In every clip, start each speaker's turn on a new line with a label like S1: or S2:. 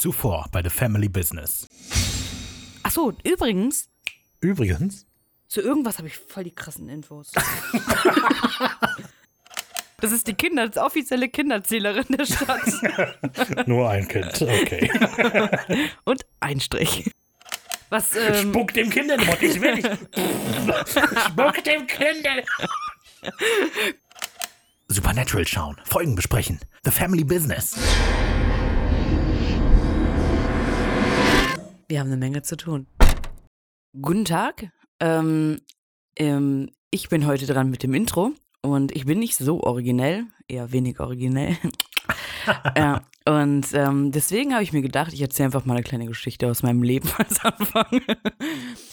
S1: Zuvor bei The Family Business.
S2: Ach so, übrigens,
S1: Übrigens,
S2: zu irgendwas habe ich voll die krassen Infos. das ist die Kinder, das offizielle Kinderzählerin der Stadt.
S1: nur ein Kind, okay.
S2: Und ein Strich. Was, ähm,
S1: Spuck dem Kind in den Mund, ich will nicht. Spuck dem Kind in Supernatural schauen, Folgen besprechen, The Family Business.
S2: Wir haben eine Menge zu tun. Guten Tag. Ähm, ähm, ich bin heute dran mit dem Intro und ich bin nicht so originell, eher wenig originell. ja, und ähm, deswegen habe ich mir gedacht, ich erzähle einfach mal eine kleine Geschichte aus meinem Leben als Anfang.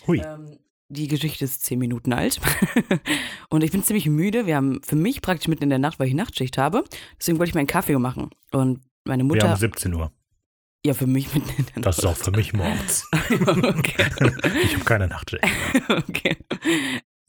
S1: Hui.
S2: Ähm, die Geschichte ist zehn Minuten alt. und ich bin ziemlich müde. Wir haben für mich praktisch mitten in der Nacht, weil ich Nachtschicht habe. Deswegen wollte ich meinen Kaffee machen. Und meine
S1: Wir
S2: Mutter.
S1: haben 17 Uhr.
S2: Ja, für mich in der
S1: Das ist auch für mich morgens.
S2: okay.
S1: Ich habe keine Nachtschicht.
S2: okay.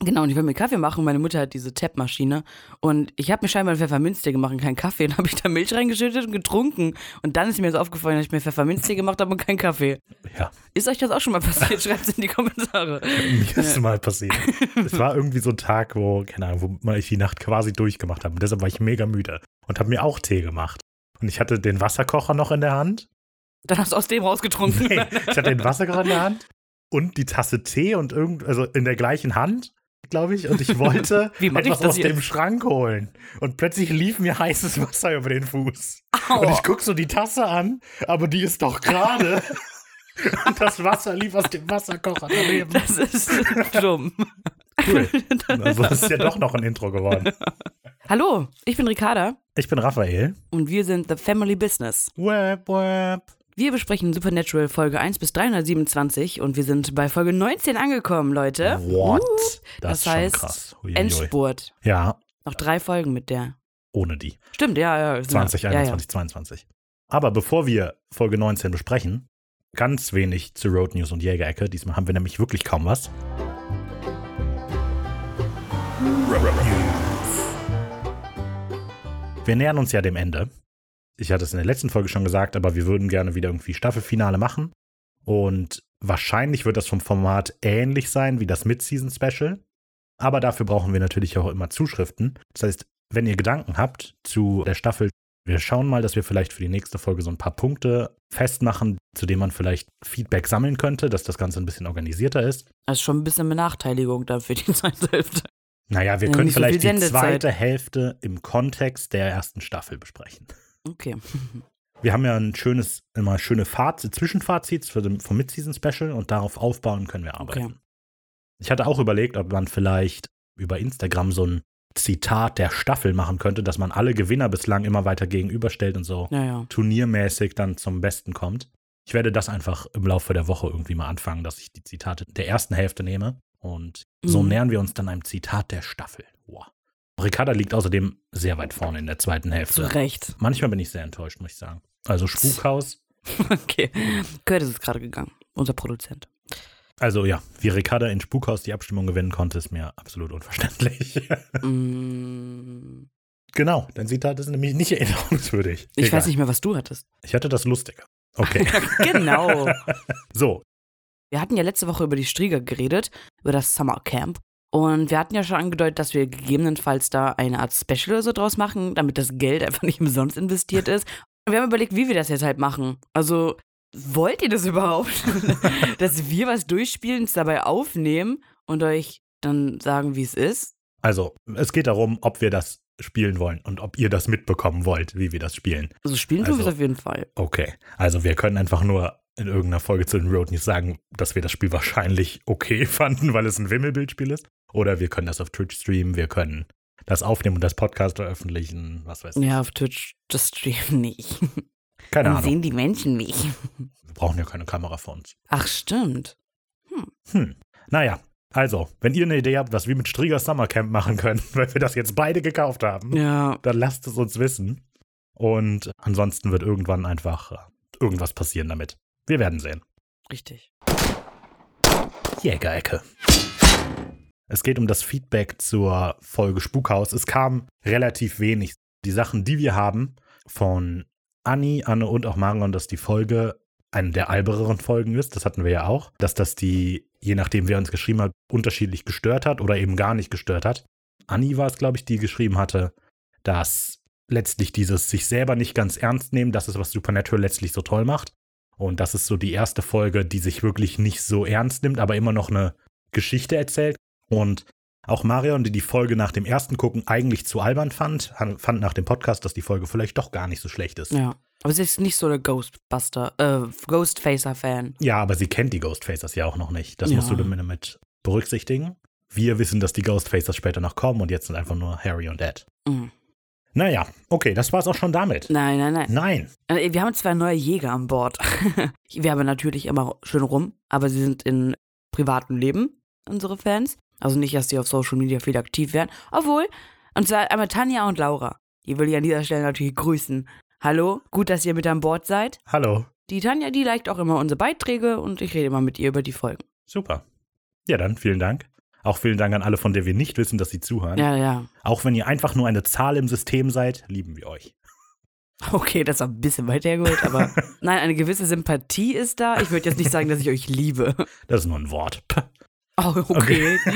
S2: Genau, und ich will mir Kaffee machen. Meine Mutter hat diese Tap-Maschine. Und ich habe mir scheinbar einen Pfefferminztee gemacht und keinen Kaffee. Und habe ich da Milch reingeschüttet und getrunken. Und dann ist mir so aufgefallen, dass ich mir Pfefferminztee gemacht habe und keinen Kaffee.
S1: Ja,
S2: Ist euch das auch schon mal passiert? Schreibt es in die Kommentare.
S1: mir ist es mal passiert. Es war irgendwie so ein Tag, wo, keine Ahnung, wo ich die Nacht quasi durchgemacht habe. Und deshalb war ich mega müde und habe mir auch Tee gemacht. Und ich hatte den Wasserkocher noch in der Hand.
S2: Dann hast du aus dem rausgetrunken.
S1: Nee, ich hatte den Wasserkocher in der Hand und die Tasse Tee und irgend, also in der gleichen Hand, glaube ich. Und ich wollte
S2: ich
S1: etwas
S2: das
S1: aus dem Schrank holen. Und plötzlich lief mir heißes Wasser über den Fuß.
S2: Au.
S1: Und ich gucke so die Tasse an, aber die ist doch gerade. und das Wasser lief aus dem Wasserkocher daneben.
S2: Das ist dumm.
S1: Cool. Also das ist ja doch noch ein Intro geworden.
S2: Hallo, ich bin Ricarda
S1: Ich bin Raphael.
S2: und wir sind The Family Business.
S1: Web, web.
S2: Wir besprechen Supernatural Folge 1 bis 327 und wir sind bei Folge 19 angekommen, Leute.
S1: What?
S2: Uh,
S1: Das,
S2: das
S1: ist schon
S2: heißt. Endspurt.
S1: Ja,
S2: Noch drei Folgen mit der.
S1: ohne die.
S2: Stimmt, ja, ja.
S1: 2021, 22. Aber bevor wir Folge 19 besprechen, ganz wenig zu Road News und Jägerecke. Diesmal haben wir nämlich wirklich kaum was. Wir nähern uns ja dem Ende. Ich hatte es in der letzten Folge schon gesagt, aber wir würden gerne wieder irgendwie Staffelfinale machen. Und wahrscheinlich wird das vom Format ähnlich sein wie das Mid-Season-Special. Aber dafür brauchen wir natürlich auch immer Zuschriften. Das heißt, wenn ihr Gedanken habt zu der Staffel, wir schauen mal, dass wir vielleicht für die nächste Folge so ein paar Punkte festmachen, zu denen man vielleicht Feedback sammeln könnte, dass das Ganze ein bisschen organisierter ist.
S2: Das ist schon ein bisschen Benachteiligung dann für die zweite Hälfte.
S1: Naja, wir
S2: Ja,
S1: können
S2: nicht so
S1: vielleicht die zweite Hälfte im Kontext der ersten Staffel besprechen.
S2: Okay.
S1: Wir haben ja ein schönes, immer schöne Fazit, den, vom Mid-Season-Special und darauf aufbauen können wir arbeiten.
S2: Okay.
S1: Ich hatte auch überlegt, ob man vielleicht über Instagram so ein Zitat der Staffel machen könnte, dass man alle Gewinner bislang immer weiter gegenüberstellt und so
S2: Ja, ja.
S1: turniermäßig dann zum Besten kommt. Ich werde das einfach im Laufe der Woche irgendwie mal anfangen, dass ich die Zitate der ersten Hälfte nehme. Und so
S2: Mhm.
S1: nähern wir uns dann einem Zitat der Staffel. Wow. Ricarda liegt außerdem sehr weit vorne in der zweiten
S2: Zu
S1: Hälfte.
S2: Recht.
S1: Manchmal bin ich sehr enttäuscht, muss ich sagen. Also Spukhaus.
S2: Okay. Curtis ist gerade gegangen. Unser Produzent.
S1: Also ja, wie Ricarda in Spukhaus die Abstimmung gewinnen konnte, ist mir absolut unverständlich.
S2: Mm,
S1: genau, dein Zitat ist nämlich nicht erinnerungswürdig.
S2: ich
S1: Egal.
S2: weiß nicht mehr, was du hattest.
S1: Ich hatte das lustiger. Okay,
S2: genau.
S1: so.
S2: Wir hatten ja letzte Woche über die Strieger geredet, über das Summer Camp. Und wir hatten ja schon angedeutet, dass wir gegebenenfalls da eine Art Special oder so draus machen, damit das Geld einfach nicht umsonst investiert ist. Und wir haben überlegt, wie wir das jetzt halt machen. Also, wollt ihr das überhaupt? dass wir was durchspielen, es dabei aufnehmen und euch dann sagen, wie es ist?
S1: Also, es geht darum, ob wir das spielen wollen und ob ihr das mitbekommen wollt, wie wir das spielen.
S2: Also, spielen tun wir
S1: Also-
S2: es auf jeden Fall.
S1: Okay, also wir können einfach nur in irgendeiner Folge zu den Road News sagen, dass wir das Spiel wahrscheinlich okay fanden, weil es ein Wimmelbildspiel ist. Oder wir können das auf Twitch streamen, wir können das aufnehmen und das Podcast veröffentlichen, was weiß ich.
S2: Ja, auf Twitch, das streamen nicht.
S1: Keine
S2: Dann
S1: Ahnung.
S2: sehen die Menschen mich.
S1: Wir brauchen ja keine Kamera für uns.
S2: Ach, stimmt.
S1: Hm. Naja, also, wenn ihr eine Idee habt, was wir mit Strigger Summercamp machen können, weil wir das jetzt beide gekauft haben,
S2: Ja.
S1: dann lasst es uns wissen. Und ansonsten wird irgendwann einfach äh, irgendwas passieren damit. Wir werden sehen.
S2: Richtig.
S1: Jägerecke. Es geht um das Feedback zur Folge Spukhaus. Es kam relativ wenig. Die Sachen, die wir haben von Anni, Anne und auch Marion, dass die Folge eine der albereren Folgen ist. Das hatten wir ja auch. Dass das die, je nachdem, wer uns geschrieben hat, unterschiedlich gestört hat oder eben gar nicht gestört hat. Anni war es, glaube ich, die geschrieben hatte, dass letztlich dieses sich selber nicht ganz ernst nehmen, das ist, was Supernatural letztlich so toll macht. Und das ist so die erste Folge, die sich wirklich nicht so ernst nimmt, aber immer noch eine Geschichte erzählt. Und auch Marion, die die Folge nach dem ersten Gucken eigentlich zu albern fand, fand nach dem Podcast, dass die Folge vielleicht doch gar nicht so schlecht ist.
S2: Ja. Aber sie ist nicht so der Ghostbuster, äh, Ghostfacer-Fan.
S1: Ja, aber sie kennt die Ghostfacers ja auch noch nicht. Das
S2: Ja.
S1: musst du damit berücksichtigen. Wir wissen, dass die Ghostfacers später noch kommen und jetzt sind einfach nur Harry und Ed.
S2: Mhm.
S1: Naja, okay, das war's auch schon damit.
S2: Nein, nein, nein.
S1: Nein.
S2: Äh, Wir haben zwei neue Jäger an Bord. wir haben natürlich immer schön rum, aber sie sind in privatem Leben, unsere Fans. Also nicht, dass die auf Social Media viel aktiv werden. Obwohl, und zwar einmal Tanja und Laura. Die will ich an dieser Stelle natürlich grüßen. Hallo, gut, dass ihr mit an Bord seid.
S1: Hallo.
S2: Die Tanja, die liked auch immer unsere Beiträge und ich rede immer mit ihr über die Folgen.
S1: Super. Ja, dann vielen Dank. Auch vielen Dank an alle, von denen wir nicht wissen, dass sie zuhören.
S2: Ja, ja.
S1: Auch wenn ihr einfach nur eine Zahl im System seid, lieben wir euch.
S2: Okay, das ist ein bisschen weit hergeholt, aber nein, eine gewisse Sympathie ist da. Ich würde jetzt nicht sagen, dass ich euch liebe.
S1: Das ist nur ein Wort.
S2: Oh, okay.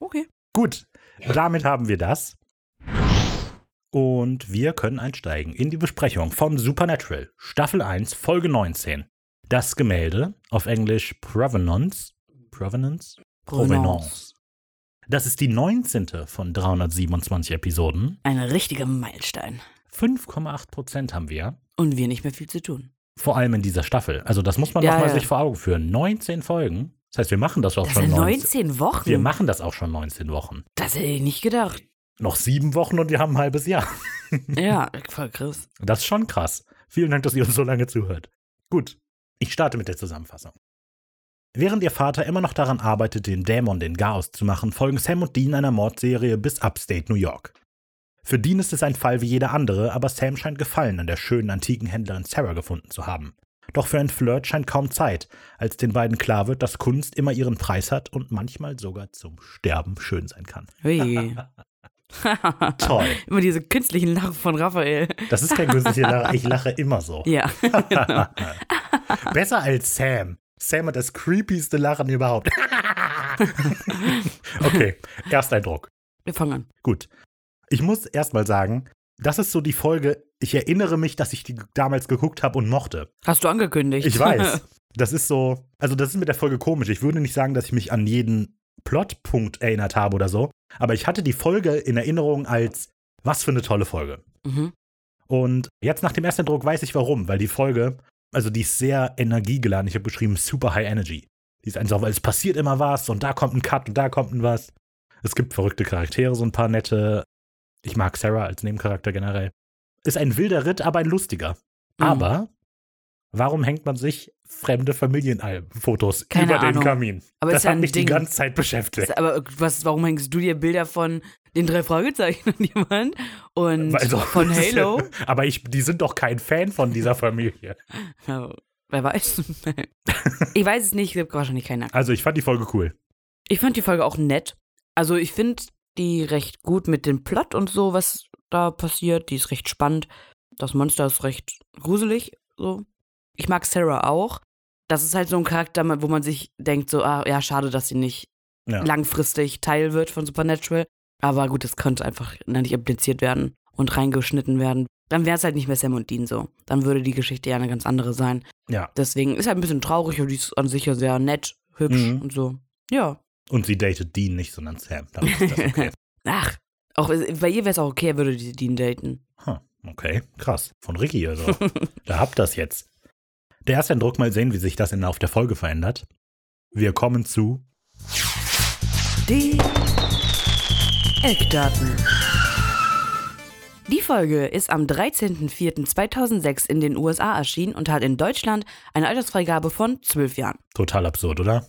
S2: Okay.
S1: Gut, damit haben wir das. Und wir können einsteigen in die Besprechung von Supernatural, Staffel 1, Folge 19. Das Gemälde, auf Englisch Provenance. Provenance? Provenance. Das ist die 19. von 327 Episoden.
S2: Ein richtiger Meilenstein.
S1: 5,8 Prozent haben wir.
S2: Und wir nicht mehr viel zu tun.
S1: Vor allem in dieser Staffel. Also das muss man
S2: Ja,
S1: noch mal
S2: ja.
S1: sich vor Augen führen. 19 Folgen. Das heißt, wir machen das auch
S2: Das
S1: schon
S2: sind
S1: 19.
S2: 19 Wochen.
S1: Wir machen das auch schon 19 Wochen.
S2: das hätte ich nicht gedacht.
S1: Noch sieben Wochen und wir haben ein halbes Jahr.
S2: Ja, voll krass.
S1: Das ist schon krass. Vielen Dank, dass ihr uns so lange zuhört. Gut, ich starte mit der Zusammenfassung. Während ihr Vater immer noch daran arbeitet, den Dämon den Chaos zu machen, folgen Sam und Dean einer Mordserie bis Upstate New York. Für Dean ist es ein Fall wie jeder andere, aber Sam scheint Gefallen an der schönen antiken Händlerin Sarah gefunden zu haben. Doch für ein Flirt scheint kaum Zeit, als den beiden klar wird, dass Kunst immer ihren Preis hat und manchmal sogar zum Sterben schön sein kann.
S2: Hui.
S1: Toll.
S2: Immer diese künstlichen Lachen von Raphael.
S1: Das ist kein künstlicher Lacher, ich lache immer so.
S2: Ja, genau.
S1: Besser als Sam. Sam hat das creepyste Lachen überhaupt. okay, Ersteindruck.
S2: Wir fangen an.
S1: Gut. Ich muss erstmal sagen, das ist so die Folge, ich erinnere mich, dass ich die damals geguckt habe und mochte.
S2: Hast du angekündigt?
S1: Ich weiß. Das ist so, also das ist mit der Folge komisch. Ich würde nicht sagen, dass ich mich an jeden Plotpunkt erinnert habe oder so, aber ich hatte die Folge in Erinnerung als, was für eine tolle Folge.
S2: mhm.
S1: Und jetzt nach dem ersten Druck weiß ich warum, weil die Folge, also die ist sehr energiegeladen. Ich habe geschrieben, super high energy. Die ist einfach, weil es passiert immer was und da kommt ein Cut und da kommt ein was. Es gibt verrückte Charaktere, so ein paar nette. Ich mag Sarah als Nebencharakter generell. Ist ein wilder Ritt, aber ein lustiger.
S2: Mhm.
S1: Aber warum hängt man sich fremde Familienalbumfotos
S2: Keine
S1: über den
S2: Ahnung.
S1: Kamin?
S2: Aber
S1: das
S2: ist ja
S1: hat
S2: ein
S1: mich die
S2: Ding.
S1: ganze Zeit beschäftigt.
S2: Aber was, warum hängst du dir Bilder von den drei Fragezeichen an die Wand? Und
S1: Also,
S2: von
S1: ja-
S2: Halo?
S1: Aber ich, die sind doch kein Fan von dieser Familie.
S2: Ja, wer weiß. ich weiß es nicht, es gibt wahrscheinlich keine.
S1: Also ich fand die Folge cool.
S2: Ich fand die Folge auch nett. Also ich finde die recht gut mit dem Plot und so, was da passiert. Die ist recht spannend. Das Monster ist recht gruselig. So. Ich mag Sarah auch. Das ist halt so ein Charakter, wo man sich denkt, so, ah, ja, schade, dass sie nicht
S1: Ja.
S2: langfristig Teil wird von Supernatural. Aber gut, es könnte einfach nicht impliziert werden und reingeschnitten werden. Dann wäre es halt nicht mehr Sam und Dean so. Dann würde die Geschichte ja eine ganz andere sein.
S1: Ja.
S2: Deswegen ist halt ein bisschen traurig, aber die ist an sich ja sehr nett, hübsch
S1: Mhm.
S2: und so. Ja.
S1: Und sie datet Dean nicht, sondern Sam. Dann ist das okay.
S2: Ach, auch bei ihr wäre es auch okay, würde die Dean daten.
S1: Huh, okay, krass. Von Ricky also. da habt das jetzt. Der erste Eindruck mal sehen, wie sich das in auf der Folge verändert. Wir kommen zu
S2: Die Eckdaten. Die Folge ist am 13.04.2006 in den USA erschienen und hat in Deutschland eine Altersfreigabe von 12 Jahren.
S1: total absurd, oder?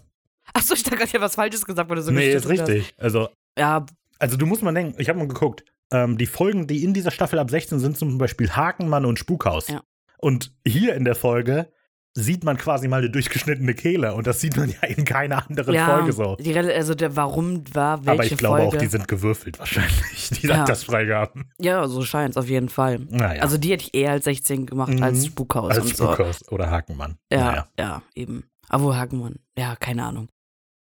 S2: Achso, ich dachte gerade, ich habe was Falsches gesagt, weil du so
S1: nee, ist
S2: gestutzt hast.
S1: richtig. Also,
S2: Ja,
S1: also du musst mal denken, ich habe mal geguckt. Ähm, die Folgen, die in dieser Staffel ab 16 sind, zum Beispiel Hakenmann und Spukhaus.
S2: Ja.
S1: Und hier in der Folge sieht man quasi mal eine durchgeschnittene Kehle und das sieht man ja in keiner anderen
S2: ja,
S1: Folge so.
S2: Die, also der Warum war welche
S1: Aber ich glaube
S2: Folge.
S1: auch, die sind gewürfelt wahrscheinlich, die
S2: Ja.
S1: das Freigaben.
S2: ja, so scheint es auf jeden Fall.
S1: Naja,
S2: Also die hätte ich eher als 16 gemacht
S1: Mhm.
S2: als Spukhaus
S1: als
S2: und so.
S1: Spukhaus oder Hakenmann.
S2: Ja,
S1: Naja.
S2: ja, eben. Aber wo Hagenmann? Ja, keine Ahnung.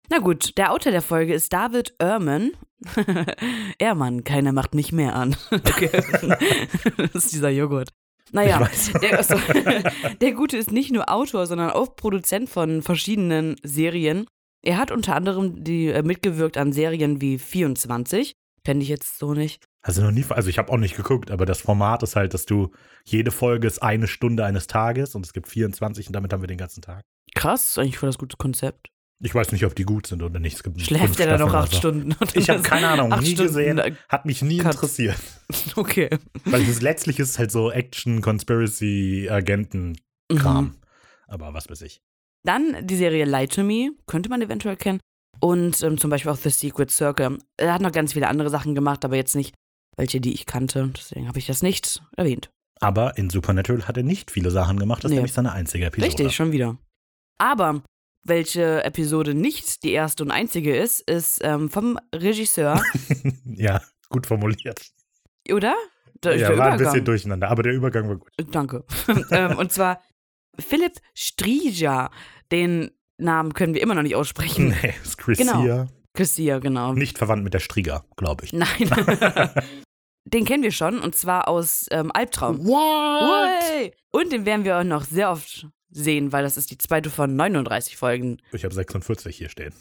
S2: Na gut, der Autor der Folge ist David Ehrman. Ehrmann, keiner macht mich mehr an. Okay. das ist dieser Joghurt. Naja, der, achso, der Gute ist nicht nur Autor, sondern auch Produzent von verschiedenen Serien. Er hat unter anderem die, äh, mitgewirkt an Serien wie 24. Fände ich jetzt so nicht.
S1: Also noch nie, also ich habe auch nicht geguckt, aber das Format ist halt, dass du jede Folge ist eine Stunde eines Tages und es gibt 24 und damit haben wir den ganzen Tag.
S2: Krass, eigentlich voll das gute Konzept.
S1: Ich weiß nicht, ob die gut sind oder nicht. Es gibt
S2: Schläft er dann noch acht
S1: so.
S2: Stunden? Und
S1: Ich habe
S2: ist
S1: keine Ahnung, nie
S2: Stunden,
S1: gesehen, hat mich nie
S2: Cut.
S1: interessiert.
S2: Okay.
S1: Weil das letztlich ist halt so Action, Conspiracy, Agenten-Kram.
S2: Mhm.
S1: Aber was weiß ich.
S2: Dann die Serie Lie to Me, könnte man eventuell kennen. Und ähm, zum Beispiel auch The Secret Circle. Er hat noch ganz viele andere Sachen gemacht, aber jetzt nicht welche, die ich kannte. Deswegen habe ich das nicht erwähnt.
S1: Aber in Supernatural hat er nicht viele Sachen gemacht. Das ist
S2: Nee.
S1: nämlich seine einzige Episode.
S2: Richtig, schon wieder. Aber welche Episode nicht die erste und einzige ist, ist ähm, vom Regisseur,
S1: ja, gut formuliert.
S2: oder? Da,
S1: ja, war ein
S2: Übergang.
S1: bisschen durcheinander, aber der Übergang war gut.
S2: Danke. ähm, und zwar Philipp Strija. Den Namen können wir immer noch nicht aussprechen.
S1: Nee, ist Chris
S2: Genau.
S1: hier.
S2: Christia, genau.
S1: Nicht verwandt mit der Strieger, glaube ich.
S2: Nein. den kennen wir schon und zwar aus ähm, Albtraum.
S1: What?
S2: Way! Und den werden wir auch noch sehr oft sehen, weil das ist die zweite von 39 Folgen.
S1: Ich habe 46 hier stehen.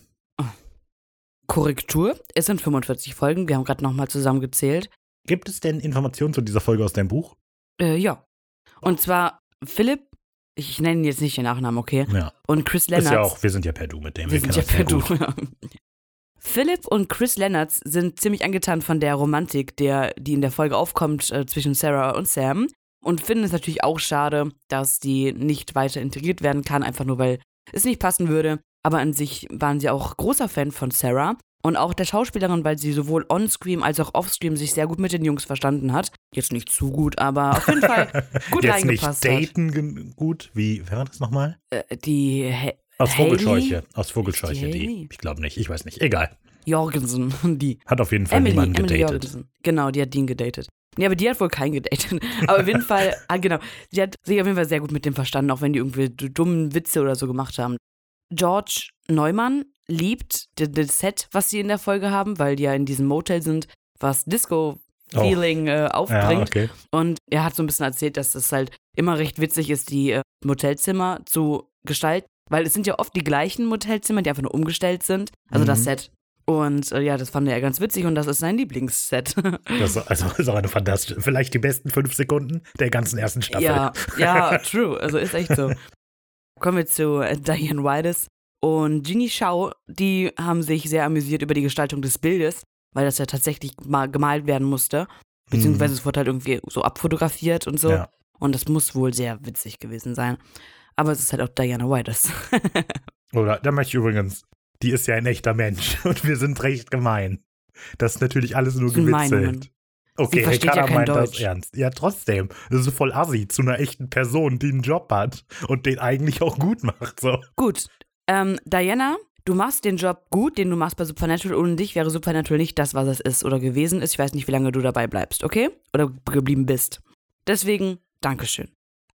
S2: Korrektur, es sind 45 Folgen, wir haben gerade nochmal zusammengezählt.
S1: Gibt es denn Informationen zu dieser Folge aus deinem Buch?
S2: Äh, ja. Und zwar Philipp, ich, nenne ihn jetzt nicht den Nachnamen, okay?
S1: Ja.
S2: Und Chris
S1: Ist
S2: Lennartz.
S1: ja auch, wir sind ja per Du mit dem.
S2: Wir sind ja per Du.
S1: gut.
S2: Philipp und Chris Lennartz sind ziemlich angetan von der Romantik, der, die in der Folge aufkommt äh, zwischen Sarah und Sam. Und finden es natürlich auch schade, dass die nicht weiter integriert werden kann, einfach nur weil es nicht passen würde. Aber an sich waren sie auch großer Fan von Sarah und auch der Schauspielerin, weil sie sowohl on-screen als auch off-screen sich sehr gut mit den Jungs verstanden hat. Jetzt nicht zu gut, aber auf jeden Fall gut
S1: Jetzt nicht
S2: reingepasst hat.
S1: daten gen- gut. Wie, wer war das nochmal?
S2: Äh, die Ha-
S1: Aus
S2: Hailey?
S1: Vogelscheuche. Aus Vogelscheuche,
S2: die
S1: die. Ich glaube nicht. Ich weiß nicht. Egal.
S2: Jorgensen, die
S1: Hat auf jeden Fall
S2: Emily,
S1: niemanden
S2: Emily
S1: gedatet.
S2: Jorgensen. Genau, die hat Dean gedatet. Ja, aber die hat wohl keinen gedatet. Aber auf jeden Fall, ah, genau, sie hat sich auf jeden Fall sehr gut mit dem verstanden, auch wenn die irgendwie dummen Witze oder so gemacht haben. George Neumann liebt das Set, was sie in der Folge haben, weil die ja in diesem Motel sind, was Disco-Feeling äh,
S1: Ja,
S2: aufbringt.
S1: okay.
S2: Und er hat so ein bisschen erzählt, dass es halt immer recht witzig ist, die äh, Motelzimmer zu gestalten, weil es sind ja oft die gleichen Motelzimmer, die einfach nur umgestellt sind. Also das
S1: Mhm.
S2: Set. Und äh, ja, das fand er ganz witzig und das ist sein Lieblingsset.
S1: Das, also, ist auch eine fantastische. Vielleicht die besten fünf Sekunden der ganzen ersten Staffel.
S2: ja, ja, true. Also ist echt so. Kommen wir zu äh, Diane Wides und Jeannie Shaw. Die haben sich sehr amüsiert über die Gestaltung des Bildes, weil das ja tatsächlich mal gemalt werden musste. Beziehungsweise es wurde halt irgendwie so abfotografiert und so.
S1: Mhm. Ja.
S2: Und das muss wohl sehr witzig gewesen sein. Aber es ist halt auch Diana Wides.
S1: Oder, da möchte ich übrigens, die ist ja ein echter Mensch und wir sind recht gemein. Das ist natürlich alles nur
S2: Das
S1: gewitzelt.
S2: Meinungen.
S1: Okay,
S2: ja
S1: Ricarda
S2: kein
S1: meint das
S2: Deutsch.
S1: ernst. Ja, trotzdem. Das ist voll assi zu einer echten Person, die einen Job hat und den eigentlich auch gut macht. So.
S2: Gut. Ähm, Diana, du machst den Job gut, den du machst bei Supernatural. Ohne dich wäre Supernatural nicht das, was es ist oder gewesen ist. Ich weiß nicht, wie lange du dabei bleibst, okay? Oder geblieben bist. Deswegen, Dankeschön.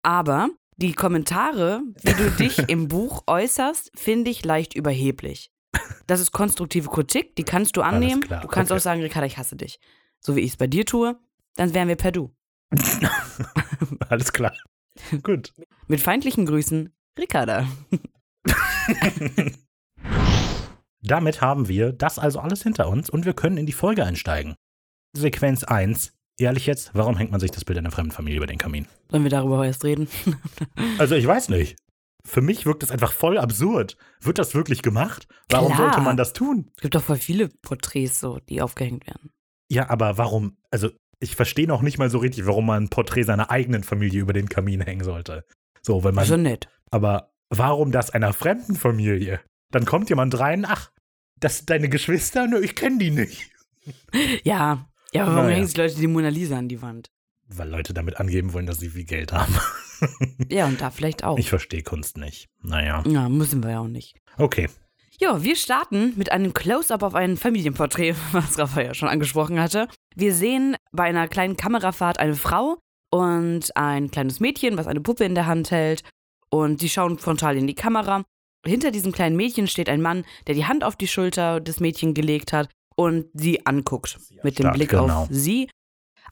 S2: Aber die Kommentare, wie du dich im Buch äußerst, finde ich leicht überheblich. Das ist konstruktive Kritik, die kannst du annehmen. Du kannst
S1: okay.
S2: auch sagen, Ricarda, ich hasse dich. So wie ich es bei dir tue, dann wären wir per Du.
S1: Alles klar. Gut.
S2: Mit feindlichen Grüßen, Ricarda.
S1: Damit haben wir das also alles hinter uns und wir können in die Folge einsteigen. Sequenz 1. Ehrlich jetzt, warum hängt man sich das Bild einer fremden Familie über den Kamin?
S2: Sollen wir darüber erst reden?
S1: Also ich weiß nicht. Für mich wirkt das einfach voll absurd. Wird das wirklich gemacht? Warum
S2: Klar.
S1: sollte man das tun?
S2: Es gibt doch voll viele Porträts so, die aufgehängt werden.
S1: Ja, aber warum? Also ich verstehe noch nicht mal so richtig, warum man ein Porträt seiner eigenen Familie über den Kamin hängen sollte. So, wenn man.
S2: Also nett.
S1: aber warum das einer fremden Familie? Dann kommt jemand rein, ach, das sind deine Geschwister? Nö, ich kenne die nicht.
S2: Ja. Ja, aber warum
S1: Naja.
S2: hängen sich Leute die Mona Lisa an die Wand?
S1: Weil Leute damit angeben wollen, dass sie viel Geld haben.
S2: Ja, und da vielleicht auch.
S1: Ich verstehe Kunst nicht. Naja.
S2: ja, müssen wir ja auch nicht.
S1: Okay.
S2: Ja, wir starten mit einem Close-up auf ein Familienporträt, was Raphael ja schon angesprochen hatte. Wir sehen bei einer kleinen Kamerafahrt eine Frau und ein kleines Mädchen, was eine Puppe in der Hand hält. Und die schauen frontal in die Kamera. Hinter diesem kleinen Mädchen steht ein Mann, der die Hand auf die Schulter des Mädchens gelegt hat und sie anguckt. Mit dem Blick
S1: genau.
S2: auf sie.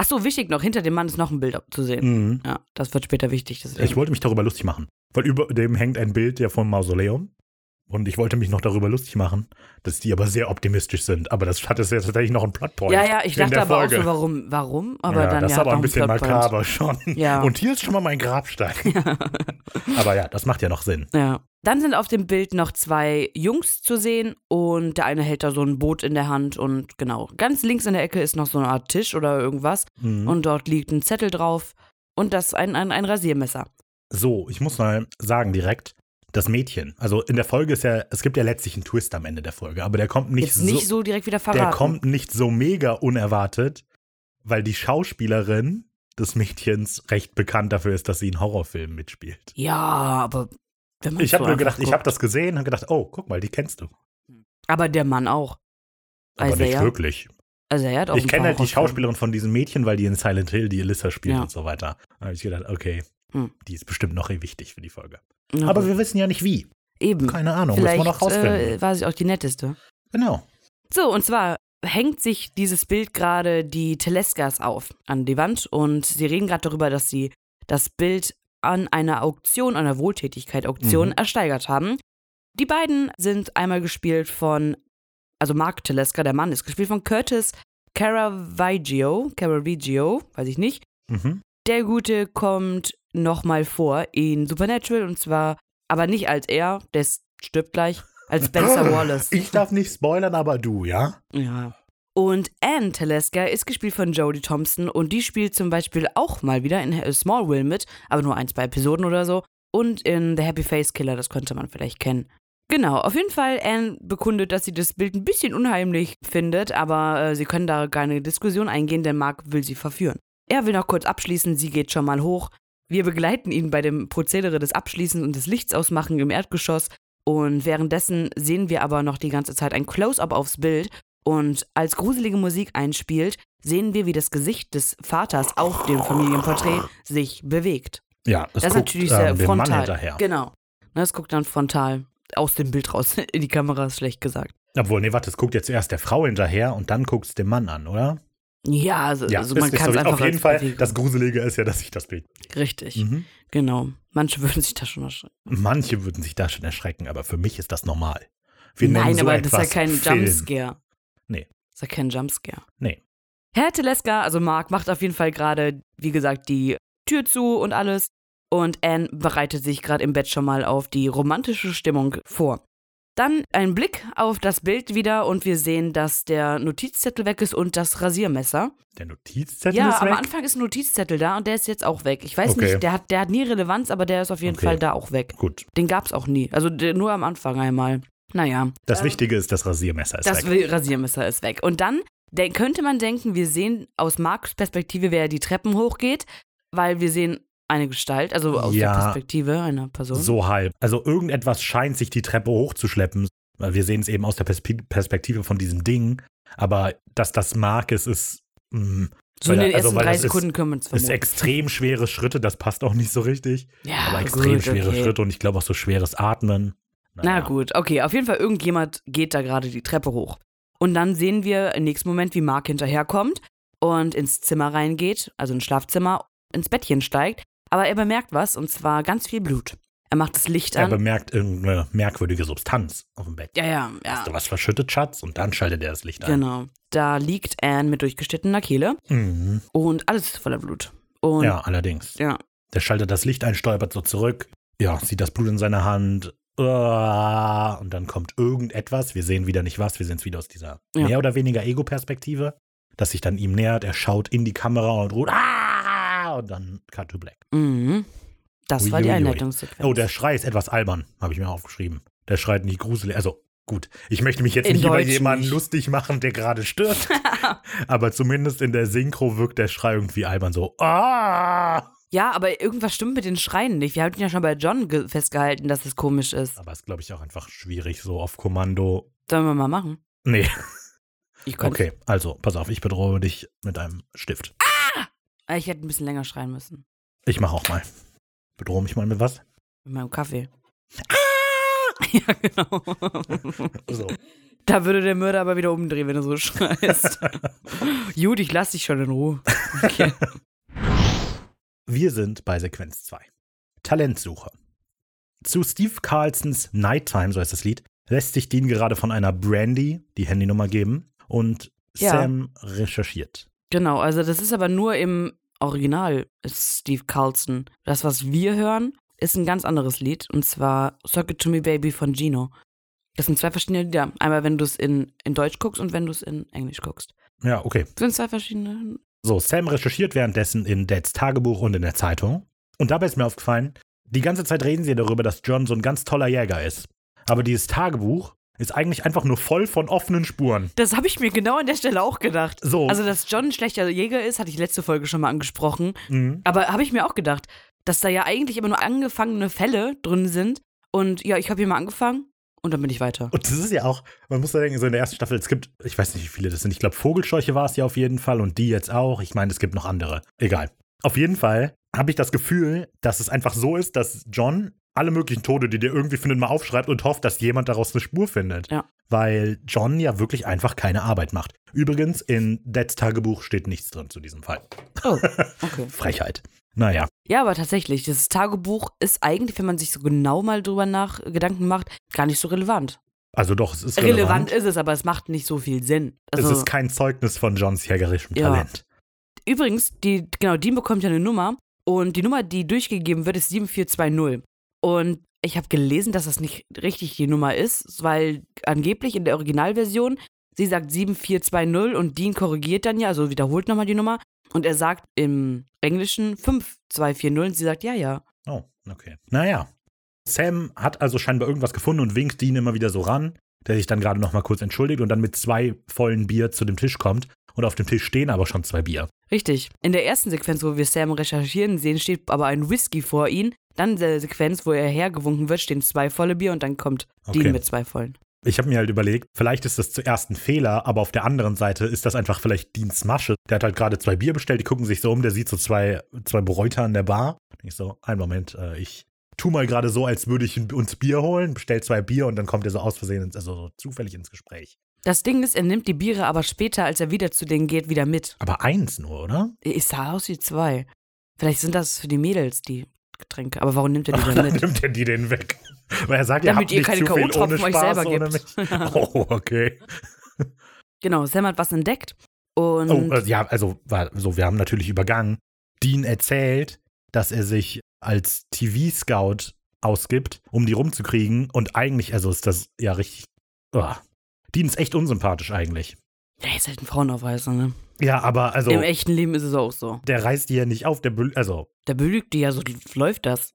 S2: Ach so, wichtig noch, hinter dem Mann ist noch ein Bild zu sehen.
S1: Mhm.
S2: Ja, das wird später wichtig.
S1: Ich wollte mich darüber lustig machen. Weil über dem hängt ein Bild ja vom Mausoleum. Und ich wollte mich noch darüber lustig machen, dass die aber sehr optimistisch sind. Aber das hat jetzt tatsächlich noch einen Plotpoint.
S2: ja, ja, ich dachte aber
S1: Folge.
S2: auch so, warum, warum? Aber
S1: ja,
S2: dann
S1: das
S2: ja,
S1: ist aber ein bisschen makaber schon.
S2: Ja.
S1: Und hier ist schon mal mein Grabstein. aber ja, das macht ja noch Sinn.
S2: Ja. Dann sind auf dem Bild noch zwei Jungs zu sehen und der eine hält da so ein Boot in der Hand und genau, ganz links in der Ecke ist noch so eine Art Tisch oder irgendwas
S1: Mhm.
S2: und dort liegt ein Zettel drauf und das ein, ein, ein Rasiermesser.
S1: So, ich muss mal sagen direkt, das Mädchen, also in der Folge ist ja, es gibt ja letztlich einen Twist am Ende der Folge, aber der kommt nicht,
S2: Jetzt nicht so direkt wieder verraten.
S1: der kommt nicht so mega unerwartet, weil die Schauspielerin des Mädchens recht bekannt dafür ist, dass sie in Horrorfilmen mitspielt.
S2: Ja, aber wenn man
S1: Ich habe
S2: so
S1: nur gedacht, ich
S2: guckt.
S1: habe das gesehen und gedacht, oh, guck mal, die kennst du.
S2: Aber der Mann auch.
S1: Aber nicht
S2: Isaiah?
S1: wirklich.
S2: Also er hat auch
S1: Ich kenne halt die. Schauspielerin von diesem Mädchen, weil die in Silent Hill die Alyssa spielt
S2: Ja.
S1: und so weiter. Da habe ich gedacht, okay,
S2: Hm.
S1: die ist bestimmt noch wichtig für die Folge.
S2: Ja,
S1: Aber wir wissen ja nicht wie.
S2: eben.
S1: Keine Ahnung, muss
S2: Vielleicht
S1: man noch rausfinden.
S2: äh, war sie auch die netteste.
S1: genau.
S2: So, und zwar hängt sich dieses Bild gerade die Teleskas auf an die Wand und sie reden gerade darüber, dass sie das Bild an einer Auktion, einer Wohltätigkeit-Auktion
S1: Mhm.
S2: ersteigert haben. Die beiden sind einmal gespielt von, also Mark Teleska, der Mann, ist gespielt von Curtis Caravaggio, Caravaggio, weiß ich nicht.
S1: Mhm.
S2: Der Gute kommt nochmal vor in Supernatural und zwar, aber nicht als er, der stirbt gleich, als Spencer Wallace.
S1: Ich darf nicht spoilern, aber du, ja?
S2: Ja. Und Anne Teleska ist gespielt von Jodie Thompson und die spielt zum Beispiel auch mal wieder in Smallville mit, aber nur ein, zwei Episoden oder so. Und in The Happy Face Killer, das könnte man vielleicht kennen. Genau, auf jeden Fall, Anne bekundet, dass sie das Bild ein bisschen unheimlich findet, aber äh, sie können da keine Diskussion eingehen, denn Mark will sie verführen. Er will noch kurz abschließen, sie geht schon mal hoch. Wir begleiten ihn bei dem Prozedere des Abschließens und des Lichts ausmachen im Erdgeschoss. Und währenddessen sehen wir aber noch die ganze Zeit ein Close-up aufs Bild. Und als gruselige Musik einspielt, sehen wir, wie das Gesicht des Vaters auf dem Familienporträt sich bewegt.
S1: Ja, das,
S2: Das, ist
S1: guckt,
S2: natürlich sehr
S1: Mann
S2: frontal.
S1: hinterher.
S2: Genau. Ne, Das guckt dann frontal aus dem Bild raus. In die Kamera ist schlecht gesagt.
S1: Obwohl, nee, warte, es guckt jetzt erst der Frau hinterher und dann guckt es dem Mann an, oder?
S2: Ja, also,
S1: Ja,
S2: also man kann es einfach
S1: Auf jeden Fall,
S2: Bewegung-
S1: das Gruselige ist ja, dass ich das Bild.
S2: Richtig,
S1: Mhm.
S2: genau. Manche würden sich da schon erschrecken.
S1: Manche würden sich da schon erschrecken, aber für mich ist das normal. Wir
S2: Nein,
S1: so
S2: aber das ist ja kein
S1: Film.
S2: Jumpscare.
S1: Nee.
S2: Das ist ja kein Jumpscare.
S1: Nee.
S2: Herr Teleska, also Mark, macht auf jeden Fall gerade, wie gesagt, die Tür zu und alles. Und Anne bereitet sich gerade im Bett schon mal auf die romantische Stimmung vor. Dann ein Blick auf das Bild wieder und wir sehen, dass der Notizzettel weg ist und das Rasiermesser.
S1: Der Notizzettel
S2: ja,
S1: ist
S2: am
S1: weg.
S2: Anfang ist ein Notizzettel da und der ist jetzt auch weg. Ich weiß
S1: Okay.
S2: nicht, der hat, der hat nie Relevanz, aber der ist auf jeden
S1: Okay.
S2: Fall da auch weg.
S1: Gut.
S2: Den gab's auch nie. Also der, nur am Anfang einmal. Naja.
S1: Das Wichtige ist, das Rasiermesser ist
S2: Das
S1: weg.
S2: Rasiermesser ist weg. Und dann könnte man denken, wir sehen aus Marks Perspektive, wer die Treppen hochgeht, weil wir sehen eine Gestalt, also aus
S1: Ja.
S2: der Perspektive einer Person.
S1: So halb. Also irgendetwas scheint sich die Treppe hochzuschleppen. Wir sehen es eben aus der Perspe- Perspektive von diesem Ding. Aber dass das Mark ist, ist. Mh,
S2: So in den
S1: also
S2: ersten
S1: weil
S2: drei
S1: das ist-
S2: Sekunden können wir uns
S1: ist extrem schwere Schritte, das passt auch nicht so richtig.
S2: ja,
S1: aber extrem
S2: gut,
S1: schwere
S2: okay.
S1: Schritte und ich glaube auch so schweres Atmen.
S2: Na
S1: Naja.
S2: gut, okay, auf jeden Fall irgendjemand geht da gerade die Treppe hoch. Und dann sehen wir im nächsten Moment, wie Mark hinterherkommt und ins Zimmer reingeht, also ins Schlafzimmer, ins Bettchen steigt. Aber er bemerkt was, und zwar ganz viel Blut. Er macht das Licht
S1: Er
S2: an.
S1: bemerkt irgendeine merkwürdige Substanz auf dem Bett.
S2: ja, ja, ja.
S1: Hast du was verschüttet, Schatz? Und dann schaltet er das Licht ein.
S2: Genau. Da liegt Anne mit durchgeschnittener Kehle
S1: Mhm.
S2: und alles ist voller Blut. Und
S1: Ja, allerdings.
S2: ja.
S1: Der schaltet das Licht ein, stolpert so zurück. Ja, sieht das Blut in seiner Hand. Und dann kommt irgendetwas. Wir sehen wieder nicht was. Wir sehen es wieder aus dieser
S2: Ja.
S1: mehr oder weniger Ego-Perspektive, das sich dann ihm nähert. Er schaut in die Kamera und ruft. Und dann Cut to Black.
S2: Mhm. Das war die
S1: Uiuiui.
S2: Einleitungssequenz.
S1: Oh, der Schrei ist etwas albern, habe ich mir aufgeschrieben. Der schreit nicht gruselig. Also, gut, ich möchte mich jetzt
S2: In
S1: nicht über
S2: Deutsch
S1: jemanden
S2: nicht.
S1: lustig machen, der gerade stirbt, aber zumindest in der Synchro wirkt der Schrei irgendwie albern so. Ah!
S2: Ja, aber irgendwas stimmt mit den Schreien nicht. Wir hatten ja schon bei John ge- festgehalten, dass es komisch ist.
S1: Aber ist, glaube ich, auch einfach schwierig, so auf Kommando.
S2: Sollen wir mal machen?
S1: Nee,
S2: Ich könnte.
S1: okay, also, pass auf, ich bedrohe dich mit einem Stift.
S2: Ah, Ich hätte ein bisschen länger schreien müssen.
S1: Ich mache auch mal. Bedrohe mich mal mit was?
S2: Mit meinem Kaffee. Ja, genau.
S1: So.
S2: Da würde der Mörder aber wieder umdrehen, wenn du so schreist. Gut, ich lass dich schon in Ruhe. Okay.
S1: Wir sind bei Sequenz 2. Talentsuche. Zu Steve Carlsons Nighttime, so heißt das Lied, lässt sich Dean gerade von einer Brandy die Handynummer geben und
S2: Ja.
S1: Sam recherchiert.
S2: Genau, also das ist aber nur im Original ist Steve Carlson. Das, was wir hören, ist ein ganz anderes Lied. Und zwar Circuit to Me Baby von Gino. Das sind zwei verschiedene Lieder. Einmal, wenn du es in, in Deutsch guckst und wenn du es in Englisch guckst.
S1: Ja, okay.
S2: Das sind zwei verschiedene.
S1: So, Sam recherchiert währenddessen in Dads Tagebuch und in der Zeitung. Und dabei ist mir aufgefallen, die ganze Zeit reden sie darüber, dass John so ein ganz toller Jäger ist. Aber dieses Tagebuch ist eigentlich einfach nur voll von offenen Spuren.
S2: Das habe ich mir genau an der Stelle auch gedacht.
S1: So.
S2: Also, dass John ein schlechter Jäger ist, hatte ich letzte Folge schon mal angesprochen.
S1: Mhm.
S2: Aber habe ich mir auch gedacht, dass da ja eigentlich immer nur angefangene Fälle drin sind. Und ja, ich habe hier mal angefangen und dann bin ich weiter.
S1: Und das ist ja auch, man muss da denken, so in der ersten Staffel, es gibt, ich weiß nicht, wie viele das sind. Ich glaube, Vogelscheuche war es ja auf jeden Fall und die jetzt auch. Ich meine, es gibt noch andere. Egal. Auf jeden Fall habe ich das Gefühl, dass es einfach so ist, dass John alle möglichen Tode, die der irgendwie findet, mal aufschreibt und hofft, dass jemand daraus eine Spur findet.
S2: Ja.
S1: Weil John ja wirklich einfach keine Arbeit macht. Übrigens, in Dads Tagebuch steht nichts drin zu diesem Fall.
S2: Oh, okay.
S1: Frechheit. Naja,
S2: Ja, aber tatsächlich, dieses Tagebuch ist eigentlich, wenn man sich so genau mal drüber nach Gedanken macht, gar nicht so relevant.
S1: also doch, es ist
S2: Relevant,
S1: relevant.
S2: ist es, aber es macht nicht so viel Sinn.
S1: es
S2: Also,
S1: ist kein Zeugnis von Johns jägerischem
S2: Ja.
S1: Talent.
S2: übrigens, die, genau, Dean bekommt ja eine Nummer und die Nummer, die durchgegeben wird, ist 7420. Und ich habe gelesen, dass das nicht richtig die Nummer ist, weil angeblich in der Originalversion sie sagt 7420 und Dean korrigiert dann ja, also wiederholt nochmal die Nummer und er sagt im Englischen 5240 und sie sagt ja, ja.
S1: Oh, okay. Naja. Sam hat also scheinbar irgendwas gefunden und winkt Dean immer wieder so ran, der sich dann gerade noch mal kurz entschuldigt und dann mit zwei vollen Bier zu dem Tisch kommt. Und auf dem Tisch stehen aber schon zwei Bier.
S2: Richtig. In der ersten Sequenz, wo wir Sam recherchieren sehen, steht aber ein Whisky vor ihm. Dann in der Sequenz, wo er hergewunken wird, stehen zwei volle Bier und dann kommt
S1: Okay.
S2: Dean mit zwei vollen.
S1: Ich habe mir halt überlegt, vielleicht ist das zuerst ein Fehler, aber auf der anderen Seite ist das einfach vielleicht Deans Masche. Der hat halt gerade zwei Bier bestellt, die gucken sich so um, der sieht so zwei, zwei Bräuter an der Bar. Ich so, einen Moment, äh, ich tu mal gerade so, als würde ich uns Bier holen, bestell zwei Bier und dann kommt er so aus Versehen, ins, also so zufällig ins Gespräch.
S2: Das Ding ist, er nimmt die Biere aber später, als er wieder zu denen geht, wieder mit.
S1: Aber eins nur, oder?
S2: Es sah aus wie zwei. Vielleicht sind das für die Mädels die Getränke. Aber warum nimmt er die dann mit?
S1: nimmt er die den weg. Weil er sagt, ihr
S2: Damit
S1: habt
S2: ihr
S1: nicht
S2: keine K.O.-Tropfen euch selber gibt.
S1: Oh, okay.
S2: Genau, Sam hat was entdeckt. Und
S1: Oh, äh, ja, also, war, so, wir haben natürlich übergangen. Dean erzählt, dass er sich als TV-Scout ausgibt, um die rumzukriegen. Und eigentlich, also ist das ja richtig. Oh. Dean ist echt unsympathisch eigentlich.
S2: Er ist halt ein Frauenaufreißer, ne?
S1: Ja, aber also,
S2: Im echten Leben ist es auch so.
S1: der reißt die ja nicht auf. Der, also,
S2: Der belügt die ja, so läuft das.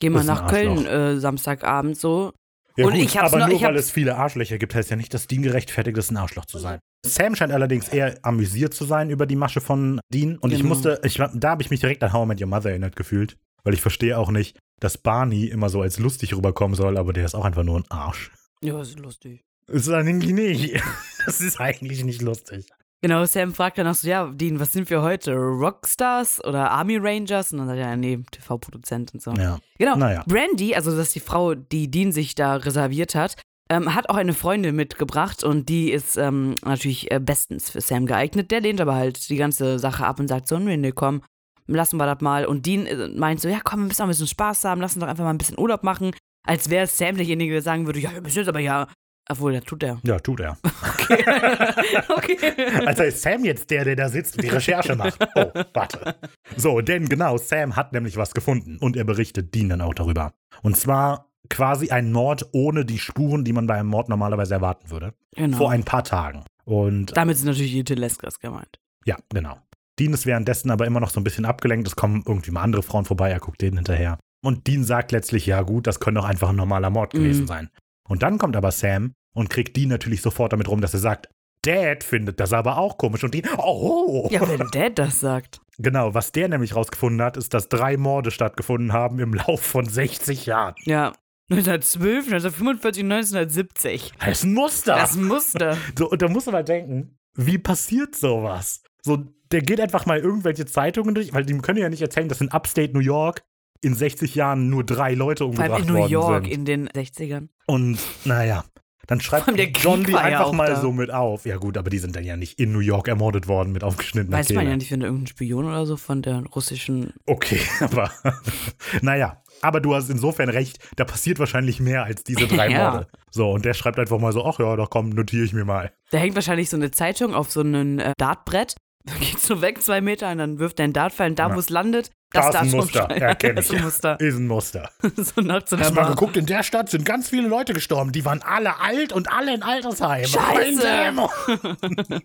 S2: Geh mal nach Köln äh, Samstagabend so.
S1: ja
S2: Und
S1: gut,
S2: ich hab's
S1: aber
S2: noch-
S1: nur
S2: ich
S1: weil es viele Arschlöcher gibt, heißt ja nicht, dass Dean gerechtfertigt ist, ein Arschloch zu sein. Sam scheint allerdings eher amüsiert zu sein über die Masche von Dean. Und ich
S2: Genau.
S1: musste, ich, da habe ich mich direkt an How I Met Your Mother erinnert gefühlt. Weil ich verstehe auch nicht, dass Barney immer so als lustig rüberkommen soll, aber der ist auch einfach nur ein Arsch.
S2: Ja, ist lustig.
S1: Ist eigentlich nicht. Das ist eigentlich nicht lustig.
S2: Genau, Sam fragt dann auch so, ja, Dean, was sind wir heute? Rockstars oder Army Rangers? Und dann sagt er, ja, nee, TV-Produzent und so.
S1: Ja.
S2: Genau.
S1: Naja.
S2: Brandy, also das ist die Frau, die Dean sich da reserviert hat, ähm, hat auch eine Freundin mitgebracht und die ist ähm, natürlich äh, bestens für Sam geeignet. Der lehnt aber halt die ganze Sache ab und sagt so, nee, nee, komm, lassen wir das mal. Und Dean äh, meint so, ja, komm, wir müssen auch ein bisschen Spaß haben, lass uns doch einfach mal ein bisschen Urlaub machen. Als wäre Sam derjenige, der sagen würde, ja, wir müssen jetzt aber ja. Obwohl, das tut er.
S1: Ja, tut er.
S2: okay.
S1: Also ist Sam jetzt der, der da sitzt und die Recherche macht. Oh, warte. So, denn genau, Sam hat nämlich was gefunden und er berichtet Dean dann auch darüber. Und zwar quasi ein Mord ohne die Spuren, die man bei einem Mord normalerweise erwarten würde.
S2: Genau.
S1: Vor ein paar Tagen. Und
S2: Damit sind natürlich die Teleskas gemeint.
S1: ja, genau. Dean ist währenddessen aber immer noch so ein bisschen abgelenkt. Es kommen irgendwie mal andere Frauen vorbei, er guckt denen hinterher. Und Dean sagt letztlich, ja gut, das könnte doch einfach ein normaler Mord gewesen
S2: Mhm.
S1: sein. Und dann kommt aber Sam und kriegt die natürlich sofort damit rum, dass er sagt, Dad findet das aber auch komisch. Und die, oh!
S2: Ja, wenn Dad das sagt.
S1: Genau, was der nämlich rausgefunden hat, ist, dass drei Morde stattgefunden haben im Lauf von 60 Jahren.
S2: Ja. 1912, 1945, 1970.
S1: Das ist ein Muster.
S2: Das ist ein Muster.
S1: So, und da muss man mal denken, wie passiert sowas? So, der geht einfach mal irgendwelche Zeitungen durch, weil die können ja nicht erzählen, dass in Upstate New York in 60 Jahren nur drei Leute umgebracht
S2: allem in New
S1: worden
S2: York
S1: sind.
S2: in den 60ern.
S1: Und naja, dann schreibt John die
S2: ja
S1: einfach
S2: auch
S1: mal
S2: da.
S1: so mit auf. Ja gut, aber die sind dann ja nicht in New York ermordet worden mit aufgeschnittener
S2: Weiß
S1: Kehle.
S2: man ja nicht, wenn irgendein Spion oder so von der russischen.
S1: Okay, aber naja. Aber du hast insofern recht, da passiert wahrscheinlich mehr als diese drei
S2: Ja.
S1: Morde. So, und der schreibt einfach mal so, ach ja, da komm, notiere ich mir mal.
S2: Da hängt wahrscheinlich so eine Zeitung auf so einem äh, Dartbrett. Dann geht's so weg, zwei Meter, und dann wirft er ein Dartpfeil und da,
S1: Ja.
S2: wo es landet,
S1: Da
S2: das
S1: ist ein Muster, erkenn
S2: Das
S1: ich.
S2: ist ein Muster.
S1: Ist ein Muster.
S2: so nach so einer
S1: Hast mal geguckt, in der Stadt sind ganz viele Leute gestorben. Die waren alle alt und alle in Altersheim.
S2: Scheiße.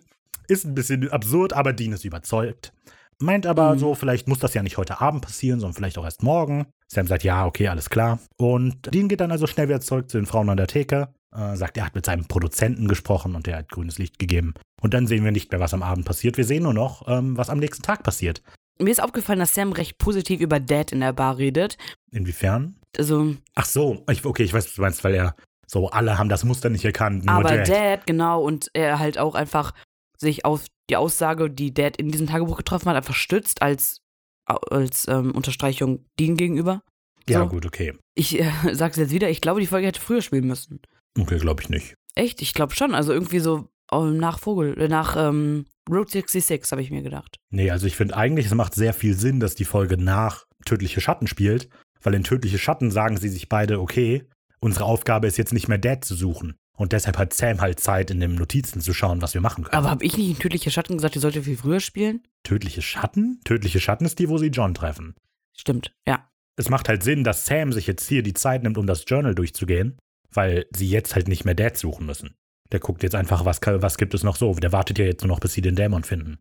S1: Ist ein bisschen absurd, aber Dean ist überzeugt. Meint aber
S2: Mhm.
S1: so, vielleicht muss das ja nicht heute Abend passieren, sondern vielleicht auch erst morgen. Sam sagt, ja, okay, alles klar. Und Dean geht dann also schnell wieder zurück zu den Frauen an der Theke. Äh, sagt, er hat mit seinem Produzenten gesprochen und der hat grünes Licht gegeben. Und dann sehen wir nicht mehr, was am Abend passiert. Wir sehen nur noch, ähm, was am nächsten Tag passiert.
S2: Mir ist aufgefallen, dass Sam recht positiv über Dad in der Bar redet.
S1: Inwiefern?
S2: Also,
S1: Ach so, ich, okay, ich weiß, was du meinst, weil er so, alle haben das Muster nicht erkannt.
S2: Aber
S1: Dad.
S2: Dad. genau, und er halt auch einfach sich auf die Aussage, die Dad in diesem Tagebuch getroffen hat, einfach stützt als, als ähm, Unterstreichung Dean gegenüber.
S1: Ja,
S2: so.
S1: gut, okay.
S2: Ich äh, sag's jetzt wieder, ich glaube, die Folge hätte früher spielen müssen.
S1: Okay, glaube ich nicht.
S2: Echt? Ich glaube schon. Also irgendwie so oh, nach Vogel, äh, nach ähm, Route 66, habe ich mir gedacht.
S1: Nee, also ich finde eigentlich, es macht sehr viel Sinn, dass die Folge nach Tödliche Schatten spielt, weil in Tödliche Schatten sagen sie sich beide, okay, unsere Aufgabe ist jetzt nicht mehr Dad zu suchen. Und deshalb hat Sam halt Zeit, in den Notizen zu schauen, was wir machen können.
S2: Aber habe ich nicht in Tödliche Schatten gesagt, die sollte viel früher spielen?
S1: Tödliche Schatten? Tödliche Schatten ist die, wo sie John treffen.
S2: Stimmt, ja.
S1: Es macht halt Sinn, dass Sam sich jetzt hier die Zeit nimmt, um das Journal durchzugehen, weil sie jetzt halt nicht mehr Dad suchen müssen. Der guckt jetzt einfach, was, was gibt es noch so. Der wartet ja jetzt nur noch, bis sie den Dämon finden.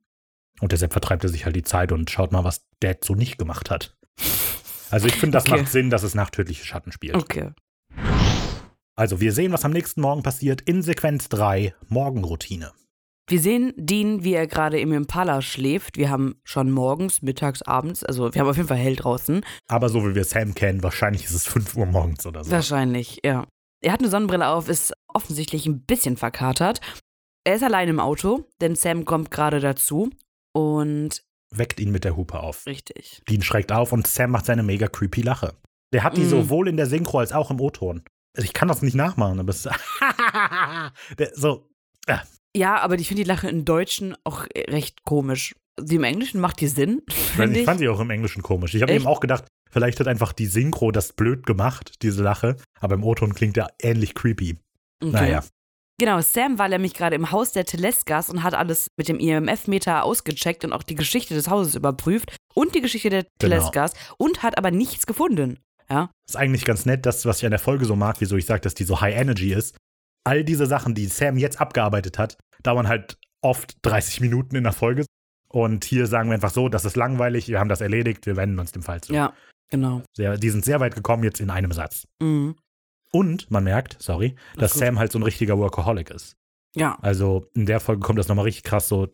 S1: Und deshalb vertreibt er sich halt die Zeit und schaut mal, was Dad so nicht gemacht hat. Also ich finde, das
S2: Okay.
S1: macht Sinn, dass es nach Tödliche Schatten spielt.
S2: Okay.
S1: Also wir sehen, was am nächsten Morgen passiert in Sequenz 3, Morgenroutine.
S2: Wir sehen Dean, wie er gerade im Impala schläft. Wir haben schon morgens, mittags, abends, also wir haben auf jeden Fall hell draußen.
S1: Aber so wie wir Sam kennen, wahrscheinlich ist es 5 Uhr morgens oder so.
S2: Wahrscheinlich, ja. Er hat eine Sonnenbrille auf, ist offensichtlich ein bisschen verkatert. Er ist allein im Auto, denn Sam kommt gerade dazu. Und
S1: Weckt ihn mit der Hupe auf.
S2: richtig.
S1: Dean schreckt auf und Sam macht seine mega creepy Lache. Der hat die
S2: Mm.
S1: sowohl in der Synchro als auch im O-Ton. Also ich kann das nicht nachmachen, aber es der, so.
S2: Ja, aber ich finde die Lache im Deutschen auch recht komisch. Die im Englischen macht die Sinn,
S1: Ich,
S2: finde
S1: ich fand sie auch im Englischen komisch. Ich habe eben auch gedacht, vielleicht hat einfach die Synchro das blöd gemacht, diese Lache. Aber im O-Ton klingt der ähnlich creepy.
S2: Okay.
S1: Naja.
S2: Genau, Sam war nämlich gerade im Haus der Teleskas und hat alles mit dem IMF-Meter ausgecheckt und auch die Geschichte des Hauses überprüft und die Geschichte der
S1: Genau.
S2: Teleskas und hat aber nichts gefunden. Ja,
S1: Ist eigentlich ganz nett, das, was ich an der Folge so mag, wieso ich sage, dass die so High Energy ist. All diese Sachen, die Sam jetzt abgearbeitet hat, dauern halt oft 30 Minuten in der Folge. Und hier sagen wir einfach so, das ist langweilig, wir haben das erledigt, wir wenden uns dem Fall zu.
S2: ja, genau.
S1: Sehr, die sind sehr weit gekommen jetzt in einem Satz.
S2: Mhm.
S1: Und man merkt, sorry, dass. Sam halt so ein richtiger Workaholic ist.
S2: Ja,
S1: Also in der Folge kommt das nochmal richtig krass so.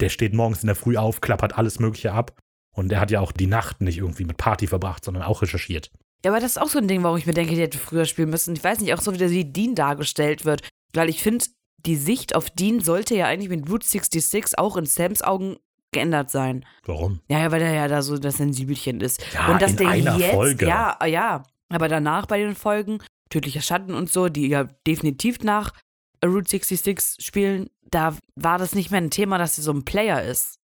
S1: Der steht morgens in der Früh auf, klappert alles Mögliche ab. Und er hat ja auch die Nacht nicht irgendwie mit Party verbracht, sondern auch recherchiert.
S2: Ja, aber das ist auch so ein Ding, warum ich mir denke, die hätte früher spielen müssen. Ich weiß nicht, auch so wie der wie Dean dargestellt wird. Weil ich finde, die Sicht auf Dean sollte ja eigentlich mit Route 66 auch in Sams Augen geändert sein.
S1: Warum?
S2: Ja, ja, weil er ja da so das Sensibelchen ist.
S1: Ja,
S2: und dass
S1: in
S2: der
S1: einer
S2: jetzt,
S1: Folge.
S2: ja, ah, ja, aber danach bei den Folgen, Tödlicher Schatten und so, die ja definitiv nach Route 66 spielen, da war das nicht mehr ein Thema, dass er so ein Player ist.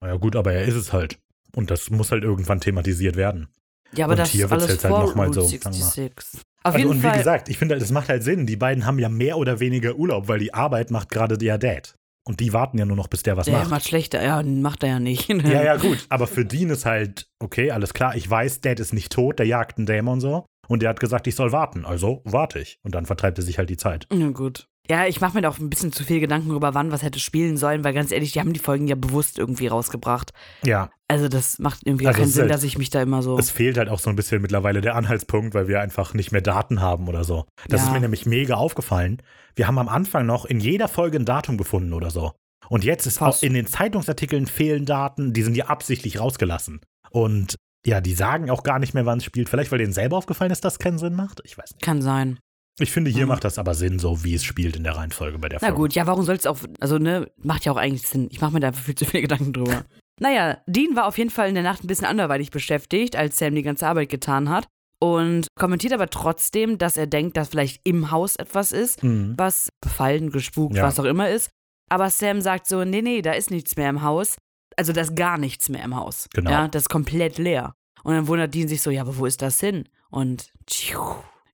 S1: Na ja, gut, aber er ist es halt. Und das muss halt irgendwann thematisiert werden.
S2: Ja, aber
S1: Und
S2: das
S1: hier
S2: alles
S1: jetzt halt
S2: vor
S1: noch mal
S2: Route
S1: so, sagen wir.
S2: 66. Auf
S1: Also,
S2: jeden
S1: und wie
S2: Fall.
S1: gesagt, ich finde, das macht halt Sinn. Die beiden haben ja mehr oder weniger Urlaub, weil die Arbeit macht gerade der Dad. Und die warten ja nur noch, bis der was
S2: der
S1: macht.
S2: macht schlechter. Ja, macht er ja nicht.
S1: Ja, ja, gut. Aber für Dean ist halt, okay, alles klar, ich weiß, Dad ist nicht tot, der jagt einen Dämon so. Und der hat gesagt, ich soll warten. Also warte ich. Und dann vertreibt er sich halt die Zeit.
S2: Ja, gut. Ja, ich mache mir da auch ein bisschen zu viel Gedanken über wann was hätte spielen sollen, weil ganz ehrlich, die haben die Folgen ja bewusst irgendwie rausgebracht.
S1: Ja,
S2: Also das macht irgendwie
S1: Also
S2: keinen Sinn,
S1: halt-
S2: dass ich mich da immer so.
S1: es fehlt halt auch so ein bisschen mittlerweile der Anhaltspunkt, weil wir einfach nicht mehr Daten haben oder so. Das
S2: Ja.
S1: ist mir nämlich mega aufgefallen. Wir haben am Anfang noch in jeder Folge ein Datum gefunden oder so. Und jetzt ist
S2: Fast.
S1: auch in den Zeitungsartikeln fehlen Daten, die sind ja absichtlich rausgelassen. Und ja, die sagen auch gar nicht mehr, wann es spielt. Vielleicht, weil denen selber aufgefallen ist, dass es keinen Sinn macht. Ich weiß nicht.
S2: Kann sein.
S1: Ich finde, hier
S2: Mhm.
S1: macht das aber Sinn, so wie es spielt in der Reihenfolge bei der
S2: Na
S1: Folge.
S2: gut, ja, warum soll es auch, also ne, macht ja auch eigentlich Sinn. Ich mache mir da einfach viel zu viele Gedanken drüber. naja, Dean war auf jeden Fall in der Nacht ein bisschen anderweitig beschäftigt, als Sam die ganze Arbeit getan hat. Und kommentiert aber trotzdem, dass er denkt, dass vielleicht im Haus etwas ist,
S1: Mhm.
S2: was befallen, gespukt,
S1: Ja.
S2: was auch immer ist. Aber Sam sagt so, nee, nee, da ist nichts mehr im Haus. Also da ist gar nichts mehr im Haus.
S1: Genau.
S2: Ja, das ist komplett leer. Und dann wundert Dean sich so, ja, aber wo ist das hin? Und tschiu,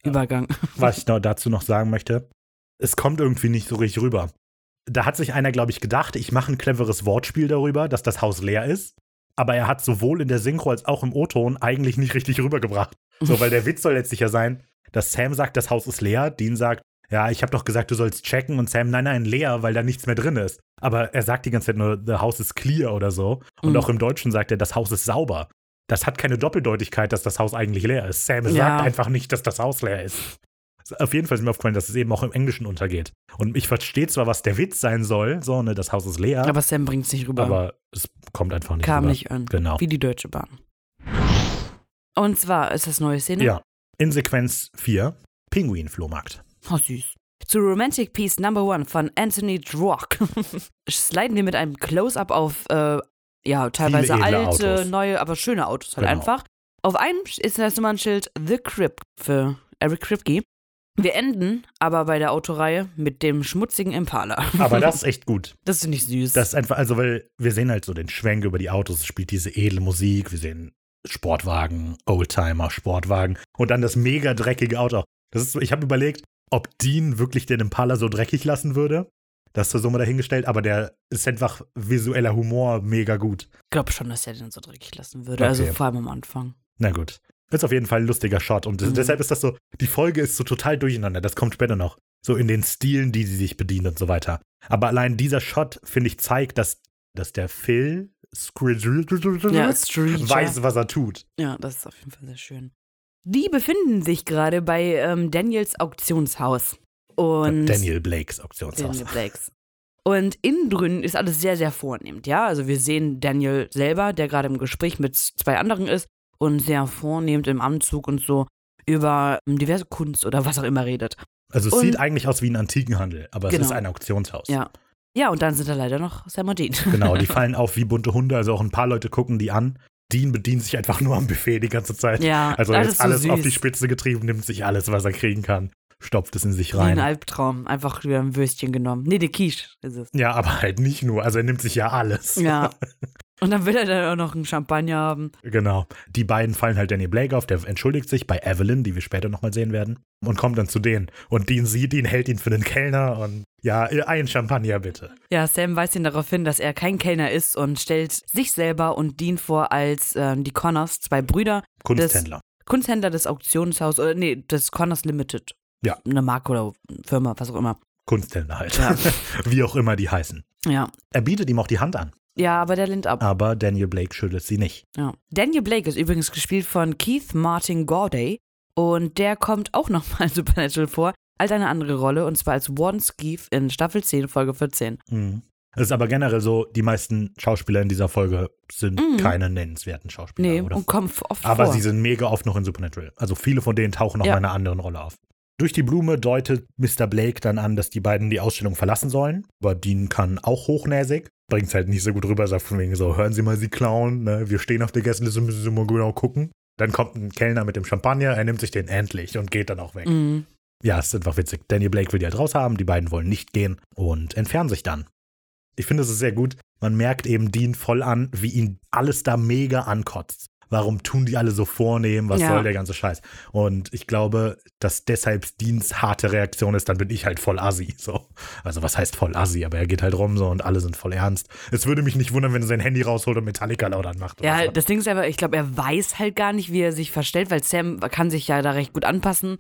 S2: Übergang.
S1: Was ich noch dazu noch sagen möchte, es kommt irgendwie nicht so richtig rüber. Da hat sich einer, glaube ich, gedacht, ich mache ein cleveres Wortspiel darüber, dass das Haus leer ist. Aber er hat sowohl in der Synchro als auch im O-Ton eigentlich nicht richtig rübergebracht. So, weil der Witz soll letztlich ja sein, dass Sam sagt, das Haus ist leer, Dean sagt, ja, ich habe doch gesagt, du sollst checken und Sam, nein, nein, leer, weil da nichts mehr drin ist. Aber er sagt die ganze Zeit nur, the house is clear oder so. Und
S2: Mhm.
S1: auch im Deutschen sagt er, das Haus ist sauber. Das hat keine Doppeldeutigkeit, dass das Haus eigentlich leer ist. Sam
S2: Ja.
S1: sagt einfach nicht, dass das Haus leer ist. Auf jeden Fall ist mir aufgefallen, dass es eben auch im Englischen untergeht. Und ich verstehe zwar, was der Witz sein soll, so, ne, das Haus ist leer, aber,
S2: Aber Sam bringt es nicht rüber.
S1: es kommt einfach nicht
S2: Kam
S1: rüber.
S2: nicht an.
S1: Genau.
S2: Wie die Deutsche Bahn. Und zwar ist das neue Szene.
S1: Ja. In Sequenz 4, Pinguin-Flohmarkt.
S2: Oh, süß. Zu Romantic Piece Number One von Anthony Drock sliden wir mit einem Close-Up auf, äh, ja, teilweise alte,
S1: Autos.
S2: neue, aber schöne Autos halt
S1: Genau.
S2: einfach. Auf einem ist das Nummernschild The Crip für Eric Kripke. Wir enden aber bei der Autoreihe mit dem schmutzigen Impala.
S1: Aber das ist echt gut.
S2: Das finde ich süß.
S1: Das ist einfach, also, weil wir sehen halt so den Schwenk über die Autos, es spielt diese edle Musik, wir sehen Sportwagen, Oldtimer, Sportwagen und dann das mega dreckige Auto. Das ist ich habe überlegt, ob Dean wirklich den Impala so dreckig lassen würde. Das ist so mal dahingestellt, aber der ist einfach visueller Humor mega gut.
S2: ich glaube schon, dass er den so dreckig lassen würde.
S1: Okay.
S2: Also vor allem am Anfang.
S1: Na gut. Ist auf jeden Fall ein lustiger Shot und
S2: Mhm.
S1: deshalb ist das so, die Folge ist so total durcheinander. Das kommt später noch. So in den Stilen, die sie sich bedient und so weiter. Aber allein dieser Shot, finde ich, zeigt, dass, dass der Phil
S2: Ja,
S1: weiß, was er tut.
S2: Ja, das ist auf jeden Fall sehr schön. Die befinden sich gerade bei ähm, Daniels Auktionshaus. Und
S1: Daniel Blakes Auktionshaus.
S2: Daniel Blakes. Und innen drin ist alles sehr, sehr vornehmend, ja. Also wir sehen Daniel selber, der gerade im Gespräch mit zwei anderen ist und sehr vornehmend im Anzug und so über ähm, diverse Kunst oder was auch immer redet.
S1: Also es
S2: Und-
S1: sieht eigentlich aus wie ein Antikenhandel, aber
S2: Genau.
S1: es ist ein Auktionshaus.
S2: Ja. Ja, und dann sind da leider noch Sam und Dean.
S1: Genau, die fallen auf wie bunte Hunde, also auch ein paar Leute gucken die an. Dean bedient sich einfach nur am Buffet die ganze Zeit.
S2: ja,
S1: Also jetzt
S2: ist so
S1: alles
S2: süß.
S1: auf die Spitze getrieben, nimmt sich alles, was er kriegen kann, stopft es in sich
S2: Wie ein
S1: rein.
S2: Albtraum. Einfach wieder ein Würstchen genommen. Nee, die Quiche ist es.
S1: Ja, aber halt nicht nur. Also er nimmt sich ja alles.
S2: Ja. Und dann will er dann auch noch einen Champagner haben.
S1: Genau. Die beiden fallen halt Danny Blake auf, der entschuldigt sich bei Evelyn, die wir später nochmal sehen werden, und kommt dann zu denen. Und Dean sieht ihn, hält ihn für den Kellner und ja, ein Champagner bitte.
S2: Ja, Sam weist ihn darauf hin, dass er kein Kellner ist und stellt sich selber und Dean vor als ähm, die Connors, zwei Brüder,
S1: Kunsthändler.
S2: Kunsthändler des Auktionshauses, oder nee, des Connors Limited.
S1: Ja.
S2: Eine Marke oder Firma, was auch immer.
S1: Kunsthändler halt.
S2: Ja.
S1: Wie auch immer die heißen.
S2: Ja.
S1: Er bietet ihm auch die Hand an,
S2: Ja, aber der lehnt ab.
S1: aber Daniel Blake schüttelt sie nicht.
S2: Ja. Daniel Blake ist übrigens gespielt von Keith Martin Gorday und der kommt auch nochmal in Supernatural vor, als eine andere Rolle und zwar als Warden Skeef in Staffel 10, Folge 14.
S1: Mhm. Es ist aber generell so, die meisten Schauspieler in dieser Folge sind
S2: Mhm.
S1: keine nennenswerten Schauspieler.
S2: Nee,
S1: oder?
S2: und kommt oft
S1: Aber
S2: vor.
S1: sie sind mega oft noch in Supernatural. Also viele von denen tauchen noch
S2: Ja.
S1: in einer anderen Rolle auf. Durch die Blume deutet Mr. Blake dann an, dass die beiden die Ausstellung verlassen sollen. Aber Dean kann auch hochnäsig. Bringt es halt nicht so gut rüber, sagt von wegen so, hören Sie mal, Sie klauen, ne? wir stehen auf der Gästeliste, müssen Sie mal genau gucken. Dann kommt ein Kellner mit dem Champagner, er nimmt sich den endlich und geht dann auch weg.
S2: Mhm.
S1: Ja, es ist einfach witzig. Daniel Blake will die halt raus haben, die beiden wollen nicht gehen und entfernen sich dann. Ich finde, es ist sehr gut. Man merkt eben Dean voll an, wie ihn alles da mega ankotzt. Warum tun die alle so vornehm? Was
S2: Ja.
S1: soll der ganze Scheiß? Und ich glaube, dass deshalb Deans harte Reaktion ist, dann bin ich halt voll assi. So. Also, was heißt voll assi? Aber er geht halt rum so und alle sind voll ernst. Es würde mich nicht wundern, wenn er sein Handy rausholt und Metallica laut anmacht. oder
S2: Ja,
S1: so.
S2: das Ding ist aber, ich glaube, er weiß halt gar nicht, wie er sich verstellt, weil Sam kann sich ja da recht gut anpassen.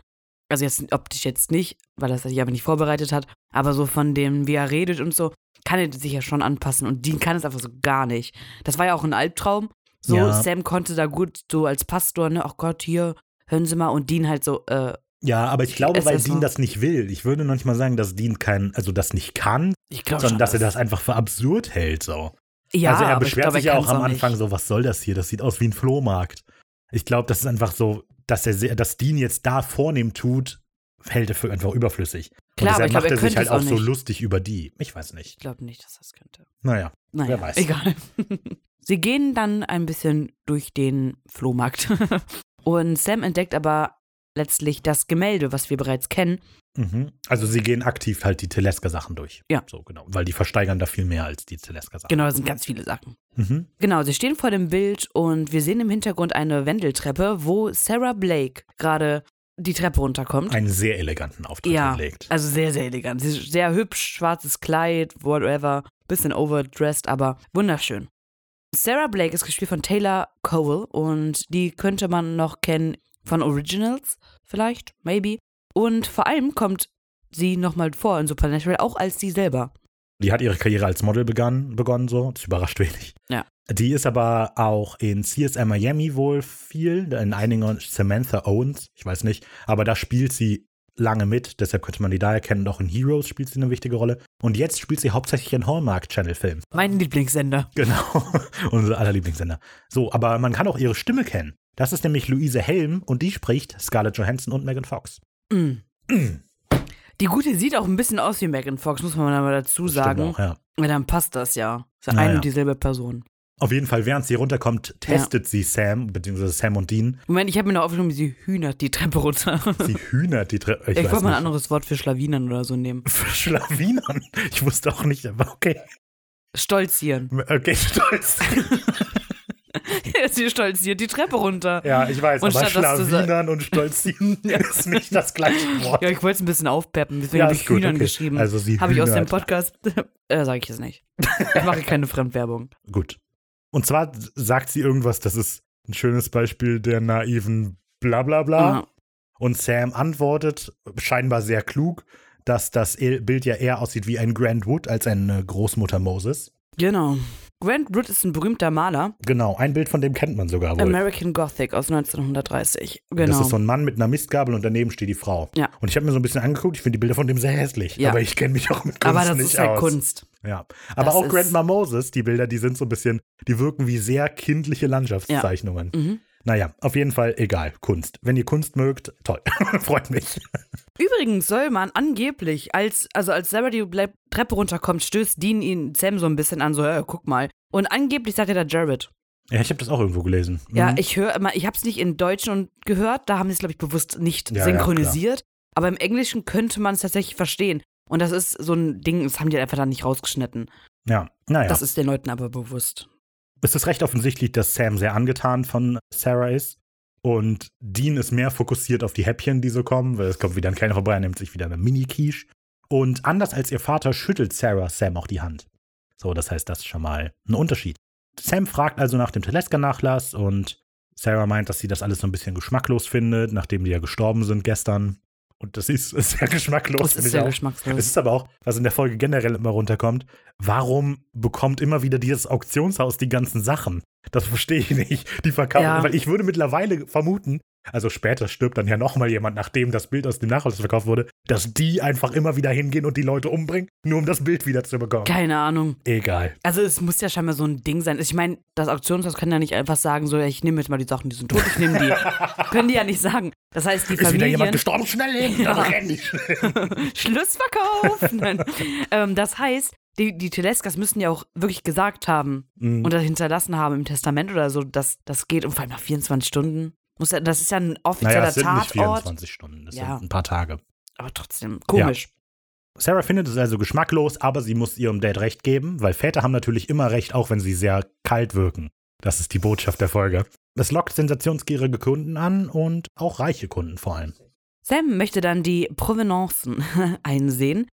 S2: Also jetzt optisch jetzt nicht, weil er sich aber nicht vorbereitet hat, aber so von dem, wie er redet und so, kann er sich ja schon anpassen und Dean kann es einfach so gar nicht. Das war ja auch ein Albtraum. So,
S1: Ja.
S2: Sam konnte da gut so als Pastor, ne, ach Gott, hier, hören Sie mal, und Dean halt so, äh,
S1: Ja, aber ich glaube, weil Dean das nicht will. Ich würde noch nicht mal sagen, dass Dean kein, also das nicht kann, sondern
S2: schon,
S1: dass er das einfach für absurd hält, so.
S2: Ja,
S1: also er
S2: aber ich
S1: beschwert
S2: glaub, er
S1: sich ja auch am
S2: nicht.
S1: Anfang so, was soll das hier? Das sieht aus wie ein Flohmarkt. Ich glaube, das ist einfach so, dass er sehr, dass Dean jetzt da vornehm tut, hält er für einfach überflüssig.
S2: Klar,
S1: Und
S2: aber
S1: deshalb
S2: ich glaub,
S1: macht
S2: er
S1: er sich halt auch
S2: auch
S1: so
S2: nicht.
S1: lustig über die. Ich weiß nicht.
S2: Ich glaube nicht, dass das könnte.
S1: Naja.
S2: Naja,
S1: Wer weiß.
S2: egal. Sie gehen dann ein bisschen durch den Flohmarkt. Und Sam entdeckt aber letztlich das Gemälde, was wir bereits kennen.
S1: Mhm. Also sie gehen aktiv halt die Teleska-Sachen durch.
S2: Ja.
S1: So, genau. Weil die versteigern da viel mehr als die Teleska-Sachen.
S2: Genau, das sind ganz viele Sachen.
S1: Mhm.
S2: Genau, sie stehen vor dem Bild und wir sehen im Hintergrund eine Wendeltreppe, wo Sarah Blake gerade die Treppe runterkommt.
S1: Einen sehr eleganten Auftritt
S2: ja,
S1: hinlegt.
S2: also sehr, sehr elegant. Sie ist sehr hübsch, schwarzes Kleid, whatever. Bisschen overdressed, aber wunderschön. Sarah Blake ist gespielt von Taylor Cole und die könnte man noch kennen von Originals, vielleicht, maybe. Und vor allem kommt sie nochmal vor in Supernatural, auch als sie selber.
S1: Die hat ihre Karriere als Model begann, begonnen, so. Das überrascht wenig.
S2: Ja.
S1: Die ist aber auch in CSI Miami wohl viel, in einigen Samantha Owens, ich weiß nicht, aber da spielt sie lange mit, deshalb könnte man die da erkennen. Auch in Heroes spielt sie eine wichtige Rolle. Und jetzt spielt sie hauptsächlich in Hallmark-Channel-Filmen.
S2: Mein Lieblingssender.
S1: Genau, unser aller Lieblingssender. So, aber man kann auch ihre Stimme kennen. Das ist nämlich Luise Helm und die spricht Scarlett Johansson und Megan Fox.
S2: Mm. Die Gute sieht auch ein bisschen aus wie Megan Fox, muss man mal dazu
S1: Das
S2: sagen.
S1: Auch, ja.
S2: Ja, dann passt das ja. Ist ja
S1: Na
S2: eine
S1: ja.
S2: und dieselbe Person.
S1: Auf jeden Fall, während sie runterkommt, testet sie Sam, beziehungsweise Sam und Dean.
S2: Moment, ich habe mir noch aufgenommen, sie hühnert die Treppe runter.
S1: Sie hühnert die Treppe.
S2: Ich,
S1: weiß
S2: wollte mal ein anderes Wort für Schlawinern oder so nehmen.
S1: Für Schlawinern. Ich wusste auch nicht, aber okay.
S2: Stolzieren.
S1: Okay, stolz.
S2: sie stolziert die Treppe runter.
S1: Ja, ich weiß,
S2: Und
S1: aber Schlawinern und Stolzieren ist nicht das gleiche Wort.
S2: Ja, ich wollte es ein bisschen aufpeppen, deswegen
S1: Ja,
S2: habe ich
S1: gut,
S2: Hühnern
S1: okay.
S2: geschrieben.
S1: Also sie
S2: habe ich aus dem. Podcast. äh, sage ich jetzt nicht. Ich mache keine Fremdwerbung.
S1: Gut. Und zwar sagt sie irgendwas, das ist ein schönes Beispiel der naiven Blablabla.
S2: Ja.
S1: Und Sam antwortet, scheinbar sehr klug, dass das Bild ja eher aussieht wie ein Grand Wood als eine Großmutter Moses.
S2: Genau. Grant Wood ist ein berühmter Maler.
S1: Genau, ein Bild von dem kennt man sogar wohl.
S2: American Gothic aus 1930. Genau.
S1: Das ist so ein Mann mit einer Mistgabel und daneben steht die Frau.
S2: Ja.
S1: Und ich habe mir so ein bisschen angeguckt, ich finde die Bilder von dem sehr hässlich.
S2: Ja.
S1: Aber ich kenne mich auch mit Kunst
S2: aber das
S1: nicht
S2: ist halt
S1: aus.
S2: Kunst.
S1: Ja. Aber
S2: Das
S1: auch Grandma Moses, die Bilder, die sind so ein bisschen, die wirken wie sehr kindliche Landschaftszeichnungen.
S2: Mhm.
S1: Naja, auf jeden Fall egal. Kunst. Wenn ihr Kunst mögt, toll. Freut mich.
S2: Übrigens soll man angeblich, als, also als Sarah die Treppe runterkommt, stößt Dean ihn Sam so ein bisschen an, so, äh, guck mal. Und angeblich sagt er da Jared.
S1: Ja, ich habe das auch irgendwo gelesen.
S2: Ja,
S1: Mhm.
S2: ich höre immer, ich habe es nicht in Deutsch und gehört, da haben sie es, glaube ich, bewusst nicht
S1: Ja, ja,
S2: synchronisiert. aber im Englischen könnte man es tatsächlich verstehen. Und das ist so ein Ding, das haben die einfach dann nicht rausgeschnitten.
S1: ja. Naja.
S2: Das ist den Leuten aber bewusst.
S1: es ist recht offensichtlich, dass Sam sehr angetan von Sarah ist. Und Dean ist mehr fokussiert auf die Häppchen, die so kommen, weil es kommt wieder ein kleiner vorbei, er nimmt sich wieder eine Mini-Quiche. Und anders als ihr Vater schüttelt Sarah Sam auch die Hand. So, das heißt, das ist schon mal ein Unterschied. Sam fragt also nach dem Teleska-Nachlass und Sarah meint, dass sie das alles so ein bisschen geschmacklos findet, nachdem die ja gestorben sind gestern. Und das ist sehr geschmacklos.
S2: Das ist sehr geschmackslos.
S1: Es ist aber auch, was in der Folge generell immer runterkommt, warum bekommt immer wieder dieses Auktionshaus die ganzen Sachen? Das verstehe ich nicht. Die verkaufen,
S2: Ja.
S1: weil ich würde mittlerweile vermuten, also später stirbt dann ja nochmal jemand, nachdem das Bild aus dem Nachlass verkauft wurde, dass die einfach immer wieder hingehen und die Leute umbringen, nur um das Bild wieder zu bekommen.
S2: Keine Ahnung.
S1: Egal.
S2: Also es muss ja scheinbar so ein Ding sein. Ich meine, das Auktionshaus kann ja nicht einfach sagen, so, ja, ich nehme jetzt mal die Sachen, die sind tot, ich nehme die. Können die ja nicht sagen. Das heißt, die
S1: Ist wieder jemand
S2: Familien...
S1: gestorben? Schnell hin!
S2: Ja.
S1: Renn ich.
S2: Schlussverkauf! Nein. ähm, das heißt, die, die Teleskas müssen ja auch wirklich gesagt haben
S1: Mhm.
S2: und das hinterlassen haben im Testament oder so, dass das geht und vor allem nach 24 Stunden. Muss ja, das ist ja ein offizieller
S1: naja, es sind nicht
S2: Tatort.
S1: 24 Stunden, das
S2: Ja.
S1: sind ein paar Tage.
S2: Aber trotzdem, komisch.
S1: Sarah findet es also geschmacklos, aber sie muss ihrem Dad recht geben, weil Väter haben natürlich immer recht, auch wenn sie sehr kalt wirken. Das ist die Botschaft der Folge. Das lockt sensationsgierige Kunden an und auch reiche Kunden vor allem.
S2: Sam möchte dann die Provenancen einsehen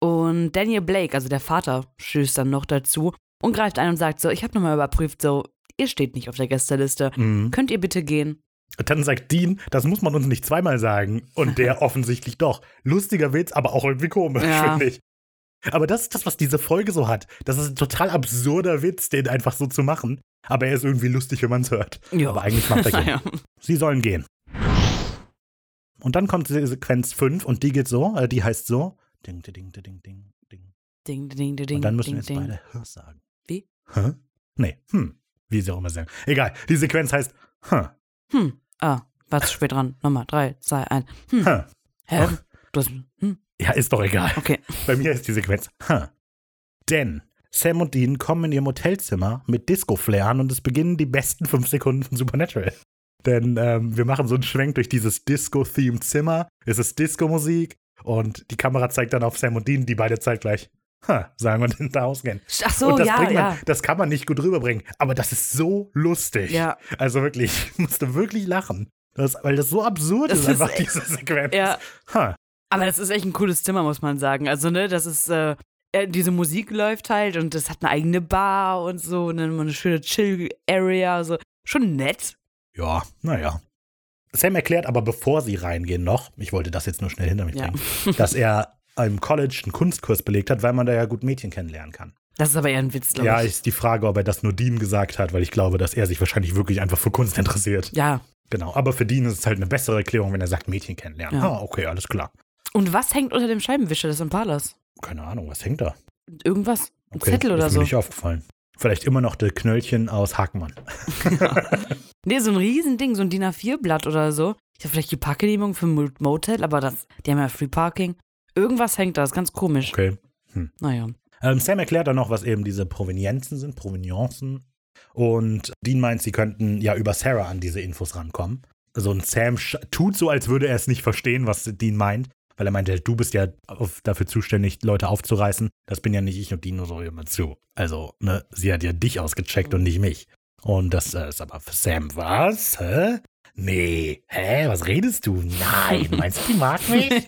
S2: und Daniel Blake, also der Vater, stößt dann noch dazu und greift ein und sagt so, ich habe nochmal überprüft, so, ihr steht nicht auf der Gästeliste.
S1: Mhm.
S2: Könnt ihr bitte gehen?
S1: Dann sagt Dean, das muss man uns nicht zweimal sagen. Und der offensichtlich doch. Lustiger Witz, aber auch irgendwie komisch,
S2: Ja.
S1: finde ich. Aber das ist das, was diese Folge so hat. Das ist ein total absurder Witz, den einfach so zu machen. Aber er ist irgendwie lustig, wenn man es hört.
S2: Ja.
S1: Aber eigentlich macht er.
S2: Naja.
S1: Sie sollen gehen. Und dann kommt die Sequenz 5 und die geht so, äh, die heißt so. Ding, ding, ding, ding, ding, ding.
S2: Ding, ding, ding, ding.
S1: Und dann müssen
S2: ding,
S1: wir jetzt
S2: ding.
S1: beide Hör sagen.
S2: Wie?
S1: Hä? Nee, hm. Wie sie auch immer sagen. Egal, die Sequenz heißt Hä.
S2: Hm. Ah, war zu spät dran. Nochmal. Drei, zwei, ein. Hm.
S1: Hä.
S2: Du hast. Hm.
S1: Ja, ist doch egal.
S2: Okay.
S1: Bei mir ist die Sequenz Hä. Denn Sam und Dean kommen in ihrem Hotelzimmer mit Disco-Flair an und es beginnen die besten fünf Sekunden von Supernatural. Denn ähm, wir machen so einen Schwenk durch dieses Disco-Themed-Zimmer. Es ist Disco-Musik und die Kamera zeigt dann auf Sam und Dean, die beide zeitgleich ha, sagen und hinter ausgehen.
S2: Ach so,
S1: und das,
S2: ja,
S1: man,
S2: ja.
S1: das kann man nicht gut rüberbringen. Aber das ist so lustig.
S2: Ja.
S1: Also wirklich, ich musste wirklich lachen. Das, weil das so absurd
S2: Das
S1: ist,
S2: ist
S1: einfach
S2: echt-
S1: diese Sequenz.
S2: Ja.
S1: Ha.
S2: Aber das ist echt ein cooles Zimmer, muss man sagen. Also, ne, das ist, äh, diese Musik läuft halt und das hat eine eigene Bar und so, und dann eine schöne Chill-Area, so. Schon nett.
S1: Ja, naja. Sam erklärt aber, bevor sie reingehen, noch, ich wollte das jetzt nur schnell hinter mich
S2: Ja.
S1: bringen, dass er im College einen Kunstkurs belegt hat, weil man da ja gut Mädchen kennenlernen kann.
S2: Das ist aber eher ein Witz, glaube
S1: Ja,
S2: ich.
S1: ist die Frage, ob er das nur Dean gesagt hat, weil ich glaube, dass er sich wahrscheinlich wirklich einfach für Kunst interessiert.
S2: Ja.
S1: Genau. Aber für Dean ist es halt eine bessere Erklärung, wenn er sagt, Mädchen kennenlernen.
S2: Ja.
S1: Ah, okay, alles klar.
S2: Und was hängt unter dem Scheibenwischer des Impalas?
S1: Keine Ahnung, was hängt da?
S2: Irgendwas? Ein
S1: Okay,
S2: Zettel oder
S1: ist
S2: so?
S1: mir nicht aufgefallen. Vielleicht immer noch der Knöllchen aus Hakenmann.
S2: Nee, so ein Riesending, so ein DIN A4-Blatt oder so. Ich habe vielleicht die Parkgenehmigung für ein Mo- Motel, aber das, die haben ja Free Parking. Irgendwas hängt da, ist ganz komisch.
S1: Okay.
S2: Naja.
S1: Ähm, Sam erklärt dann noch, was eben diese Provenienzen sind, Provenienzen. Und Dean meint, sie könnten ja über Sarah an diese Infos rankommen. Also und Sam tut so, als würde er es nicht verstehen, was Dean meint. Weil er meinte, du bist ja auf, dafür zuständig, Leute aufzureißen. Das bin ja nicht ich und Dean nur so immer zu. Also, ne, sie hat ja dich ausgecheckt und nicht mich. Und das äh, ist aber für Sam, was? Hä? Nee. Hä? Was redest du? Nein. Meinst du, die mag mich?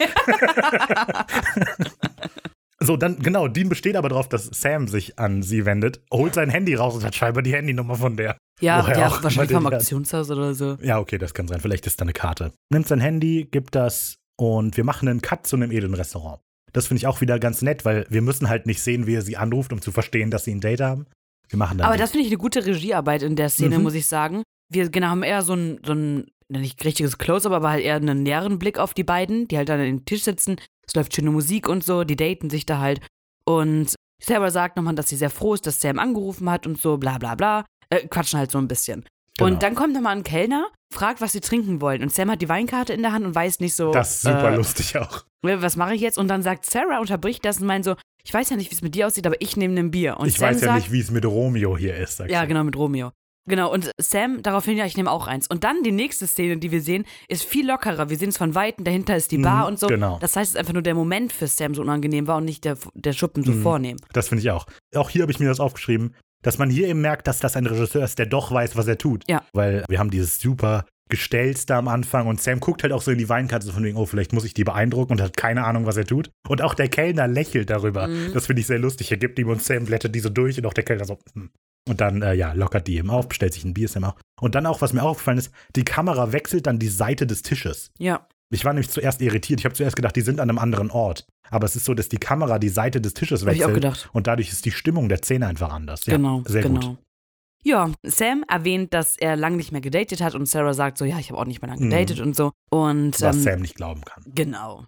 S1: So, dann, genau, Dean besteht aber darauf, dass Sam sich an sie wendet, holt sein Handy raus und hat scheinbar die Handynummer von der.
S2: Ja, ja
S1: auch
S2: wahrscheinlich vom. Auktionshaus oder so.
S1: Ja, okay, das kann sein. Vielleicht ist da eine Karte. Nimmt sein Handy, gibt das und wir machen einen Cut zu einem edlen Restaurant. Das finde ich auch wieder ganz nett, weil wir müssen halt nicht sehen, wie er sie anruft, um zu verstehen, dass sie ein Date haben. Wir machen dann.
S2: Aber das finde ich eine gute Regiearbeit in der Szene,
S1: Mhm.
S2: muss ich sagen. Wir genau, haben eher so ein, so ein nicht richtiges Close-up, aber halt eher einen näheren Blick auf die beiden, die halt dann an den Tisch sitzen. Es läuft schöne Musik und so, die daten sich da halt. Und Sarah sagt nochmal, dass sie sehr froh ist, dass Sam angerufen hat und so, bla bla bla. Äh, quatschen halt so ein bisschen.
S1: Genau.
S2: Und dann kommt nochmal ein Kellner, fragt, was sie trinken wollen. Und Sam hat die Weinkarte in der Hand und weiß nicht so.
S1: das ist super
S2: äh,
S1: lustig auch.
S2: Was mache ich jetzt? Und dann sagt Sarah, unterbricht das und meint so, ich weiß ja nicht, wie es mit dir aussieht, aber ich nehme ein Bier. Und
S1: ich
S2: Sam
S1: weiß ja
S2: sagt,
S1: nicht, wie es mit Romeo hier ist.
S2: ja, genau, mit Romeo. Genau, und Sam daraufhin, ja, ich nehme auch eins. Und dann die nächste Szene, die wir sehen, ist viel lockerer. Wir sehen es von Weitem, dahinter ist die Bar
S1: Mhm,
S2: und so.
S1: genau.
S2: Das heißt, es ist einfach nur der Moment für Sam so unangenehm war und nicht der, der Schuppen so
S1: Mhm.
S2: vornehm.
S1: Das finde ich auch. Auch hier habe ich mir das aufgeschrieben, dass man hier eben merkt, dass das ein Regisseur ist, der doch weiß, was er tut.
S2: Ja.
S1: Weil wir haben dieses super Gestelz da am Anfang und Sam guckt halt auch so in die Weinkarte so von wegen, oh, vielleicht muss ich die beeindrucken und hat keine Ahnung, was er tut. Und auch der Kellner lächelt darüber.
S2: Mhm.
S1: Das finde ich sehr lustig. Er gibt ihm und Sam blättert die so durch und auch der Kellner so, hm. Und dann, äh, ja, lockert die eben auf, bestellt sich ein Bier, Sam auch. Und dann auch, was mir aufgefallen ist, die Kamera wechselt dann die Seite des Tisches.
S2: Ja.
S1: Ich war nämlich zuerst irritiert. Ich habe zuerst gedacht, die sind an einem anderen Ort. Aber es ist so, dass die Kamera die Seite des Tisches
S2: Habe ich auch
S1: wechselt.
S2: gedacht.
S1: Und dadurch ist die Stimmung der Szene einfach anders. Ja,
S2: genau,
S1: Sehr
S2: genau.
S1: gut.
S2: Ja, Sam erwähnt, dass er lange nicht mehr gedatet hat und Sarah sagt so, ja, ich habe auch nicht mehr lange
S1: Mhm.
S2: gedatet und so. Und
S1: Was
S2: ähm,
S1: Sam nicht glauben kann.
S2: Genau.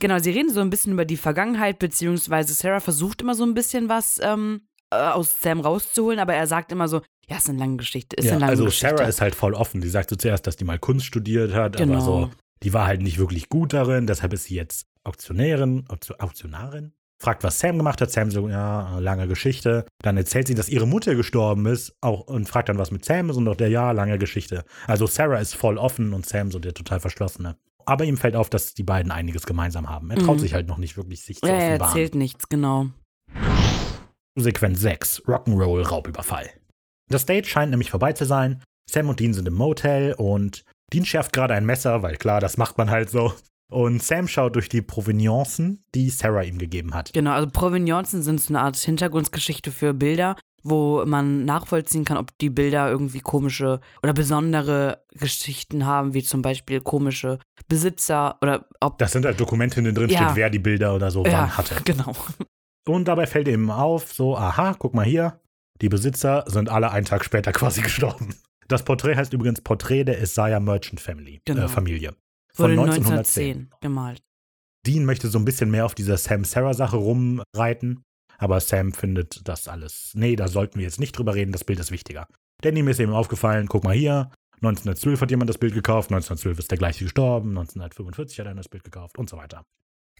S2: Genau, sie reden so ein bisschen über die Vergangenheit, beziehungsweise Sarah versucht immer so ein bisschen was ähm, äh, aus Sam rauszuholen, aber er sagt immer so, ja, ist eine lange Geschichte, ist
S1: Ja,
S2: eine lange
S1: also
S2: Geschichte.
S1: Sarah ist halt voll offen. Die sagt so zuerst, dass die mal Kunst studiert hat, aber
S2: Genau.
S1: so, die war halt nicht wirklich gut darin. Deshalb ist sie jetzt Auktionärin, Auktion- Auktionarin. Fragt, was Sam gemacht hat. Sam so, ja, lange Geschichte. Dann erzählt sie, dass ihre Mutter gestorben ist auch, und fragt dann, was mit Sam ist und doch der, ja, lange Geschichte. Also Sarah ist voll offen und Sam so der total Verschlossene. Aber ihm fällt auf, dass die beiden einiges gemeinsam haben. Er traut
S2: Mhm.
S1: sich halt noch nicht wirklich, sich zu
S2: ja, er
S1: offenbaren.
S2: erzählt nichts, genau.
S1: Sequenz 6, Rock'n'Roll Raubüberfall. Das Date scheint nämlich vorbei zu sein. Sam und Dean sind im Motel und Dean schärft gerade ein Messer, weil klar, das macht man halt so. Und Sam schaut durch die Proveniencen, die Sarah ihm gegeben hat.
S2: Genau, also Provenienzen sind so eine Art Hintergrundgeschichte für Bilder, wo man nachvollziehen kann, ob die Bilder irgendwie komische oder besondere Geschichten haben, wie zum Beispiel komische Besitzer oder ob.
S1: Das sind halt Dokumente, in denen drin
S2: Ja.
S1: steht, wer die Bilder oder so
S2: ja,
S1: wann hatte.
S2: genau.
S1: Und dabei fällt ihm auf, so, aha, guck mal hier, die Besitzer sind alle einen Tag später quasi gestorben. Das Porträt heißt übrigens Porträt der Isaiah Merchant Family,
S2: Genau.
S1: äh, Familie. Von
S2: Wurde
S1: 1910.
S2: 1910 gemalt.
S1: Dean möchte so ein bisschen mehr auf dieser Sam-Sarah-Sache rumreiten, aber Sam findet das alles. Nee, da sollten wir jetzt nicht drüber reden, das Bild ist wichtiger. Denn ihm ist eben aufgefallen, guck mal hier, 1912 hat jemand das Bild gekauft, 1912 ist der gleiche gestorben, 1945 hat einer das Bild gekauft und so weiter.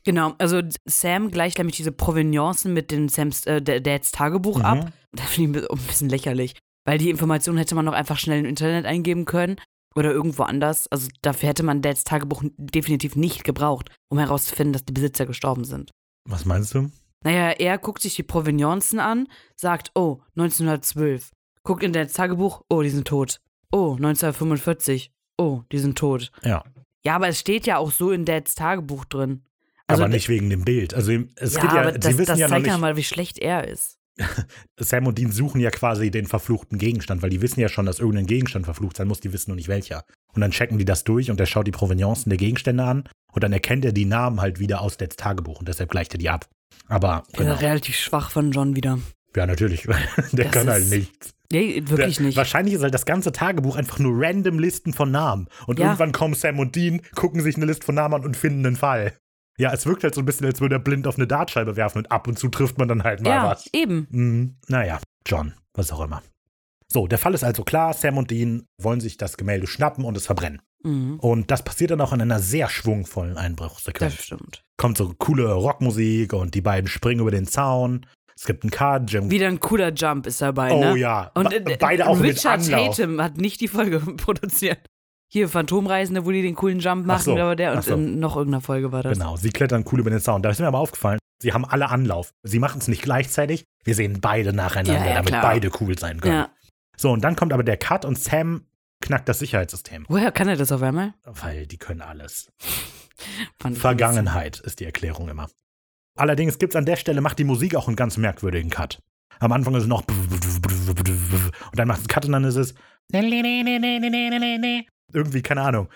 S2: Genau, also Sam gleicht nämlich diese Provenancen mit den Sams äh, Dads Tagebuch ab.
S1: Mhm.
S2: Das finde ich ein bisschen lächerlich, weil die Informationen hätte man noch einfach schnell im Internet eingeben können oder irgendwo anders. Also dafür hätte man Dads Tagebuch definitiv nicht gebraucht, um herauszufinden, dass die Besitzer gestorben sind.
S1: Was meinst du?
S2: Naja, er guckt sich die Provenancen an, sagt, oh, 1912. Guckt in Dads Tagebuch, oh, die sind tot. Oh, 1945. Oh, die sind tot.
S1: Ja.
S2: Ja, aber es steht ja auch so in Dads Tagebuch drin.
S1: Aber nicht wegen dem Bild. Also es
S2: ja,
S1: geht ja,
S2: aber
S1: sie
S2: das,
S1: wissen
S2: das
S1: ja noch
S2: zeigt ja mal, wie schlecht er ist.
S1: Sam und Dean suchen ja quasi den verfluchten Gegenstand, weil die wissen ja schon, dass irgendein Gegenstand verflucht sein muss, die wissen nur nicht welcher. Und dann checken die das durch und er schaut die Provenancen der Gegenstände an und dann erkennt er die Namen halt wieder aus Dads Tagebuch und deshalb gleicht er die ab. Aber genau.
S2: Ja, relativ schwach von John wieder.
S1: Ja, natürlich. Der
S2: Das
S1: kann halt nichts.
S2: Nee, wirklich
S1: Der,
S2: nicht.
S1: Wahrscheinlich ist halt das ganze Tagebuch einfach nur random Listen von Namen. Und
S2: Ja.
S1: irgendwann kommen Sam und Dean, gucken sich eine Liste von Namen an und finden einen Fall. Ja, es wirkt halt so ein bisschen, als würde er blind auf eine Dartscheibe werfen und ab und zu trifft man dann halt mal
S2: ja,
S1: was.
S2: eben.
S1: Hm, naja, John, was auch immer. So, der Fall ist also klar, Sam und Dean wollen sich das Gemälde schnappen und es verbrennen.
S2: Mhm.
S1: Und das passiert dann auch in einer sehr schwungvollen
S2: Das
S1: Einbruchsequenz.
S2: stimmt.
S1: Kommt so coole Rockmusik und die beiden springen über den Zaun. Es gibt einen Card, Jim.
S2: Wieder ein cooler Jump ist dabei,
S1: oh
S2: ne?
S1: ja,
S2: Und
S1: Be-
S2: äh,
S1: beide auch mit
S2: Richard
S1: Anlauf.
S2: Tatum hat nicht die Folge produziert. Hier Phantomreisende, wo die den coolen Jump machen,
S1: so,
S2: aber der und
S1: so.
S2: in noch irgendeiner Folge war das.
S1: Genau, sie klettern cool über den Zaun. Da ist mir aber aufgefallen, sie haben alle Anlauf. Sie machen es nicht gleichzeitig. Wir sehen beide nacheinander,
S2: Ja, ja,
S1: damit
S2: klar.
S1: beide cool sein können.
S2: Ja.
S1: So, und dann kommt aber der Cut und Sam knackt das Sicherheitssystem.
S2: Woher kann er das auf einmal?
S1: Weil die können alles. Vergangenheit ist die Erklärung immer. Allerdings gibt es an der Stelle, macht die Musik auch einen ganz merkwürdigen Cut. Am Anfang ist es noch und dann macht es einen Cut und dann ist es irgendwie, keine Ahnung.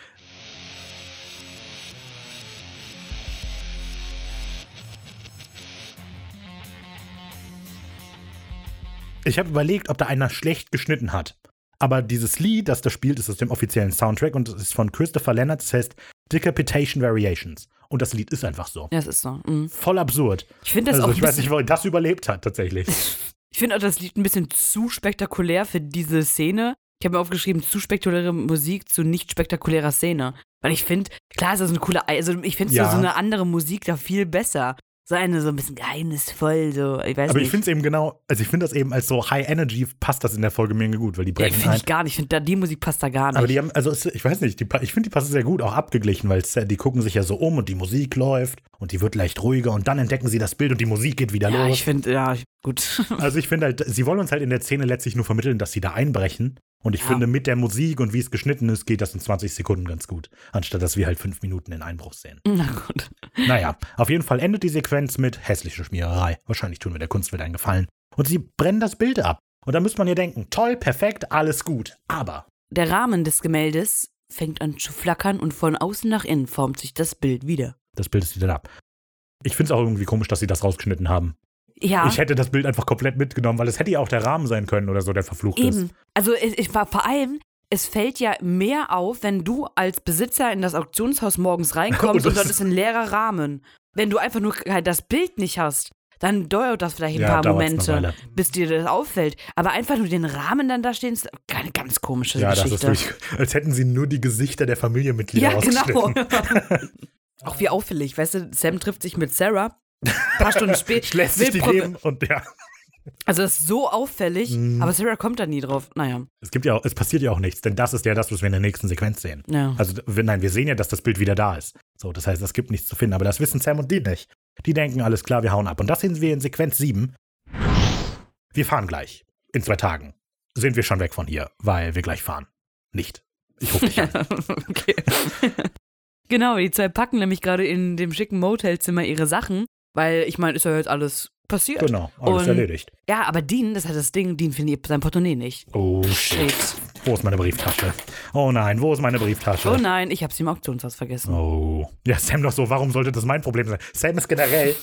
S1: Ich habe überlegt, ob da einer schlecht geschnitten hat. Aber dieses Lied, das da spielt, ist aus dem offiziellen Soundtrack und es ist von Christopher Leonard. Das heißt Decapitation Variations. Und das Lied ist einfach so.
S2: Ja, das ist so. Mhm.
S1: Voll absurd.
S2: Ich finde das
S1: Also
S2: auch
S1: ich weiß nicht, warum das überlebt hat tatsächlich.
S2: ich finde auch das Lied ein bisschen zu spektakulär für diese Szene. Ich habe mir aufgeschrieben, zu spektakuläre Musik zu nicht spektakulärer Szene. Weil ich finde, klar ist das eine coole, also ich finde
S1: Ja.
S2: so, eine andere Musik da viel besser. So eine so ein bisschen geheimnisvoll, so, ich weiß
S1: Aber
S2: nicht.
S1: ich finde es eben genau, also ich finde das eben als so High Energy passt das in der Folge mega gut, weil die
S2: ja,
S1: brechen
S2: finde
S1: ein.
S2: ich gar nicht. Ich finde, die Musik passt da gar nicht.
S1: Aber die haben, also ich weiß nicht, die, ich finde, die passen sehr gut, auch abgeglichen, weil die gucken sich ja so um und die Musik läuft und die wird leicht ruhiger und dann entdecken sie das Bild und die Musik geht wieder
S2: ja,
S1: los.
S2: ich finde, ja, gut.
S1: Also ich finde halt, sie wollen uns halt in der Szene letztlich nur vermitteln, dass sie da einbrechen. Und ich
S2: Ja.
S1: finde, mit der Musik und wie es geschnitten ist, geht das in 20 Sekunden ganz gut. Anstatt dass wir halt fünf Minuten in Einbruch sehen.
S2: Na gut.
S1: Naja, auf jeden Fall endet die Sequenz mit hässlicher Schmiererei. Wahrscheinlich tun wir der Kunstwelt einen Gefallen. Und sie brennen das Bild ab. Und da müsste man ja denken, toll, perfekt, alles gut. Aber
S2: Der Rahmen des Gemäldes fängt an zu flackern und von außen nach innen formt sich das Bild wieder.
S1: das Bild ist wieder ab. Ich finde es auch irgendwie komisch, dass sie das rausgeschnitten haben.
S2: Ja,
S1: Ich hätte das Bild einfach komplett mitgenommen, weil es hätte ja auch der Rahmen sein können oder so, der verflucht ist.
S2: eben. Also ich, ich war vor allem, es fällt ja mehr auf, wenn du als Besitzer in das Auktionshaus morgens reinkommst
S1: Oh,
S2: und dort ist ein leerer Rahmen. Wenn du einfach nur halt das Bild nicht hast, dann dauert das vielleicht ein
S1: Ja,
S2: paar Momente, bis dir das auffällt. Aber einfach nur den Rahmen dann da stehen, ist eine ganz komische
S1: Ja, das ist
S2: Geschichte.
S1: wirklich, als hätten sie nur die Gesichter der Familienmitglieder
S2: ja, genau. Auch wie auffällig, weißt du, Sam trifft sich mit Sarah. Ein paar Stunden später.
S1: Lässt sich die geben und ja.
S2: Also das ist so auffällig,
S1: Mhm.
S2: aber Sarah kommt da nie drauf. Naja,
S1: Es gibt ja auch, es passiert ja auch nichts, denn das ist ja das, was wir in der nächsten Sequenz sehen.
S2: ja.
S1: Also, wir, nein, wir sehen ja, dass das Bild wieder da ist. So, das heißt, es gibt nichts zu finden, aber das wissen Sam und Dean nicht. Die denken, alles klar, wir hauen ab. Und das sehen wir in Sequenz 7. Wir fahren gleich. In zwei Tagen. Sind wir schon weg von hier, weil wir gleich fahren. Nicht. Ich rufe dich an.
S2: okay. genau, die zwei packen nämlich gerade in dem schicken Motelzimmer ihre Sachen, weil ich meine, ist ja jetzt alles passiert.
S1: Genau, alles
S2: Und-
S1: erledigt.
S2: Ja, aber Dean, das hat das Ding, Dean findet sein Portemonnaie nicht.
S1: Oh shit. Wo ist meine Brieftasche? Oh nein, wo ist meine Brieftasche?
S2: Oh nein, ich habe sie im Auktionshaus vergessen.
S1: Oh. Ja, Sam doch so, warum sollte das mein Problem sein? Sam ist generell,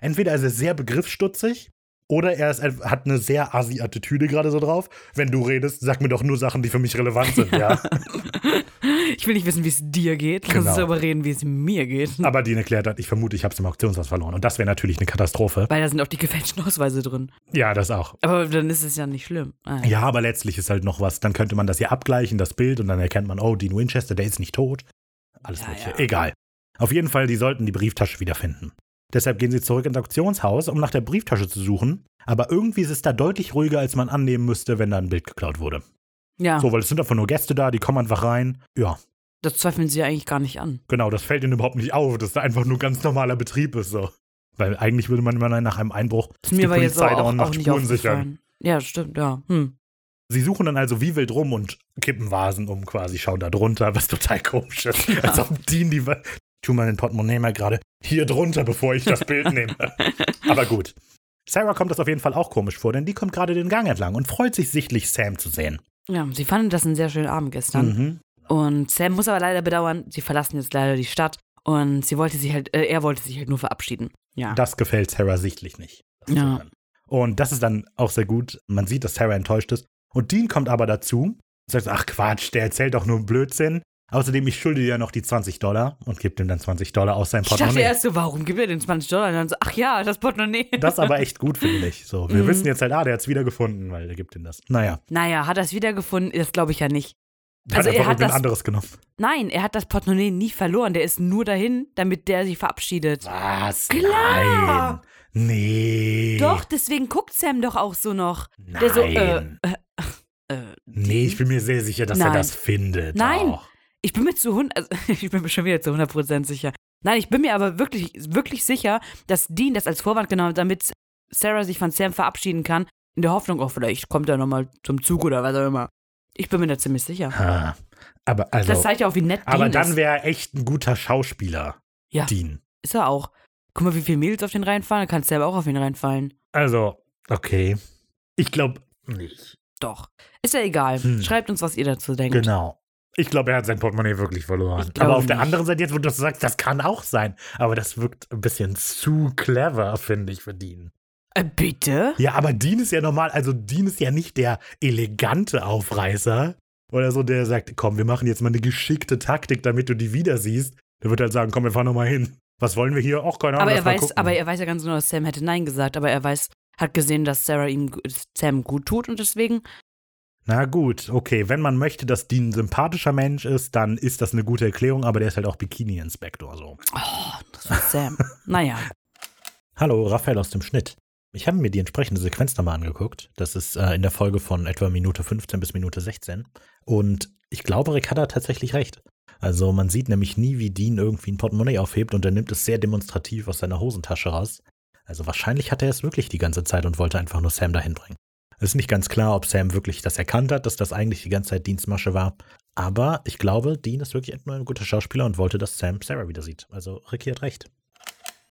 S1: entweder ist er sehr begriffsstutzig oder er ist, hat eine sehr assi-Attitüde gerade so drauf. Wenn du redest, sag mir doch nur Sachen, die für mich relevant sind, ja.
S2: Ich will nicht wissen, wie es dir geht. Lass uns
S1: Genau.
S2: darüber reden, wie es mir geht.
S1: Aber Dean erklärt hat, ich vermute, ich habe es im Auktionshaus verloren. Und das wäre natürlich eine Katastrophe.
S2: Weil da sind auch die gefälschten Ausweise drin.
S1: Ja, das auch.
S2: Aber dann ist es ja nicht schlimm. Ah,
S1: Ja, aber letztlich ist halt noch was. Dann könnte man das ja abgleichen, das Bild, und dann erkennt man, oh, Dean Winchester, der ist nicht tot. Alles
S2: Ja,
S1: Mögliche.
S2: ja.
S1: Egal. Auf jeden Fall, die sollten die Brieftasche wiederfinden. Deshalb gehen sie zurück ins Auktionshaus, um nach der Brieftasche zu suchen. Aber irgendwie ist es da deutlich ruhiger, als man annehmen müsste, wenn da ein Bild geklaut wurde.
S2: Ja,
S1: So, weil es sind einfach nur Gäste da, die kommen einfach rein. Ja,
S2: das zweifeln sie ja eigentlich gar nicht an.
S1: genau, das fällt ihnen überhaupt nicht auf, dass da einfach nur ganz normaler Betrieb ist. So. Weil eigentlich würde man immer nach einem Einbruch
S2: Das mir
S1: die
S2: jetzt
S1: Polizei
S2: auch,
S1: da und
S2: auch
S1: macht
S2: nicht
S1: Spuren sichern.
S2: Ja, stimmt, ja. Hm.
S1: Sie suchen dann also wie wild rum und kippen Vasen um quasi, schauen da drunter, was total komisch ist. Als ob Dean die. Wa- Ich tu mal den Portemonnaie mal gerade hier drunter, bevor ich das Bild nehme. Aber gut. Sarah kommt das auf jeden Fall auch komisch vor, denn die kommt gerade den Gang entlang und freut sich sichtlich, Sam zu sehen.
S2: Ja, sie fanden das einen sehr schönen Abend gestern.
S1: Mhm.
S2: Und Sam muss aber leider bedauern, sie verlassen jetzt leider die Stadt. Und sie wollte sich halt, äh, er wollte sich halt nur verabschieden. Ja.
S1: Das gefällt Sarah sichtlich nicht. das
S2: Ja.
S1: Und das ist dann auch sehr gut. Man sieht, dass Sarah enttäuscht ist. Und Dean kommt aber dazu und sagt, ach Quatsch, der erzählt doch nur Blödsinn. Außerdem, ich schulde dir ja noch die 20 Dollar und gibt ihm dann 20 Dollar aus seinem
S2: ich dachte
S1: Portemonnaie.
S2: erst so, warum gibt er den 20 Dollar? Und dann so, ach ja, das Portemonnaie.
S1: Das ist aber echt gut, finde ich. So, wir
S2: Mhm.
S1: wissen jetzt halt, ah, der hat es wiedergefunden, weil der gibt ihm das. Naja,
S2: Naja, hat er es wiedergefunden? Das glaube ich ja nicht.
S1: der
S2: Also
S1: hat
S2: er hat das-
S1: anderes genommen.
S2: Nein, er hat das Portemonnaie nie verloren. Der ist nur dahin, damit der sich verabschiedet.
S1: Was?
S2: Klar.
S1: Nein. Nee.
S2: Doch, deswegen guckt Sam doch auch so noch.
S1: Nein.
S2: Der so, äh, äh,
S1: nee, ich bin mir sehr sicher, dass er
S2: Nein.
S1: das findet.
S2: Nein.
S1: Auch.
S2: Ich bin mir zu 100, also ich bin mir schon wieder zu 100% sicher. Nein, ich bin mir aber wirklich, wirklich sicher, dass Dean das als Vorwand genommen hat, damit Sarah sich von Sam verabschieden kann, in der Hoffnung, oh, vielleicht kommt er nochmal zum Zug oder was auch immer. Ich bin mir da ziemlich sicher.
S1: Ha. Aber also,
S2: das zeigt ja auch, wie nett Dean
S1: aber dann
S2: ist.
S1: wäre er echt ein guter Schauspieler.
S2: Ja.
S1: Dean.
S2: Ist er auch. Guck mal, wie viele Mädels auf den reinfallen, dann kannst du selber auch auf ihn reinfallen.
S1: Also, okay. Ich glaube nicht.
S2: Doch. Ist ja egal.
S1: Hm.
S2: Schreibt uns, was ihr dazu denkt.
S1: Genau. Ich glaube, er hat sein Portemonnaie wirklich verloren. Aber auf der
S2: nicht.
S1: anderen Seite, jetzt wo du das sagst, das kann auch sein. Aber das wirkt ein bisschen zu clever, finde ich, für Dean.
S2: Äh, bitte?
S1: Ja, aber Dean ist ja normal, also Dean ist ja nicht der elegante Aufreißer oder so, der sagt, komm, wir machen jetzt mal eine geschickte Taktik, damit du die wieder siehst. Der wird halt sagen, komm, wir fahren noch mal hin. Was wollen wir hier? Ach, keine Ahnung.
S2: Aber er, weiß, aber er weiß ja ganz genau, dass Sam hätte Nein gesagt, aber er weiß, hat gesehen, dass Sarah ihm Sam gut tut und deswegen.
S1: Na gut, okay, wenn man möchte, dass Dean ein sympathischer Mensch ist, dann ist das eine gute Erklärung, aber der ist halt auch Bikini-Inspektor so.
S2: Oh, das war Sam. naja.
S1: Hallo, Raphael aus dem Schnitt. Ich habe mir die entsprechende Sequenz nochmal angeguckt. Das ist äh, in der Folge von etwa Minute 15 bis Minute 16. Und ich glaube, Rick hat da tatsächlich recht. Also man sieht nämlich nie, wie Dean irgendwie ein Portemonnaie aufhebt und er nimmt es sehr demonstrativ aus seiner Hosentasche raus. Also wahrscheinlich hat er es wirklich die ganze Zeit und wollte einfach nur Sam dahin bringen. Es ist nicht ganz klar, ob Sam wirklich das erkannt hat, dass das eigentlich die ganze Zeit Deans Masche war. Aber ich glaube, Dean ist wirklich nur ein guter Schauspieler und wollte, dass Sam Sarah wieder sieht. Also Ricky hat recht.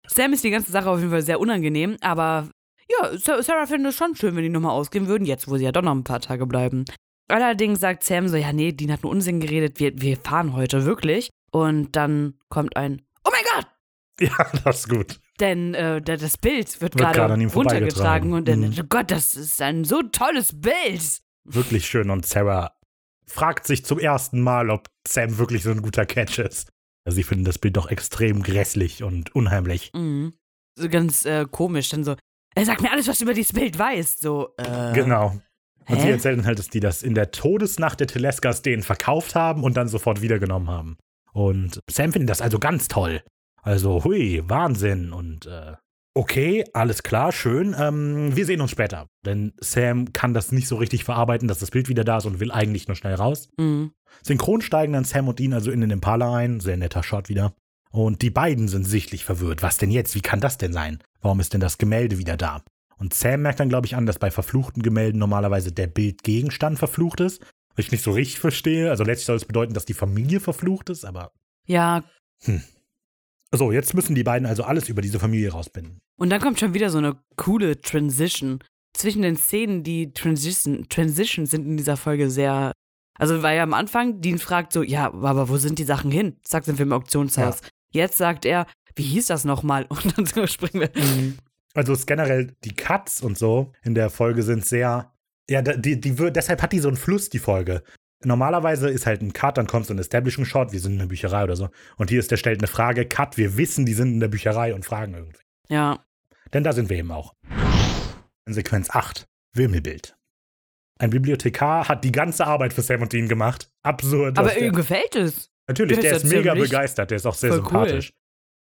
S2: Sam ist die ganze Sache auf jeden Fall sehr unangenehm, aber ja, Sa- Sarah findet es schon schön, wenn die nochmal ausgehen würden, jetzt wo sie ja doch noch ein paar Tage bleiben. Allerdings sagt Sam so, ja, nee, Dean hat nur Unsinn geredet, wir, wir fahren heute wirklich. Und dann kommt ein, oh mein Gott!
S1: Ja, das ist gut.
S2: Denn äh, da- das Bild wird,
S1: Wird gerade an ihm
S2: runtergetragen und dann,
S1: Mhm.
S2: oh Gott, das ist ein so tolles Bild.
S1: Wirklich schön. Und Sarah fragt sich zum ersten Mal, ob Sam wirklich so ein guter Catch ist. Also sie finden das Bild doch extrem grässlich und unheimlich.
S2: Mhm. So ganz äh, komisch, dann so, er sagt mir alles, was du über dieses Bild weißt. So, äh,
S1: Genau. Und sie
S2: Hä?
S1: erzählen halt, dass die das in der Todesnacht der Teleskas denen verkauft haben und dann sofort wiedergenommen haben. Und Sam findet das also ganz toll. Also, hui, Wahnsinn. Und äh, okay, alles klar, schön. Ähm, wir sehen uns später. Denn Sam kann das nicht so richtig verarbeiten, dass das Bild wieder da ist und will eigentlich nur schnell raus.
S2: Mhm.
S1: Synchron steigen dann Sam und ihn also in den Impala ein. Sehr netter Shot wieder. Und die beiden sind sichtlich verwirrt. Was denn jetzt? Wie kann das denn sein? Warum ist denn das Gemälde wieder da? Und Sam merkt dann, glaube ich, an, dass bei verfluchten Gemälden normalerweise der Bildgegenstand verflucht ist. Was ich nicht so richtig verstehe. Also letztlich soll es bedeuten, dass die Familie verflucht ist, aber.
S2: Ja,
S1: So, jetzt müssen die beiden also alles über diese Familie rausbinden.
S2: Und dann kommt schon wieder so eine coole Transition. Zwischen den Szenen, die Transition, Transition sind in dieser Folge sehr. Also, weil ja am Anfang Dean fragt so, ja, aber wo sind die Sachen hin? Sagt sind wir im Auktionshaus. Jetzt sagt er, wie hieß das nochmal? Und dann so springen wir.
S1: Also ist generell die Cuts und so in der Folge sind sehr. Ja, die, die, die, deshalb hat die so einen Fluss, die Folge. Normalerweise ist halt ein Cut, dann kommt so ein Establishing Shot, wir sind in der Bücherei oder so. Und hier ist der stellt eine Frage, Cut, wir wissen, die sind in der Bücherei und fragen irgendwie.
S2: Ja.
S1: Denn da sind wir eben auch. In Sequenz 8, Wimmelbild. Ein Bibliothekar hat die ganze Arbeit für Sam und Dean gemacht. Absurd.
S2: Aber ihm gefällt es.
S1: Natürlich, der, ist mega begeistert, der ist auch sehr
S2: voll
S1: sympathisch.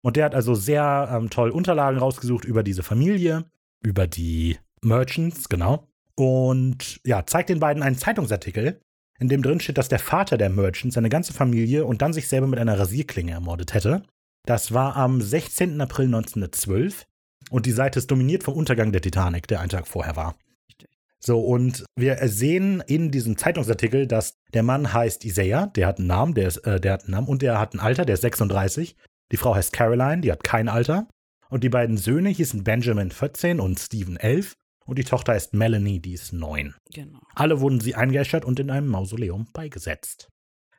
S1: Und der hat also sehr ähm, toll Unterlagen rausgesucht über diese Familie, über die Merchants, genau. Und ja, zeigt den beiden einen Zeitungsartikel, in dem drin steht, dass der Vater der Merchants seine ganze Familie und dann sich selber mit einer Rasierklinge ermordet hätte. Das war am 16. April 1912 und die Seite ist dominiert vom Untergang der Titanic, der einen Tag vorher war. So, und wir sehen in diesem Zeitungsartikel, dass der Mann heißt Isaiah, der hat einen Namen, der, ist, äh, der hat einen Namen und der hat ein Alter, der ist 36. Die Frau heißt Caroline, die hat kein Alter. Und die beiden Söhne hießen Benjamin 14 und Stephen 11. Und die Tochter ist Melanie, die ist 9.
S2: Genau.
S1: Alle wurden sie eingeäschert und in einem Mausoleum beigesetzt.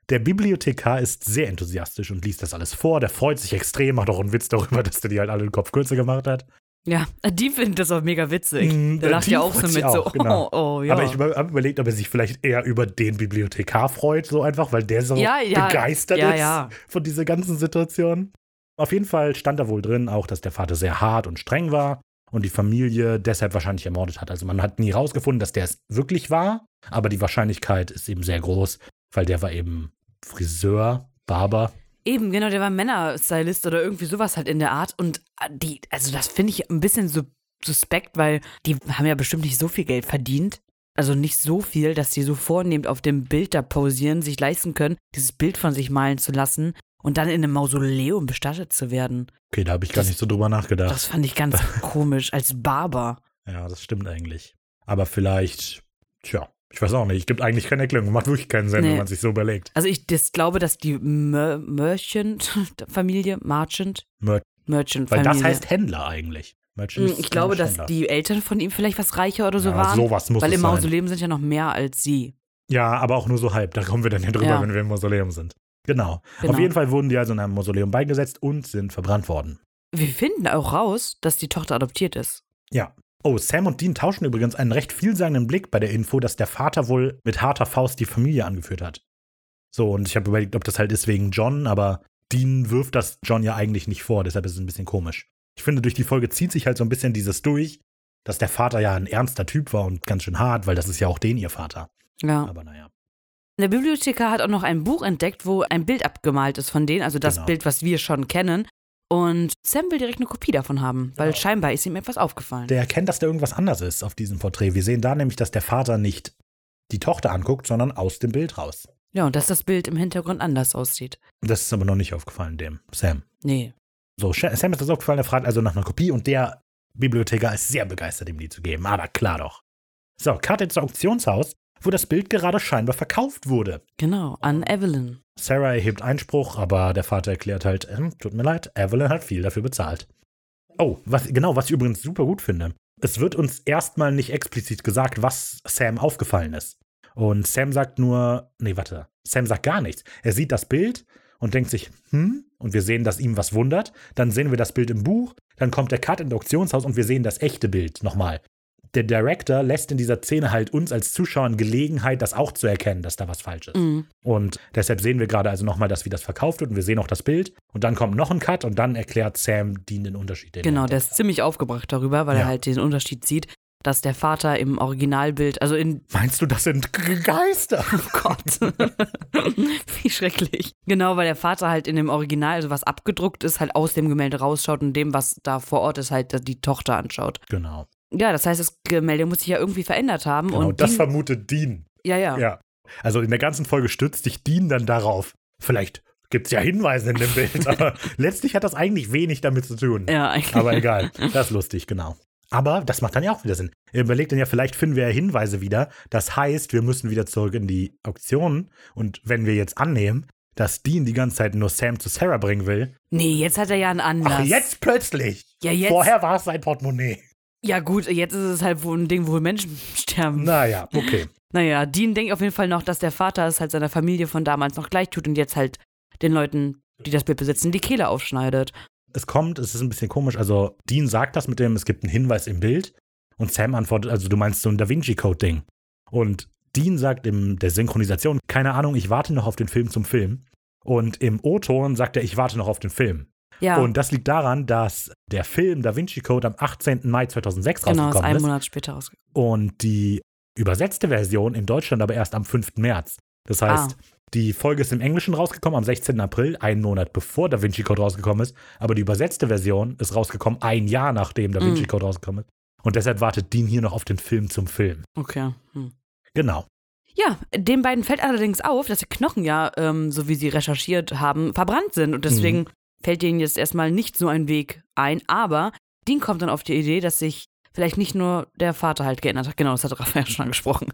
S1: Der Bibliothekar ist sehr enthusiastisch und liest das alles vor. Der freut sich extrem, macht auch einen Witz darüber, dass der die halt alle den Kopf kürzer gemacht hat.
S2: Ja, die finden das auch mega witzig.
S1: Mm,
S2: Der lacht ja auch so mit so,
S1: auch, genau.
S2: oh, oh, ja.
S1: Aber ich habe überlegt, ob er sich vielleicht eher über den Bibliothekar freut, so einfach, weil der so
S2: Ja, ja,
S1: begeistert
S2: ja,
S1: ist
S2: ja.
S1: von dieser ganzen Situation. Auf jeden Fall stand da wohl drin auch, dass der Vater sehr hart und streng war und die Familie deshalb wahrscheinlich ermordet hat. Also man hat nie rausgefunden, dass der es wirklich war, aber die Wahrscheinlichkeit ist eben sehr groß, weil der war eben Friseur, Barber.
S2: Eben, genau, der war Männerstylist oder irgendwie sowas halt in der Art. Und äh, die, also das finde ich ein bisschen so suspekt, weil die haben ja bestimmt nicht so viel Geld verdient. Also nicht so viel, dass die so vornehmend auf dem Bild da pausieren, sich leisten können, dieses Bild von sich malen zu lassen und dann in einem Mausoleum bestattet zu werden.
S1: Okay, da habe ich gar
S2: Das-
S1: nicht so drüber nachgedacht.
S2: Das fand ich ganz komisch als Barber.
S1: Ja, das stimmt eigentlich. Aber vielleicht, tja, ich weiß auch nicht. Es gibt eigentlich keine Erklärung. Macht wirklich keinen Sinn,
S2: Nee.
S1: wenn man sich so überlegt.
S2: Also ich das glaube, dass die Mer Merchant-Familie, Merchant,
S1: Mer- Weil
S2: Merchant-Familie.
S1: das heißt Händler eigentlich. Merchant ist
S2: Ich glaube, dass die Eltern von ihm vielleicht was reicher oder so
S1: ja,
S2: waren.
S1: sowas muss
S2: weil im
S1: sein.
S2: Mausoleum sind ja noch mehr als sie.
S1: Ja, aber auch nur so halb. Da kommen wir dann ja drüber,
S2: Ja.
S1: wenn wir im Mausoleum sind. Genau.
S2: Genau.
S1: Auf jeden Fall wurden die also in einem Mausoleum beigesetzt und sind verbrannt worden.
S2: Wir finden auch raus, dass die Tochter adoptiert ist.
S1: Ja. Oh, Sam und Dean tauschen übrigens einen recht vielsagenden Blick bei der Info, dass der Vater wohl mit harter Faust die Familie angeführt hat. So, und ich habe überlegt, ob das halt ist wegen John, aber Dean wirft das John ja eigentlich nicht vor, deshalb ist es ein bisschen komisch. Ich finde, durch die Folge zieht sich halt so ein bisschen dieses durch, dass der Vater ja ein ernster Typ war und ganz schön hart, weil das ist ja auch den ihr Vater.
S2: Ja.
S1: Aber naja.
S2: Der Bibliothekar hat auch noch ein Buch entdeckt, wo ein Bild abgemalt ist von denen, also das
S1: Genau.
S2: Bild, was wir schon kennen. Und Sam will direkt eine Kopie davon haben, weil
S1: Genau.
S2: scheinbar ist ihm etwas aufgefallen.
S1: Der erkennt, dass da irgendwas anders ist auf diesem Porträt. Wir sehen da nämlich, dass der Vater nicht die Tochter anguckt, sondern aus dem Bild raus.
S2: ja, und dass das Bild im Hintergrund anders aussieht.
S1: Das ist aber noch nicht aufgefallen, dem Sam.
S2: Nee.
S1: So, Sam ist das aufgefallen, er fragt also nach einer Kopie und der Bibliothekar ist sehr begeistert, ihm die zu geben. Aber klar doch. So, Karte ins Auktionshaus, wo das Bild gerade scheinbar verkauft wurde.
S2: Genau, an Evelyn.
S1: Sarah erhebt Einspruch, aber der Vater erklärt halt, ähm, tut mir leid, Evelyn hat viel dafür bezahlt. Oh, was, genau, was ich übrigens super gut finde. Es wird uns erstmal nicht explizit gesagt, was Sam aufgefallen ist. Und Sam sagt nur, nee, warte, Sam sagt gar nichts. Er sieht das Bild und denkt sich, hm, und wir sehen, dass ihm was wundert. Dann sehen wir das Bild im Buch, dann kommt der Cut ins Auktionshaus und wir sehen das echte Bild nochmal. Der Director lässt in dieser Szene halt uns als Zuschauern Gelegenheit, das auch zu erkennen, dass da was falsch ist.
S2: Mhm.
S1: Und deshalb sehen wir gerade also nochmal, dass wie das verkauft wird und wir sehen auch das Bild und dann kommt noch ein Cut und dann erklärt Sam Dean den Unterschied. den
S2: Genau,
S1: er
S2: der ist ziemlich aufgebracht darüber, weil
S1: Ja.
S2: er halt den Unterschied sieht, dass der Vater im Originalbild, also in
S1: Meinst du, das sind Geister?
S2: Oh Gott. Wie schrecklich. Genau, weil der Vater halt in dem Original, also was abgedruckt ist, halt aus dem Gemälde rausschaut und dem, was da vor Ort ist, halt die Tochter anschaut.
S1: Genau.
S2: Ja, das heißt, das Gemälde muss sich ja irgendwie verändert haben.
S1: genau
S2: und
S1: das
S2: die,
S1: vermutet Dean.
S2: ja, ja,
S1: Ja. Also in der ganzen Folge stützt sich Dean dann darauf. Vielleicht gibt es ja Hinweise in dem Bild, aber letztlich hat das eigentlich wenig damit zu tun.
S2: Ja, eigentlich.
S1: Aber egal, das ist lustig, genau. Aber das macht dann ja auch wieder Sinn. Er überlegt dann ja, vielleicht finden wir ja Hinweise wieder. Das heißt, wir müssen wieder zurück in die Auktion. Und wenn wir jetzt annehmen, dass Dean die ganze Zeit nur Sam zu Sarah bringen will.
S2: Nee, jetzt hat er ja einen Anlass.
S1: Ach, jetzt plötzlich.
S2: Ja, jetzt.
S1: Vorher war es sein Portemonnaie.
S2: Ja, gut, jetzt ist es halt wohl ein Ding, wo Menschen sterben.
S1: Naja, okay.
S2: Naja, Dean denkt auf jeden Fall noch, dass der Vater es halt seiner Familie von damals noch gleich tut und jetzt halt den Leuten, die das Bild besitzen, die Kehle aufschneidet.
S1: Es kommt, es ist ein bisschen komisch. Also, Dean sagt das mit dem, es gibt einen Hinweis im Bild. Und Sam antwortet, also du meinst so ein Da Vinci-Code-Ding. Und Dean sagt in der Synchronisation, keine Ahnung, ich warte noch auf den Film zum Film. Und im O-Ton sagt er, ich warte noch auf den Film.
S2: Ja,
S1: Und das liegt daran, dass der Film Da Vinci Code am 18. Mai 2006
S2: genau, ist
S1: rausgekommen
S2: einen
S1: ist.
S2: Monat später rausgekommen.
S1: Und die übersetzte Version in Deutschland aber erst am 5. März. Das heißt,
S2: Ah.
S1: die Folge ist im Englischen rausgekommen am 16. April, einen Monat bevor Da Vinci Code rausgekommen ist. Aber die übersetzte Version ist rausgekommen ein Jahr nachdem Da
S2: Mm.
S1: Vinci Code rausgekommen ist. Und deshalb wartet Dean hier noch auf den Film zum Film.
S2: Okay. Hm.
S1: Genau.
S2: Ja, den beiden fällt allerdings auf, dass die Knochen ja, ähm, so wie sie recherchiert haben, verbrannt sind. Und deswegen
S1: Mhm.
S2: Fällt denen jetzt erstmal nicht so ein Weg ein. Aber Dean kommt dann auf die Idee, dass sich vielleicht nicht nur der Vater halt geändert hat. Genau, das hat Raphael schon angesprochen.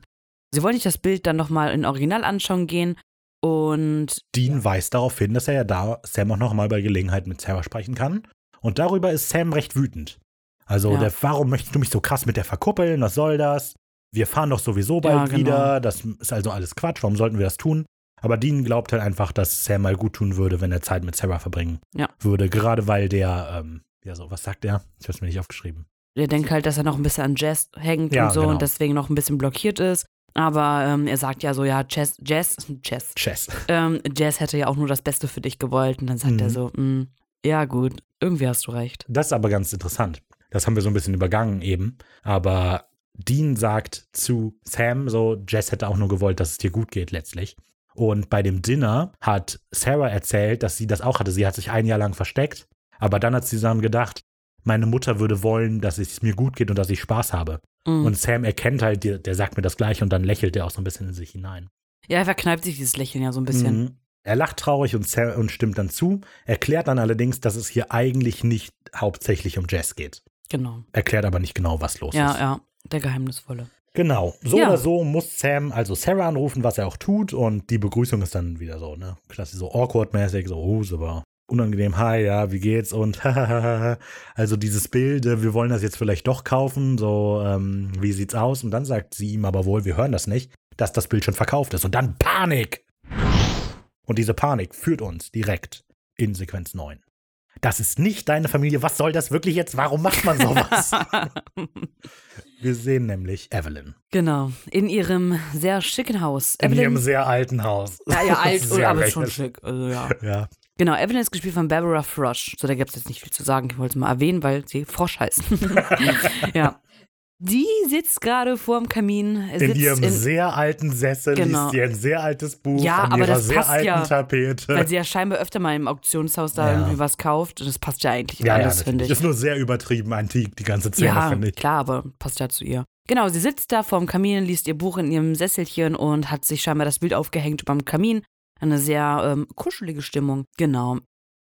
S2: Sie wollen sich das Bild dann nochmal in Original anschauen gehen. Und
S1: Dean weist darauf hin, dass er ja da Sam auch nochmal bei Gelegenheit mit Sarah sprechen kann. Und darüber ist Sam recht wütend. Also,
S2: Ja.
S1: der, warum möchtest du mich so krass mit der verkuppeln? Was soll das? Wir fahren doch sowieso bald
S2: Ja, genau.
S1: wieder. Das ist also alles Quatsch. Warum sollten wir das tun? Aber Dean glaubt halt einfach, dass Sam mal gut tun würde, wenn er Zeit mit Sarah verbringen
S2: Ja.
S1: würde. Gerade weil der, ähm, ja, so, was sagt er? Ich hab's mir nicht aufgeschrieben.
S2: er denkt halt, dass er noch ein bisschen an Jazz hängt
S1: Ja,
S2: und so
S1: genau.
S2: und deswegen noch ein bisschen blockiert ist. Aber ähm, er sagt ja so, ja, Jazz, Jazz, Jazz.
S1: Chess.
S2: Ähm, Jazz hätte ja auch nur das Beste für dich gewollt. Und dann sagt
S1: Mhm.
S2: er so, "Mm, ja gut, irgendwie hast du recht.
S1: Das ist aber ganz interessant. Das haben wir so ein bisschen übergangen eben. Aber Dean sagt zu Sam so, Jess hätte auch nur gewollt, dass es dir gut geht letztlich. Und bei dem Dinner hat Sarah erzählt, dass sie das auch hatte. Sie hat sich ein Jahr lang versteckt. Aber dann hat sie dann gedacht, meine Mutter würde wollen, dass es mir gut geht und dass ich Spaß habe.
S2: Mm.
S1: Und Sam erkennt halt, der, der sagt mir das gleich und dann lächelt er auch so ein bisschen in sich hinein.
S2: ja, er verkneift sich dieses Lächeln ja so ein bisschen.
S1: Mhm. Er lacht traurig und, und stimmt dann zu, erklärt dann allerdings, dass es hier eigentlich nicht hauptsächlich um Jess geht.
S2: Genau.
S1: Erklärt aber nicht genau, was los
S2: Ja,
S1: ist.
S2: ja, der Geheimnisvolle.
S1: Genau. So
S2: Ja.
S1: oder so muss Sam also Sarah anrufen, was er auch tut. Und die Begrüßung ist dann wieder so, ne? Klasse, so awkward-mäßig, so, oh, ist aber unangenehm. Hi, ja, wie geht's? Und also dieses Bild, äh, wir wollen das jetzt vielleicht doch kaufen, so, ähm, wie sieht's aus? Und dann sagt sie ihm aber wohl, wir hören das nicht, dass das Bild schon verkauft ist. Und dann Panik! Und diese Panik führt uns direkt in Sequenz 9. Das ist nicht deine Familie. Was soll das wirklich jetzt? Warum macht man sowas? Wir sehen nämlich Evelyn.
S2: genau. In ihrem sehr schicken Haus.
S1: In
S2: Evelyn,
S1: ihrem sehr alten Haus.
S2: ja, ja, alt,
S1: Sehr
S2: aber schon
S1: recht.
S2: schick. Also, ja.
S1: Ja.
S2: Genau, Evelyn ist gespielt von Barbara Frosch. So, da gibt es jetzt nicht viel zu sagen. Ich wollte es mal erwähnen, weil sie Frosch heißt. ja. Die sitzt gerade vorm Kamin.
S1: In ihrem
S2: in,
S1: sehr alten Sessel
S2: Genau.
S1: liest sie ein sehr altes Buch
S2: Ja,
S1: an
S2: aber
S1: ihrer
S2: das
S1: sehr
S2: passt
S1: alten
S2: ja,
S1: Tapete.
S2: weil sie ja scheinbar öfter mal im Auktionshaus da
S1: Ja.
S2: irgendwie was kauft. Und das passt ja eigentlich
S1: ja, ja,
S2: alles, finde
S1: natürlich.
S2: ich.
S1: Ist nur sehr übertrieben antik, die ganze Szene,
S2: ja,
S1: finde ich.
S2: klar, aber passt ja zu ihr. Genau, sie sitzt da vorm Kamin, liest ihr Buch in ihrem Sesselchen und hat sich scheinbar das Bild aufgehängt beim Kamin. Eine sehr ähm, kuschelige Stimmung. Genau.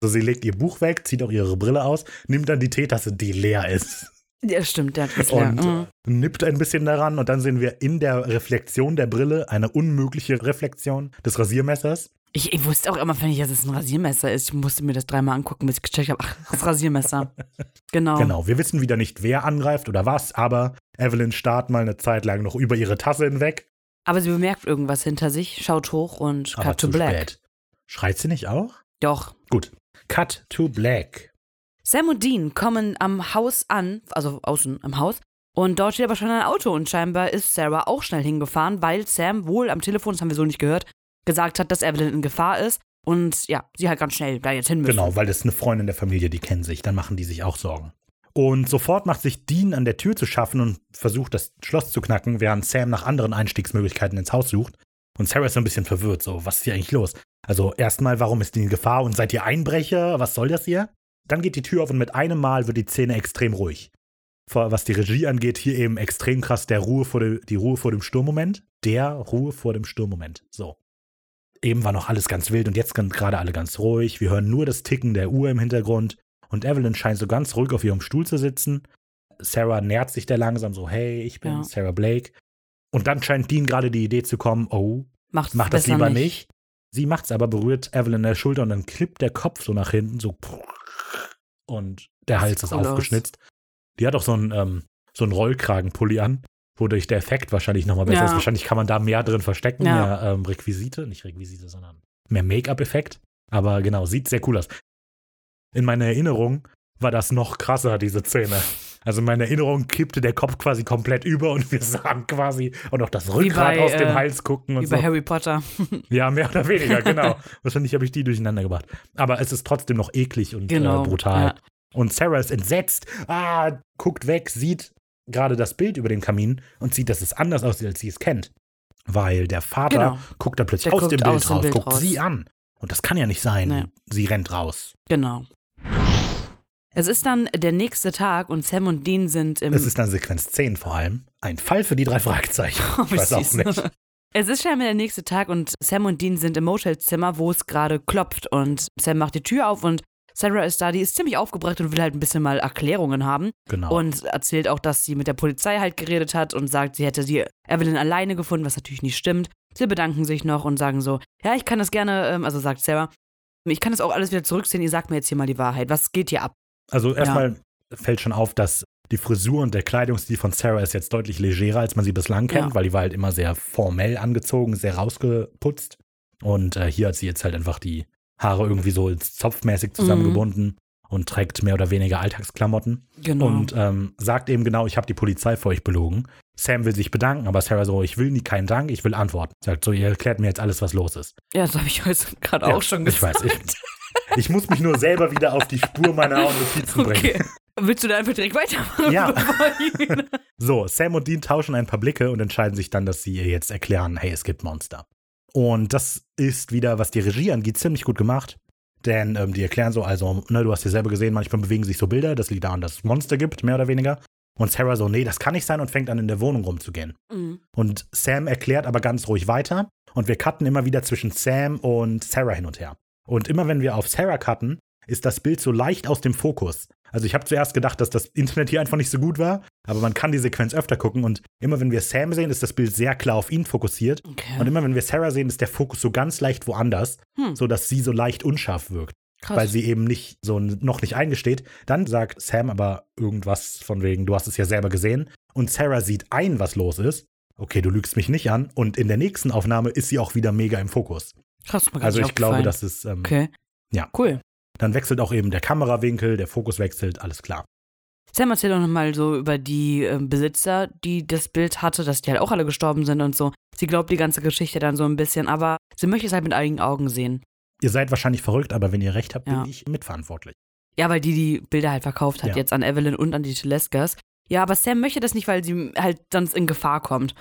S1: Also sie legt ihr Buch weg, zieht auch ihre Brille aus, nimmt dann die Teetasse, die leer ist.
S2: Ja, stimmt, der hat das leer.
S1: Und
S2: Mhm.
S1: nippt ein bisschen daran und dann sehen wir in der Reflexion der Brille eine unmögliche Reflexion des Rasiermessers.
S2: Ich, ich wusste auch immer, wenn ich, dass es ein Rasiermesser ist. Ich musste mir das dreimal angucken, bis ich gecheckt habe. Ach, das Rasiermesser. Genau.
S1: Genau, wir wissen wieder nicht, wer angreift oder was, aber Evelyn starrt mal eine Zeit lang noch über ihre Tasse hinweg.
S2: Aber sie bemerkt irgendwas hinter sich, schaut hoch und
S1: Aber
S2: cut to
S1: zu
S2: black.
S1: spät. Schreit sie nicht auch?
S2: Doch.
S1: Gut. Cut to black.
S2: Sam und Dean kommen am Haus an, also außen am Haus. Und dort steht aber schon ein Auto und scheinbar ist Sarah auch schnell hingefahren, weil Sam wohl am Telefon, das haben wir so nicht gehört, gesagt hat, dass Evelyn in Gefahr ist. Und ja, sie halt ganz schnell da jetzt hin müssen.
S1: Genau, weil das ist eine Freundin der Familie, die kennen sich, dann machen die sich auch Sorgen. Und sofort macht sich Dean an der Tür zu schaffen und versucht, das Schloss zu knacken, während Sam nach anderen Einstiegsmöglichkeiten ins Haus sucht. Und Sarah ist so ein bisschen verwirrt, so, was ist hier eigentlich los? Also erstmal, warum ist die in Gefahr und seid ihr Einbrecher? Was soll das hier? Dann geht die Tür auf und mit einem Mal wird die Szene extrem ruhig. Was die Regie angeht, hier eben extrem krass der Ruhe vor de, die Ruhe vor dem Sturmmoment. Der Ruhe vor dem Sturmmoment. So. Eben war noch alles ganz wild und jetzt sind gerade alle ganz ruhig. Wir hören nur das Ticken der Uhr im Hintergrund und Evelyn scheint so ganz ruhig auf ihrem Stuhl zu sitzen. Sarah nähert sich der langsam so, hey, ich bin
S2: Ja.
S1: Sarah Blake. Und dann scheint Dean gerade die Idee zu kommen, oh,
S2: Macht
S1: mach das lieber nicht. Sie macht's aber, berührt Evelyn in der Schulter und dann klippt der Kopf so nach hinten, so und der Hals ist
S2: cool
S1: aufgeschnitzt. Die hat auch so einen, ähm, so einen Rollkragenpulli an, wodurch der Effekt wahrscheinlich nochmal besser
S2: Ja.
S1: ist. Wahrscheinlich kann man da mehr drin verstecken,
S2: Ja.
S1: mehr ähm, Requisite, nicht Requisite, sondern mehr Make-up-Effekt. Aber genau, sieht sehr cool aus. In meiner Erinnerung war das noch krasser, diese Szene. Also in meiner Erinnerung kippte der Kopf quasi komplett über und wir sahen quasi auch noch das Rückgrat
S2: bei,
S1: aus dem
S2: äh,
S1: Hals gucken und
S2: Wie
S1: so.
S2: bei Harry Potter.
S1: Ja, mehr oder weniger, genau. Wahrscheinlich habe ich die durcheinander gebracht. Aber es ist trotzdem noch eklig und
S2: Genau.
S1: äh, brutal.
S2: Ja.
S1: Und Sarah ist entsetzt, ah, guckt weg, sieht gerade das Bild über dem Kamin und sieht, dass es anders aussieht, als sie es kennt. Weil der Vater
S2: Genau.
S1: guckt da plötzlich
S2: Der
S1: aus dem
S2: guckt
S1: Bild
S2: aus dem
S1: raus,
S2: Bild
S1: guckt
S2: raus.
S1: sie an. Und das kann ja nicht sein.
S2: Nee.
S1: Sie rennt raus.
S2: Genau. Es ist dann der nächste Tag und Sam und Dean sind im.
S1: Es ist dann Sequenz 10 vor allem. Ein Fall für die drei Fragezeichen.
S2: Oh,
S1: Ich weiß auch nicht.
S2: Es ist scheinbar der nächste Tag und Sam und Dean sind im Motelzimmer, wo es gerade klopft. Und Sam macht die Tür auf und Sarah ist da, die ist ziemlich aufgebracht und will halt ein bisschen mal Erklärungen haben.
S1: Genau.
S2: Und erzählt auch, dass sie mit der Polizei halt geredet hat und sagt, sie hätte die Evelyn alleine gefunden, was natürlich nicht stimmt. Sie bedanken sich noch und sagen so, ja, ich kann das gerne, ähm, also sagt Sarah, ich kann das auch alles wieder zurückziehen, ihr sagt mir jetzt hier mal die Wahrheit. Was geht hier ab?
S1: Also erstmal fällt schon auf, dass die Frisur und der Kleidungsstil von Sarah ist jetzt deutlich legerer, als man sie bislang kennt,
S2: Ja.
S1: weil die war halt immer sehr formell angezogen, sehr rausgeputzt. Und äh, hier hat sie jetzt halt einfach die Haare irgendwie so zopfmäßig zusammengebunden und trägt mehr oder weniger Alltagsklamotten.
S2: Genau.
S1: Und ähm, sagt eben genau, ich habe die Polizei für euch belogen. Sam will sich bedanken, aber Sarah so, ich will nie keinen Dank, ich will Antworten. Sagt so, ihr erklärt mir jetzt alles, was los ist.
S2: ja, das habe ich heute gerade
S1: Ja,
S2: auch schon
S1: ich
S2: gesagt.
S1: weiß, ich- Ich muss mich nur selber wieder auf die Spur meiner Notizen bringen.
S2: Okay. Willst du da einfach direkt weitermachen?
S1: Ja. So, Sam und Dean tauschen ein paar Blicke und entscheiden sich dann, dass sie ihr jetzt erklären, hey, es gibt Monster. Und das ist wieder, was die Regie angeht, ziemlich gut gemacht. Denn ähm, die erklären so, also, ne, du hast ja selber gesehen, manchmal bewegen sich so Bilder, das liegt daran, dass es Monster gibt, mehr oder weniger. Und Sarah so, nee, das kann nicht sein und fängt an, in der Wohnung rumzugehen.
S2: Mhm.
S1: Und Sam erklärt aber ganz ruhig weiter. Und wir cutten immer wieder zwischen Sam und Sarah hin und her. Und immer wenn wir auf Sarah cutten, ist das Bild so leicht aus dem Fokus. Also ich habe zuerst gedacht, dass das Internet hier einfach nicht so gut war, aber man kann die Sequenz öfter gucken und immer wenn wir Sam sehen, ist das Bild sehr klar auf ihn fokussiert.
S2: Okay.
S1: Und immer wenn wir Sarah sehen, ist der Fokus so ganz leicht woanders,
S2: Hm.
S1: sodass sie so leicht unscharf wirkt,
S2: Krass.
S1: weil sie eben nicht so noch nicht eingesteht. Dann sagt Sam aber irgendwas von wegen, du hast es ja selber gesehen. Und Sarah sieht ein, was los ist. Okay, du lügst mich nicht an. Und in der nächsten Aufnahme ist sie auch wieder mega im Fokus.
S2: Krass, mir
S1: Also ich glaube, das ist. Ähm,
S2: Okay.
S1: Ja.
S2: Cool.
S1: Dann wechselt auch eben der Kamerawinkel, der Fokus wechselt, alles klar.
S2: Sam erzählt auch nochmal so über die ähm, Besitzer, die das Bild hatte, dass die halt auch alle gestorben sind und so. Sie glaubt die ganze Geschichte dann so ein bisschen, aber sie möchte es halt mit eigenen Augen sehen.
S1: Ihr seid wahrscheinlich verrückt, aber wenn ihr recht habt,
S2: Ja.
S1: bin ich mitverantwortlich.
S2: Ja, weil die die Bilder halt verkauft hat,
S1: Ja.
S2: jetzt an Evelyn und an die Teleskas. Ja, aber Sam möchte das nicht, weil sie halt sonst in Gefahr kommt.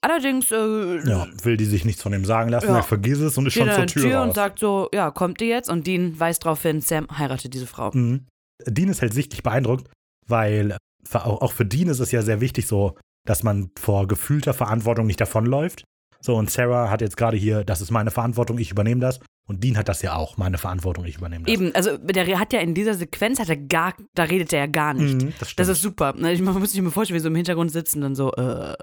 S2: Allerdings äh,
S1: Ja, will die sich nichts von ihm sagen lassen,
S2: Ja.
S1: er vergisst es und ist
S2: steht
S1: schon zur Tür,
S2: Tür
S1: raus.
S2: und sagt so, ja, kommt ihr jetzt? Und Dean weist darauf hin, Sam heiratet diese Frau.
S1: Mhm. Dean ist halt sichtlich beeindruckt, weil auch, für Dean ist es ja sehr wichtig, so, dass man vor gefühlter Verantwortung nicht davonläuft. So, und Sarah hat jetzt gerade hier, das ist meine Verantwortung, ich übernehme das. Und Dean hat das ja auch, meine Verantwortung, ich übernehme das.
S2: Eben, also der hat ja in dieser Sequenz, hat er gar, da redet er ja gar nicht.
S1: Mhm, das stimmt.
S2: Das ist super. Ne, Ich man muss sich mir vorstellen, wie so im Hintergrund sitzen, dann so, äh,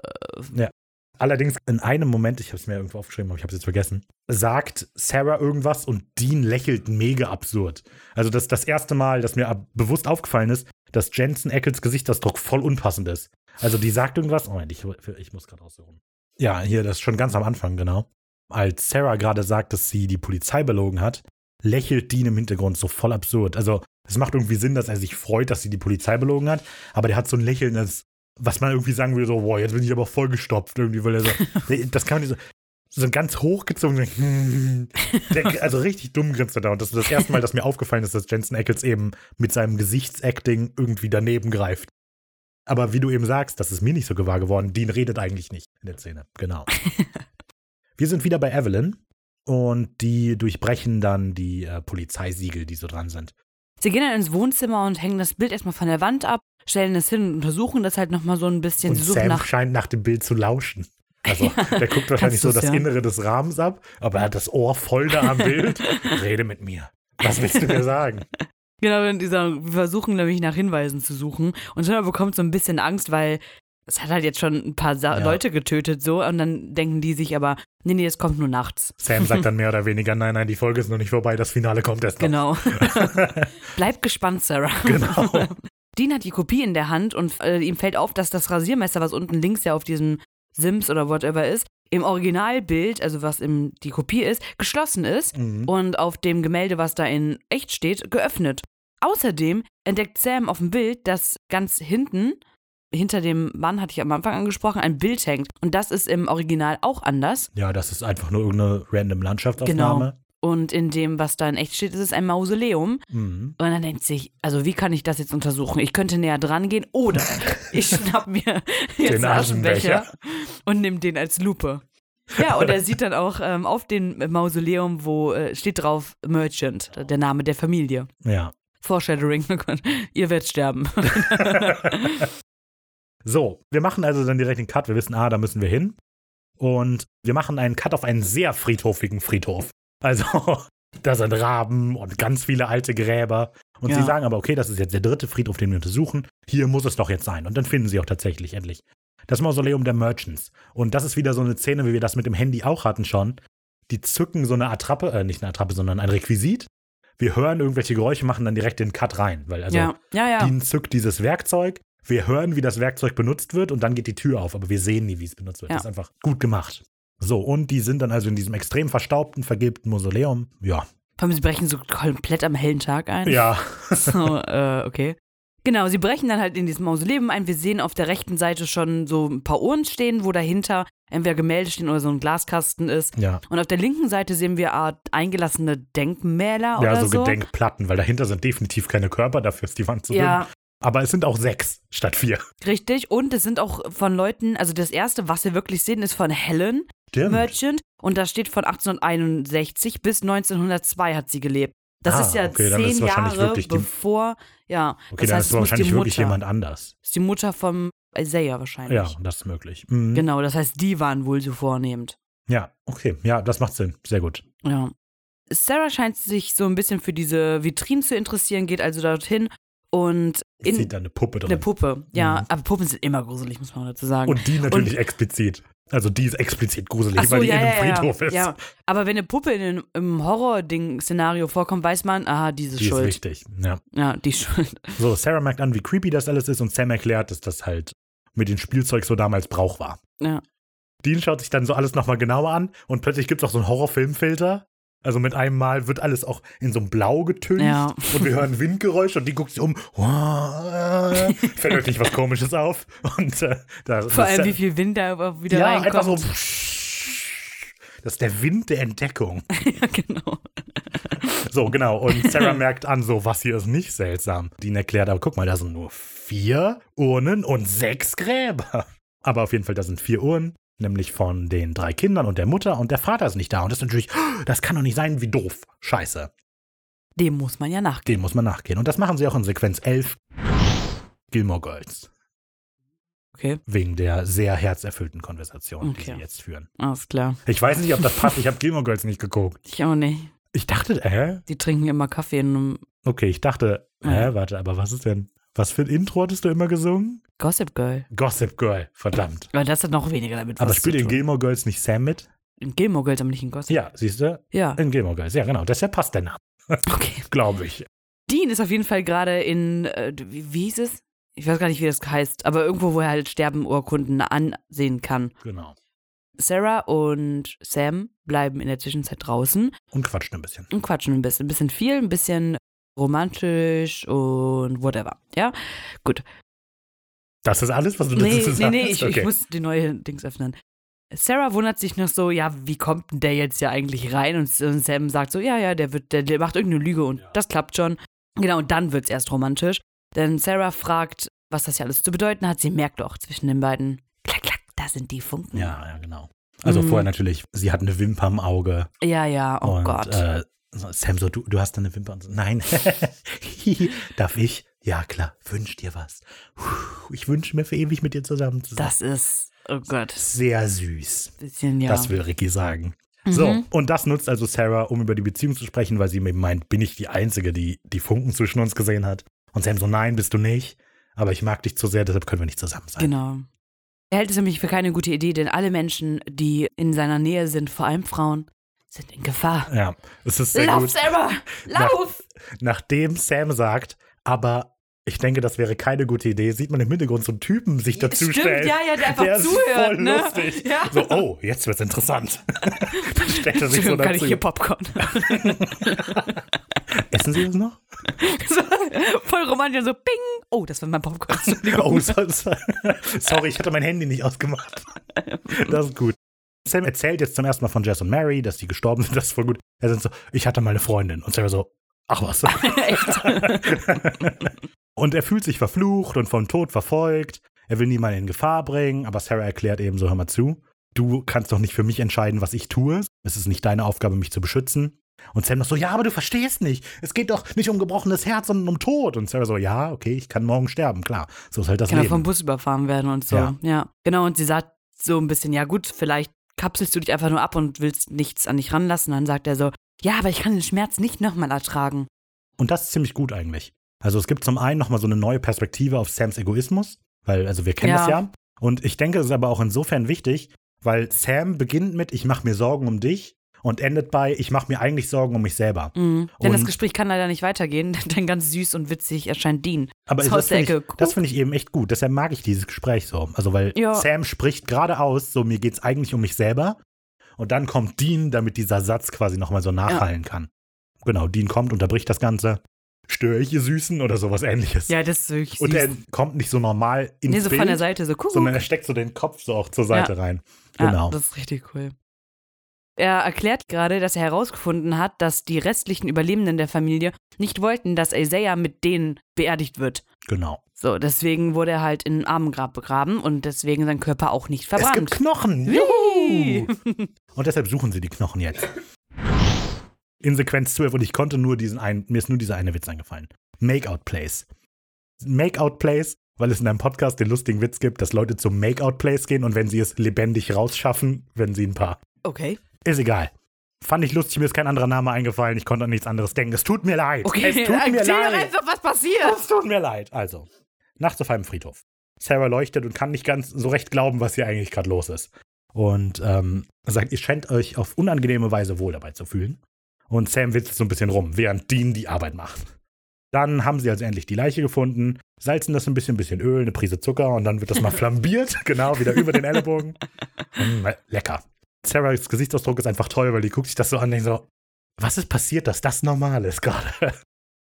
S1: Allerdings in einem Moment, ich habe es mir irgendwo aufgeschrieben, aber ich habe es jetzt vergessen, sagt Sarah irgendwas und Dean lächelt mega absurd. Also das ist das erste Mal, dass mir bewusst aufgefallen ist, dass Jensen Eccles Gesichtsausdruck voll unpassend ist. Also die sagt irgendwas, Moment, ich, ich muss gerade aussuchen. Ja, hier, das ist schon ganz am Anfang, genau. Als Sarah gerade sagt, dass sie die Polizei belogen hat, lächelt Dean im Hintergrund so voll absurd. Also es macht irgendwie Sinn, dass er sich freut, dass sie die Polizei belogen hat, aber der hat so ein Lächeln, das, was man irgendwie sagen würde, so, boah, jetzt bin ich aber voll gestopft irgendwie, weil er so, das kann man nicht so, so ein ganz hochgezogen, also richtig dumm grinst er da. Und das ist das erste Mal, dass mir aufgefallen ist, dass Jensen Ackles eben mit seinem Gesichtsacting irgendwie daneben greift. Aber wie du eben sagst, das ist mir nicht so gewahr geworden. Dean redet eigentlich nicht in der Szene. Genau. Wir sind wieder bei Evelyn und die durchbrechen dann die äh, Polizeisiegel, die so dran sind.
S2: Sie gehen dann ins Wohnzimmer und hängen das Bild erstmal von der Wand ab, stellen es hin und untersuchen das halt nochmal so ein bisschen.
S1: Und Sam
S2: nach.
S1: scheint nach dem Bild zu lauschen. Also, der guckt wahrscheinlich so das
S2: ja.
S1: Innere des Rahmens ab, aber er hat das Ohr voll da am Bild. Rede mit mir. Was willst du mir sagen?
S2: Genau, dieser, wir versuchen nämlich nach Hinweisen zu suchen. Und Jenna bekommt so ein bisschen Angst, weil es hat halt jetzt schon ein paar Sa
S1: Ja.
S2: Leute getötet, so. Und dann denken die sich aber, nee, nee, es kommt nur nachts.
S1: Sam sagt dann mehr oder weniger, nein, nein, die Folge ist noch nicht vorbei, das Finale kommt erst noch.
S2: Genau. Bleib gespannt, Sarah.
S1: Genau.
S2: Dean hat die Kopie in der Hand und äh, ihm fällt auf, dass das Rasiermesser, was unten links ja auf diesem Sims oder whatever ist, im Originalbild, also was im, die Kopie ist, geschlossen ist
S1: Mhm.
S2: und auf dem Gemälde, was da in echt steht, geöffnet. Außerdem entdeckt Sam auf dem Bild, dass ganz hinten, hinter dem Mann, hatte ich am Anfang angesprochen, ein Bild hängt. Und das ist im Original auch anders.
S1: Ja, das ist einfach nur irgendeine random Landschaftsaufnahme.
S2: Und in dem, was da in echt steht, ist es ein Mausoleum.
S1: Mhm.
S2: Und dann denkt sich, also wie kann ich das jetzt untersuchen? Ich könnte näher dran gehen oder ich schnapp mir jetzt
S1: Den
S2: Aschenbecher und nimm den als Lupe. Ja, und er sieht dann auch ähm, auf dem Mausoleum, wo äh, steht drauf Merchant, der Name der Familie.
S1: Ja.
S2: Foreshadowing, oh ihr werdet sterben.
S1: So, wir machen also dann direkt den Cut. Wir wissen, ah, da müssen wir hin. Und wir machen einen Cut auf einen sehr friedhofigen Friedhof. Also, da sind Raben und ganz viele alte Gräber. Und
S2: Ja.
S1: sie sagen aber, okay, das ist jetzt der dritte Friedhof, den wir untersuchen. Hier muss es doch jetzt sein. Und dann finden sie auch tatsächlich endlich das Mausoleum der Merchants. Und das ist wieder so eine Szene, wie wir das mit dem Handy auch hatten schon. Die zücken so eine Attrappe, äh, nicht eine Attrappe, sondern ein Requisit. Wir hören irgendwelche Geräusche, machen dann direkt den Cut rein. Weil also
S2: ja, ja, ja.
S1: Dean zückt dieses Werkzeug. Wir hören, wie das Werkzeug benutzt wird und dann geht die Tür auf, aber wir sehen nie, wie es benutzt wird.
S2: Ja.
S1: Das ist einfach gut gemacht. So, und die sind dann also in diesem extrem verstaubten, vergilbten Mausoleum. Ja.
S2: Vor allem, sie brechen so komplett am hellen Tag ein.
S1: Ja.
S2: So, äh, okay. Genau, sie brechen dann halt in dieses Mausoleum ein. Wir sehen auf der rechten Seite schon so ein paar Uhren stehen, wo dahinter entweder Gemälde stehen oder so ein Glaskasten ist.
S1: Ja.
S2: Und auf der linken Seite sehen wir Art eingelassene Denkmäler oder
S1: Ja, so
S2: so.
S1: Gedenkplatten, weil dahinter sind definitiv keine Körper, dafür ist die Wand zu dünn. Aber es sind auch sechs statt vier.
S2: richtig. Und es sind auch von Leuten, also das erste, was wir wirklich sehen, ist von Helen
S1: Stimmt.
S2: Merchant. Und da steht von 1861 bis 1902 hat sie gelebt. Das
S1: Ah,
S2: ist ja
S1: okay,
S2: zehn Jahre
S1: wirklich die-
S2: bevor, ja.
S1: Okay,
S2: das
S1: dann
S2: heißt,
S1: ist wahrscheinlich
S2: die
S1: wirklich
S2: Mutter.
S1: jemand anders.
S2: ist die Mutter vom Isaiah wahrscheinlich.
S1: Ja, das ist möglich. Mhm.
S2: Genau, das heißt, die waren wohl so vornehmend.
S1: Ja, okay. Ja, das macht Sinn. Sehr gut.
S2: Ja. Sarah scheint sich so ein bisschen für diese Vitrinen zu interessieren, geht also dorthin und in
S1: Sieht da eine Puppe drin.
S2: eine Puppe. Ja,
S1: Mhm.
S2: aber Puppen sind immer gruselig, muss man dazu sagen.
S1: Und die natürlich explizit. Also die ist explizit gruselig,
S2: so,
S1: weil die
S2: ja,
S1: in einem
S2: ja, ja,
S1: Friedhof ist.
S2: Ja, aber wenn eine Puppe in einem, im Horror-Ding-Szenario vorkommt, weiß man, aha, die ist
S1: Die ist
S2: schuld.
S1: wichtig. Ja.
S2: ja, die ist schuld.
S1: So, Sarah merkt an, wie creepy das alles ist und Sam erklärt, dass das halt mit dem Spielzeug so damals Brauch war.
S2: Ja.
S1: Dean schaut sich dann so alles nochmal genauer an und plötzlich gibt es auch so einen Horrorfilmfilter. Also mit einem Mal wird alles auch in so einem Blau getönt
S2: Ja.
S1: und wir hören Windgeräusche und die guckt sich um. Fällt euch nicht was Komisches auf. Und äh,
S2: Vor allem, wie viel Wind da wieder
S1: ja, einfach
S2: reinkommt.
S1: so. Das ist der Wind der Entdeckung.
S2: ja, genau.
S1: So, genau. Und Sarah merkt an, so, was hier ist nicht seltsam. Dean erklärt, aber guck mal, da sind nur vier Urnen und sechs Gräber. Aber auf jeden Fall, da sind vier Urnen, nämlich von den drei Kindern und der Mutter und der Vater ist nicht da. Und das ist natürlich, das kann doch nicht sein, wie doof. Scheiße.
S2: Dem muss man ja nachgehen.
S1: Dem muss man nachgehen. Und das machen sie auch in Sequenz 11. Gilmore Girls.
S2: Okay,
S1: Wegen der sehr herzerfüllten Konversation, die
S2: Okay.
S1: sie jetzt führen.
S2: alles klar.
S1: Ich weiß nicht, ob das passt. Ich habe Gilmore Girls nicht geguckt.
S2: Ich auch nicht.
S1: Ich dachte, äh?
S2: Die trinken immer Kaffee in einem
S1: Okay, ich dachte,
S2: Ja.
S1: hä, warte, aber was ist denn? Was für ein Intro hattest du immer gesungen?
S2: Gossip Girl.
S1: Gossip Girl, verdammt.
S2: Aber das hat noch weniger damit
S1: Aber spielt in. Gilmore Girls nicht Sam mit?
S2: In Gilmore Girls, aber nicht in Gossip.
S1: Ja, siehst du?
S2: Ja,
S1: In Gilmore Girls, ja genau. Deshalb passt der Name,
S2: okay.
S1: glaube ich.
S2: Dean ist auf jeden Fall gerade in, äh, wie, wie hieß es? Ich weiß gar nicht, wie das heißt, aber irgendwo, wo er halt Sterbenurkunden ansehen kann.
S1: Genau.
S2: Sarah und Sam bleiben in der Zwischenzeit draußen
S1: Und quatscht ein bisschen.
S2: und quatschen ein bisschen. Ein bisschen viel, ein bisschen romantisch und whatever. Ja, gut.
S1: Das ist alles, was du
S2: Nee,
S1: dazu
S2: nee,
S1: sagst?
S2: nee, ich,
S1: okay.
S2: ich muss die neue Dings öffnen. Sarah wundert sich noch so, ja, wie kommt denn der jetzt ja eigentlich rein? Und Sam sagt so, ja, ja, der wird, der, der macht irgendeine Lüge und das klappt schon. Genau, und dann wird's erst romantisch. Denn Sarah fragt, was das ja alles zu bedeuten hat. Sie merkt auch zwischen den beiden, klack, klack, da sind die Funken.
S1: ja, ja, genau. Also
S2: Mhm.
S1: vorher natürlich, sie hat eine Wimper im Auge.
S2: ja, ja oh
S1: und,
S2: Gott.
S1: Äh, Sam so, du, du hast da eine Wimper und so. Nein. Darf ich? Ja, klar. Wünsch dir was. Puh, Ich wünsche mir für ewig mit dir zusammen zu sein.
S2: das ist, oh Gott,
S1: Sehr süß.
S2: bisschen, ja.
S1: Das will Ricky sagen.
S2: Mhm.
S1: So, und das nutzt also Sarah, um über die Beziehung zu sprechen, weil sie mir meint, bin ich die Einzige, die die Funken zwischen uns gesehen hat? Und Sam so, nein, bist du nicht. Aber ich mag dich zu sehr, deshalb können wir nicht zusammen sein.
S2: Genau. Er hält es nämlich für keine gute Idee, denn alle Menschen, die in seiner Nähe sind, vor allem Frauen, sind in Gefahr.
S1: Ja, es ist sehr
S2: Lauf,
S1: gut.
S2: Sarah! Lauf!
S1: Nachdem Sam sagt, aber ich denke, das wäre keine gute Idee, sieht man im Hintergrund so einen Typen sich dazustellen.
S2: Stimmt, ja, ja, der einfach
S1: der
S2: zuhört,
S1: ist voll
S2: ne?
S1: lustig.
S2: Ja.
S1: So, oh, jetzt wird's interessant. Dann stellt er sich so
S2: Entschuldigung, kann ich
S1: dazu.
S2: hier Popcorn?
S1: Essen Sie das noch?
S2: so, voll romantisch, so ping. Oh, das war mein Popcorn.
S1: Oh, so, so. sorry, ich hatte mein Handy nicht ausgemacht. Das ist gut. Sam erzählt jetzt zum ersten Mal von Jess und Mary, dass die gestorben sind. Das ist voll gut. Er sind so, ich hatte mal eine Freundin. Und Sarah so, ach was.
S2: Echt?
S1: und er fühlt sich verflucht und vom Tod verfolgt. Er will niemanden in Gefahr bringen, aber Sarah erklärt eben so, hör mal zu. Du kannst doch nicht für mich entscheiden, was ich tue. Es ist nicht deine Aufgabe, mich zu beschützen. Und Sam noch so, ja, aber du verstehst nicht. Es geht doch nicht um gebrochenes Herz, sondern um Tod. Und Sarah so, ja, okay, ich kann morgen sterben, klar. So ist halt das
S2: Kann
S1: Leben.
S2: vom Bus überfahren werden und so.
S1: Ja.
S2: Ja. Genau, und sie sagt so ein bisschen, ja gut, vielleicht kapselst du dich einfach nur ab und willst nichts an dich ranlassen. Dann sagt er so, ja, aber ich kann den Schmerz nicht nochmal ertragen.
S1: Und das ist ziemlich gut eigentlich. Also es gibt zum einen nochmal so eine neue Perspektive auf Sams Egoismus, weil, also wir kennen
S2: Ja.
S1: das ja. Und ich denke, es ist aber auch insofern wichtig, weil Sam beginnt mit, ich mache mir Sorgen um dich und endet bei, ich mache mir eigentlich Sorgen um mich selber.
S2: Mhm. Denn das
S1: Und-
S2: Gespräch kann leider nicht weitergehen, denn ganz süß und witzig erscheint Dean.
S1: Aber
S2: Ist
S1: das finde ich, finde ich eben echt gut. Deshalb mag ich dieses Gespräch so. Also weil
S2: Ja.
S1: Sam spricht gerade aus, so mir geht's eigentlich um mich selber. Und dann kommt Dean, damit dieser Satz quasi nochmal so nachhallen kann. Genau, Dean kommt, unterbricht das Ganze. Störe ich ihr Süßen oder sowas ähnliches.
S2: Ja, das ist wirklich
S1: Und
S2: süß.
S1: er kommt nicht so normal ins
S2: nee, so
S1: Bild,
S2: von der Seite, so guck.
S1: sondern er steckt so den Kopf so auch zur Seite rein. Genau.
S2: Ja, das ist richtig cool. Er erklärt gerade, dass er herausgefunden hat, dass die restlichen Überlebenden der Familie nicht wollten, dass Isaiah mit denen beerdigt wird.
S1: genau.
S2: So, deswegen wurde er halt in ein Armengrab begraben und deswegen sein Körper auch nicht
S1: Es
S2: verbrannt.
S1: gibt Knochen. Juhu. Und deshalb suchen sie die Knochen jetzt. In Sequenz 12 und ich konnte nur diesen einen, mir ist nur dieser eine Witz eingefallen. Make-out Place. Make-out Place, weil es in einem Podcast den lustigen Witz gibt, dass Leute zum Make-out Place gehen und wenn sie es lebendig rausschaffen, werden sie ein Paar.
S2: Okay.
S1: Ist egal. Fand ich lustig, mir ist kein anderer Name eingefallen, ich konnte an nichts anderes denken. Es tut mir leid.
S2: Okay,
S1: Es tut mir
S2: doch
S1: leid.
S2: einfach, was passiert.
S1: Es tut mir leid. Also, nachts auf einem Friedhof. Sarah leuchtet und kann nicht ganz so recht glauben, was hier eigentlich gerade los ist. Und ähm, sagt, ihr scheint euch auf unangenehme Weise wohl dabei zu fühlen. Und Sam witzelt so ein bisschen rum, während Dean die Arbeit macht. Dann haben sie also endlich die Leiche gefunden, salzen das ein bisschen, ein bisschen Öl, eine Prise Zucker und dann wird das mal flambiert, genau, wieder über den Ellenbogen. Mm, lecker. Sarahs Gesichtsausdruck ist einfach toll, weil die guckt sich das so an und denkt so, was ist passiert, dass das normal ist gerade?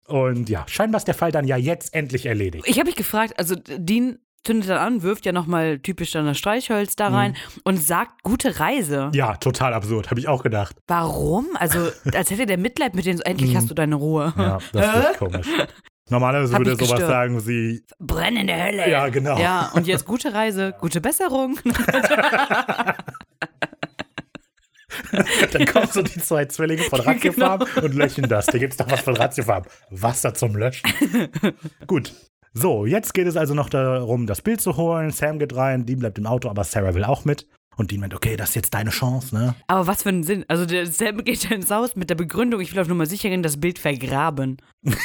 S1: Und ja, scheinbar ist der Fall dann ja jetzt endlich erledigt.
S2: Ich habe mich gefragt, also Dean zündet dann an, wirft ja nochmal typisch dann das Streichholz da rein und sagt gute Reise.
S1: Mhm. Ja, total absurd, habe ich auch gedacht.
S2: Warum? Also, als hätte der Mitleid mit denen so, endlich
S1: Mhm.
S2: hast du deine Ruhe.
S1: Ja, das ist echt komisch. Normalerweise
S2: Hat
S1: würde er sowas
S2: gestört.
S1: sagen wie,
S2: Brenn in der Hölle.
S1: Ja, genau.
S2: Ja, und jetzt gute Reise, gute Besserung.
S1: dann kommen so die zwei Zwillinge von
S2: Genau.
S1: Ratiofarm und löschen das. Da gibt's doch was von Ratiofarm. Wasser zum Löschen. Gut. So, jetzt geht es also noch darum, das Bild zu holen. Sam geht rein, Dean bleibt im Auto, aber Sarah will auch mit. Und Dean meint, okay, das ist jetzt deine Chance, ne?
S2: Aber was für einen Sinn? Also, der Sam geht ja ins Haus mit der Begründung, ich will auf Nummer sicher gehen, das Bild vergraben.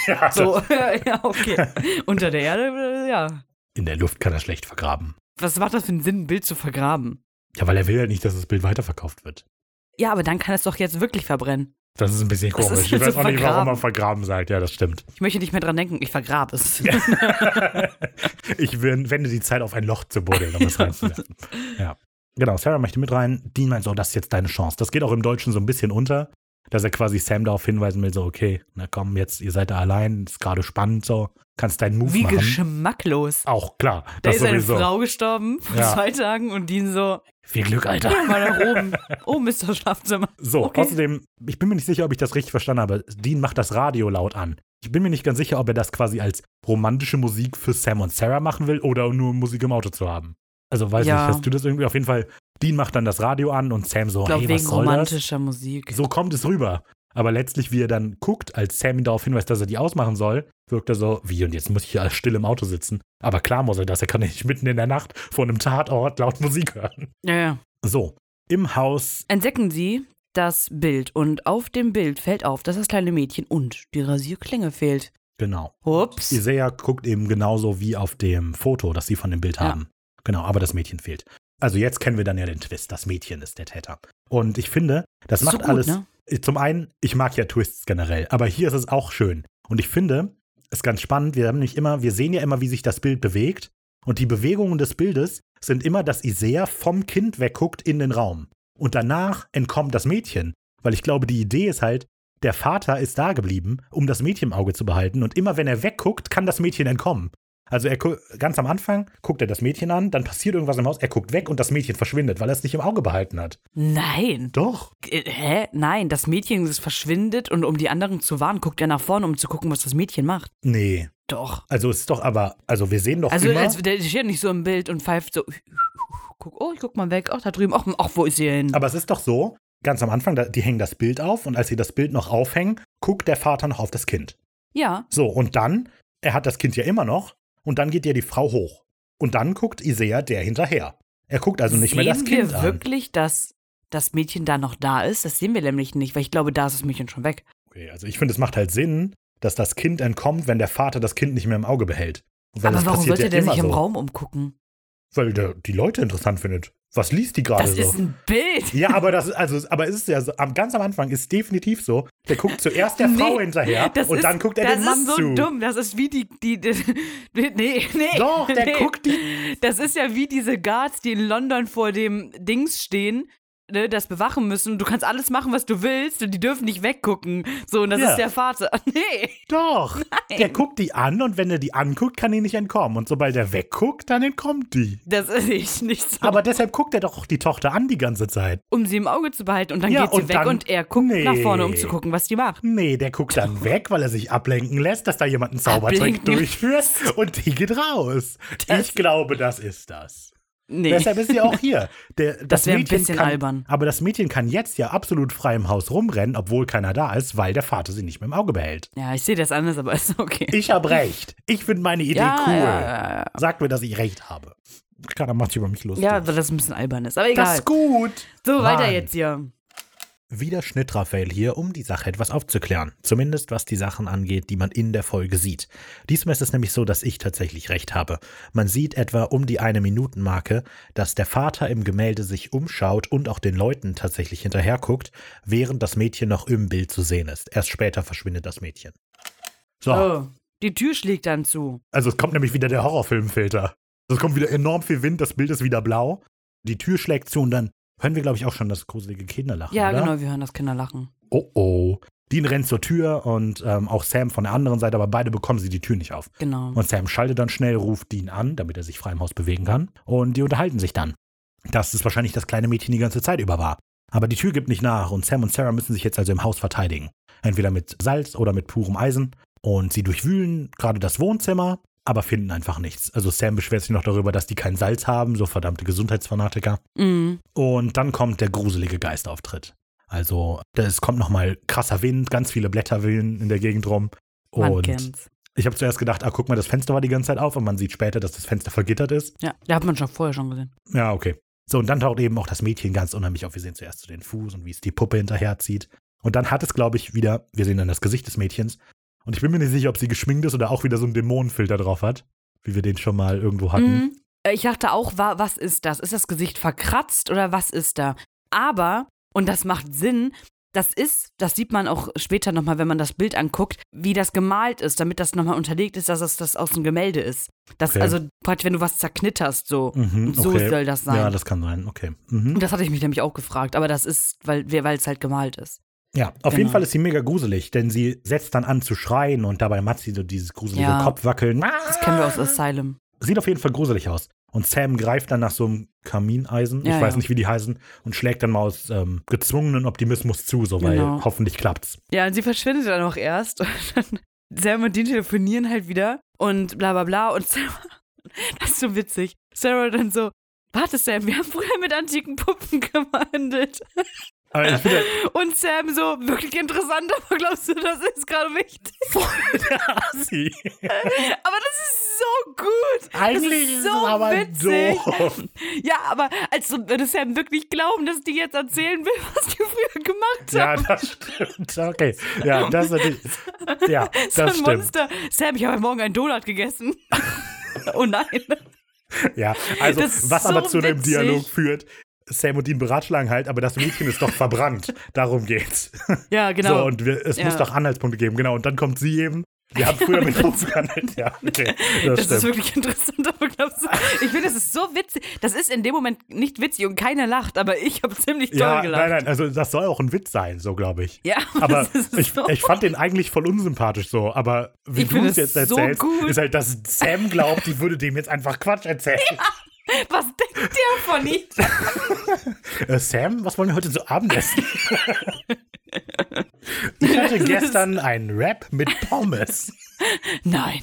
S1: Ja,
S2: So, ja, okay. Unter der Erde, äh, ja.
S1: In der Luft kann er schlecht vergraben.
S2: Was macht das für einen Sinn, ein Bild zu vergraben?
S1: Ja, weil er will ja nicht, dass das Bild weiterverkauft wird.
S2: Ja, aber dann kann es doch jetzt wirklich verbrennen.
S1: Das ist ein bisschen komisch. Ich weiß
S2: so
S1: auch nicht, warum er vergraben sagt. Ja, das stimmt.
S2: Ich möchte nicht mehr dran denken, ich vergrabe es.
S1: ich wen- wende die Zeit auf ein Loch zu buddeln, um es reinzuwerfen. Ja. Genau, Sarah möchte mit rein. Dean meint so, das ist jetzt deine Chance. Das geht auch im Deutschen so ein bisschen unter, dass er quasi Sam darauf hinweisen will, so, okay, na komm, jetzt, ihr seid da allein, ist gerade spannend, so, kannst deinen Move
S2: Wie
S1: machen.
S2: geschmacklos.
S1: Auch klar,
S2: Da ist eine
S1: sowieso.
S2: Frau gestorben vor
S1: Ja.
S2: zwei Tagen und Dean so,
S1: Viel Glück, Alter.
S2: mal nach oben. Oben ist das Schlafzimmer.
S1: So,
S2: Okay.
S1: außerdem, ich bin mir nicht sicher, ob ich das richtig verstanden habe. Dean macht das Radio laut an. Ich bin mir nicht ganz sicher, ob er das quasi als romantische Musik für Sam und Sarah machen will oder nur Musik im Auto zu haben. Also weiß
S2: Ja.
S1: nicht, hast du das irgendwie? Auf jeden Fall, Dean macht dann das Radio an und Sam so,
S2: Ich glaube,
S1: hey, was
S2: wegen
S1: soll das?
S2: romantischer Musik.
S1: So kommt es rüber. Aber letztlich, wie er dann guckt, als Sam ihn darauf hinweist, dass er die ausmachen soll, wirkt er so, wie, und jetzt muss ich ja still im Auto sitzen. Aber klar muss er das, er kann nicht mitten in der Nacht vor einem Tatort laut Musik hören.
S2: Ja, ja.
S1: So, im Haus,
S2: Entdecken Sie das Bild und auf dem Bild fällt auf, dass das kleine Mädchen und die Rasierklinge fehlt.
S1: genau.
S2: Ups.
S1: Isaiah guckt eben genauso wie auf dem Foto, das sie von dem Bild
S2: Ja.
S1: haben. Genau, aber das Mädchen fehlt. Also jetzt kennen wir dann ja den Twist. Das Mädchen ist der Täter. Und ich finde, das
S2: Ist
S1: macht
S2: so gut,
S1: alles.
S2: ne?
S1: Zum einen, ich mag ja Twists generell, aber hier ist es auch schön. Und ich finde, es ist ganz spannend. Wir haben nämlich immer, wir sehen ja immer, wie sich das Bild bewegt. Und die Bewegungen des Bildes sind immer, dass Isaiah vom Kind wegguckt in den Raum. Und danach entkommt das Mädchen. Weil ich glaube, die Idee ist halt, der Vater ist da geblieben, um das Mädchen im Auge zu behalten. Und immer wenn er wegguckt, kann das Mädchen entkommen. Also er ganz am Anfang guckt er das Mädchen an, dann passiert irgendwas im Haus, er guckt weg und das Mädchen verschwindet, weil er es nicht im Auge behalten hat.
S2: Nein.
S1: Doch.
S2: Hä? Nein, das Mädchen verschwindet und um die anderen zu warnen, guckt er nach vorne, um zu gucken, was das Mädchen macht.
S1: Nee.
S2: Doch.
S1: Also es ist doch aber, also wir sehen doch
S2: Also
S1: immer.
S2: als, der steht nicht so im Bild und pfeift so. Guck, oh, ich guck mal weg. Ach, da drüben. Ach, ach wo ist sie hin?
S1: aber es ist doch so, ganz am Anfang, die hängen das Bild auf und als sie das Bild noch aufhängen, guckt der Vater noch auf das Kind.
S2: Ja.
S1: So, und dann, er hat das Kind ja immer noch, und dann geht ja die Frau hoch. Und dann guckt Isaiah der hinterher. Er guckt also nicht
S2: sehen
S1: mehr das Kind
S2: wir
S1: an.
S2: wirklich, dass das Mädchen da noch da ist? Das sehen wir nämlich nicht, weil ich glaube, da ist das Mädchen schon weg.
S1: Okay, also ich finde, es macht halt Sinn, dass das Kind entkommt, wenn der Vater das Kind nicht mehr im Auge behält. Weil
S2: Aber warum sollte
S1: ja
S2: der sich im
S1: so.
S2: Raum umgucken?
S1: Weil der die Leute interessant findet. Was liest die gerade
S2: Das
S1: so?
S2: ist ein Bild.
S1: ja, aber das also, aber es ist ja so, am, ganz am Anfang ist definitiv so, der guckt zuerst der
S2: Nee,
S1: Frau hinterher
S2: Das
S1: und
S2: ist,
S1: dann guckt er
S2: das
S1: den Mann
S2: ist so
S1: zu.
S2: dumm. Das ist wie die, die, die nee, nee.
S1: Doch, der
S2: nee.
S1: guckt die.
S2: Das ist ja wie diese Guards, die in London vor dem Dings stehen, ne, das bewachen müssen. Du kannst alles machen, was du willst und die dürfen nicht weggucken. So, und das
S1: Ja.
S2: ist der Vater. Nee.
S1: Doch. Der guckt die an und wenn er die anguckt, kann die nicht entkommen. Und sobald er wegguckt, dann entkommt die.
S2: Das ist nicht, nicht so.
S1: Aber deshalb guckt er doch die Tochter an die ganze Zeit.
S2: um sie im Auge zu behalten und dann
S1: Ja,
S2: geht sie weg
S1: dann-
S2: und er guckt
S1: Nee.
S2: nach vorne, um zu gucken, was die macht.
S1: Nee, der guckt dann weg, weil er sich ablenken lässt, dass da jemand einen Zaubertrick durchführt und die geht raus.
S2: Das-
S1: ich glaube, das ist das.
S2: Nee.
S1: Deshalb ist sie auch hier. Der,
S2: Das wär ein
S1: Mädchen
S2: bisschen
S1: kann,
S2: albern.
S1: Aber das Mädchen kann jetzt ja absolut frei im Haus rumrennen, obwohl keiner da ist, weil der Vater sie nicht mehr im Auge behält.
S2: ja, ich sehe das anders, aber ist okay.
S1: Ich habe recht. Ich finde meine Idee
S2: ja,
S1: cool.
S2: ja, ja.
S1: Sag mir, dass ich recht habe. Keiner macht sich über mich lustig.
S2: ja, weil das ein bisschen albern ist. Aber
S1: das
S2: egal.
S1: ist gut.
S2: So, weiter
S1: Mann.
S2: jetzt hier.
S1: Wieder Schnitt Raphael hier, um die Sache etwas aufzuklären. Zumindest was die Sachen angeht, die man in der Folge sieht. Diesmal ist es nämlich so, dass ich tatsächlich recht habe. Man sieht etwa um die eine Minutenmarke, dass der Vater im Gemälde sich umschaut und auch den Leuten tatsächlich hinterher guckt, während das Mädchen noch im Bild zu sehen ist. Erst später verschwindet das Mädchen. So,
S2: Oh, die Tür schlägt dann zu.
S1: also es kommt nämlich wieder der Horrorfilmfilter. Es kommt wieder enorm viel Wind, das Bild ist wieder blau. Die Tür schlägt zu und dann hören wir, glaube ich, auch schon das gruselige Kinderlachen.
S2: Ja,
S1: oder?
S2: genau, wir hören das Kinderlachen.
S1: Oh oh. Dean rennt zur Tür und ähm, auch Sam von der anderen Seite, aber beide bekommen sie die Tür nicht auf.
S2: Genau.
S1: Und Sam schaltet dann schnell, ruft Dean an, damit er sich frei im Haus bewegen kann. Und die unterhalten sich dann. Dass es wahrscheinlich das kleine Mädchen die ganze Zeit über war. Aber die Tür gibt nicht nach und Sam und Sarah müssen sich jetzt also im Haus verteidigen. Entweder mit Salz oder mit purem Eisen. Und sie durchwühlen gerade das Wohnzimmer, aber finden einfach nichts. Also Sam beschwert sich noch darüber, dass die kein Salz haben, so verdammte Gesundheitsfanatiker.
S2: Mhm.
S1: Und dann kommt der gruselige Geistauftritt. Also, es kommt nochmal krasser Wind, ganz viele Blätter wehen in der Gegend rum.
S2: Man
S1: Und
S2: kennt's.
S1: ich habe zuerst gedacht, ah, guck mal, das Fenster war die ganze Zeit auf und man sieht später, dass das Fenster vergittert ist.
S2: Ja, da hat man schon vorher schon gesehen.
S1: Ja, okay. So, und dann taucht eben auch das Mädchen ganz unheimlich auf. Wir sehen zuerst so den Fuß und wie es die Puppe hinterherzieht. Und dann hat es, glaube ich, wieder, wir sehen dann das Gesicht des Mädchens. Und ich bin mir nicht sicher, ob sie geschminkt ist oder auch wieder so einen Dämonenfilter drauf hat, wie wir den schon mal irgendwo hatten.
S2: Mhm. Äh, Ich dachte auch, wa was ist das? Ist das Gesicht verkratzt oder was ist da? Aber, und das macht Sinn, das ist, das sieht man auch später nochmal, wenn man das Bild anguckt, wie das gemalt ist, damit das nochmal unterlegt ist, dass es das aus dem Gemälde ist. Das,
S1: Okay.
S2: Also praktisch, wenn du was zerknitterst, so.
S1: Mhm,
S2: so
S1: okay.
S2: soll das sein.
S1: Ja, das kann sein, okay. Mhm.
S2: Und das hatte ich mich nämlich auch gefragt, aber das ist, weil weil es halt gemalt ist.
S1: Ja, auf jeden
S2: Genau.
S1: Fall ist sie mega gruselig, denn sie setzt dann an zu schreien und dabei macht sie so dieses gruselige
S2: Ja.
S1: Kopfwackeln.
S2: Das kennen wir aus Asylum.
S1: Sieht auf jeden Fall gruselig aus. Und Sam greift dann nach so einem Kamineisen,
S2: Ja,
S1: ich weiß
S2: ja.
S1: nicht, wie die heißen, und schlägt dann mal aus ähm, gezwungenen Optimismus zu, so weil
S2: Genau.
S1: hoffentlich klappt's.
S2: Ja, und sie verschwindet dann auch erst. Und dann Sam und Dean telefonieren halt wieder und bla bla bla. Und Sarah, das ist so witzig. Sarah dann so, warte Sam, wir haben früher mit antiken Puppen gehandelt. Und Sam so, wirklich interessant, aber glaubst du, das ist gerade wichtig?
S1: der Assi.
S2: Aber das ist so gut.
S1: Eigentlich
S2: das
S1: ist
S2: ist so
S1: es aber
S2: witzig.
S1: doof.
S2: Ja, aber als würde Sam wirklich glauben, dass die jetzt erzählen will, was die früher gemacht
S1: Ja,
S2: haben.
S1: das stimmt. Okay. Ja, das ist natürlich. Ja,
S2: so ein
S1: das stimmt.
S2: Monster. Sam, ich habe heute Morgen einen Donut gegessen. oh nein.
S1: Ja, also was
S2: so
S1: aber zu dem
S2: witzig.
S1: Dialog führt, Sam und Dean beratschlagen halt, aber das Mädchen ist doch verbrannt. Darum geht's.
S2: Ja, genau.
S1: So, und wir, es
S2: Ja.
S1: muss doch Anhaltspunkte geben, genau. Und dann kommt sie eben. Wir haben früher mit Puppen gehandelt. Ja, okay. Das,
S2: das ist wirklich interessant, aber glaubst du, ich finde, das ist so witzig. Das ist in dem Moment nicht witzig und keiner lacht, aber ich habe ziemlich toll
S1: Ja,
S2: gelacht.
S1: nein, nein, also das soll auch ein Witz sein, so glaube ich.
S2: Ja,
S1: Aber ich,
S2: so.
S1: ich fand den eigentlich voll unsympathisch so. Aber wie du es jetzt
S2: so
S1: erzählst,
S2: gut.
S1: ist halt, dass Sam glaubt, die würde dem jetzt einfach Quatsch erzählen.
S2: Was denkt der von ihm?
S1: Äh, Sam, was wollen wir heute zu Abend essen? ich hatte gestern einen Rap mit Pommes.
S2: Nein.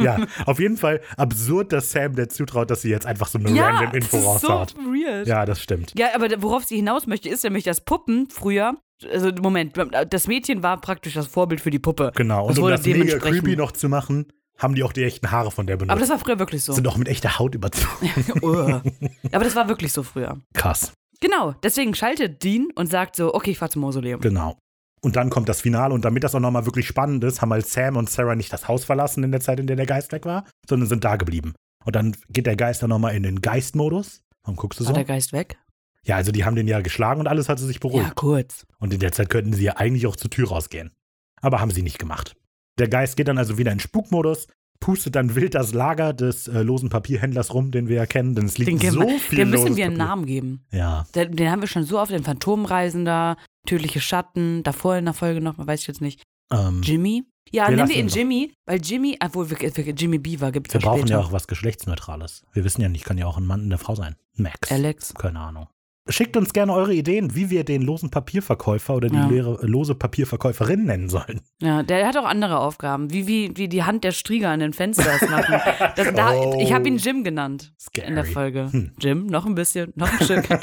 S1: Ja, auf jeden Fall absurd, dass Sam der zutraut, dass sie jetzt einfach so eine
S2: Ja,
S1: random
S2: das
S1: Info
S2: ist so
S1: raushaut.
S2: weird.
S1: Ja, das stimmt.
S2: Ja, aber worauf sie hinaus möchte, ist nämlich, dass Puppen früher, also Moment, das Mädchen war praktisch das Vorbild für die Puppe.
S1: Genau. Und
S2: Das
S1: um das mega creepy noch zu machen, haben die auch die echten Haare von der benutzt.
S2: Aber das war früher wirklich so.
S1: sind auch mit echter Haut überzogen.
S2: Ugh. aber das war wirklich so früher.
S1: Krass.
S2: Genau, deswegen schaltet Dean und sagt so, okay, ich fahr zum Mausoleum.
S1: Genau. Und dann kommt das Finale und damit das auch nochmal wirklich spannend ist, haben halt Sam und Sarah nicht das Haus verlassen in der Zeit, in der der Geist weg war, sondern sind da geblieben. Und dann geht der Geist dann nochmal in den Geistmodus. Warum guckst du
S2: War
S1: so?
S2: der Geist weg?
S1: Ja, also die haben den ja geschlagen und alles hatte sich beruhigt.
S2: Ja, kurz.
S1: Und in der Zeit könnten sie ja eigentlich auch zur Tür rausgehen. Aber haben sie nicht gemacht. Der Geist geht dann also wieder in Spukmodus, pustet dann wild das Lager des äh, losen Papierhändlers rum, den wir ja kennen, denn es liegt
S2: Den,
S1: so
S2: kennen
S1: viel
S2: wir- den müssen wir einen
S1: Papier.
S2: Namen geben.
S1: Ja,
S2: Den, den haben wir schon so oft, den Phantomreisender, Tödliche Schatten, davor in der Folge noch, weiß ich jetzt nicht.
S1: ähm,
S2: Jimmy? Ja,
S1: Wir
S2: nennen
S1: lassen
S2: wir ihn. Jimmy, weil Jimmy, obwohl wir, wir, Jimmy Beaver gibt es
S1: wir
S2: ja
S1: brauchen
S2: später.
S1: ja auch was Geschlechtsneutrales. Wir wissen ja nicht, kann ja auch ein Mann und eine Frau sein. Max.
S2: Alex.
S1: Keine Ahnung. Schickt uns gerne eure Ideen, wie wir den losen Papierverkäufer oder die
S2: Ja.
S1: leere, lose Papierverkäuferin nennen sollen.
S2: Ja, der hat auch andere Aufgaben, wie, wie, wie die Hand der Strieger an den Fensters machen. Das, da,
S1: Oh.
S2: Ich habe ihn Jim genannt
S1: Scary.
S2: in der Folge.
S1: Hm.
S2: Jim, noch ein bisschen, noch ein Stück.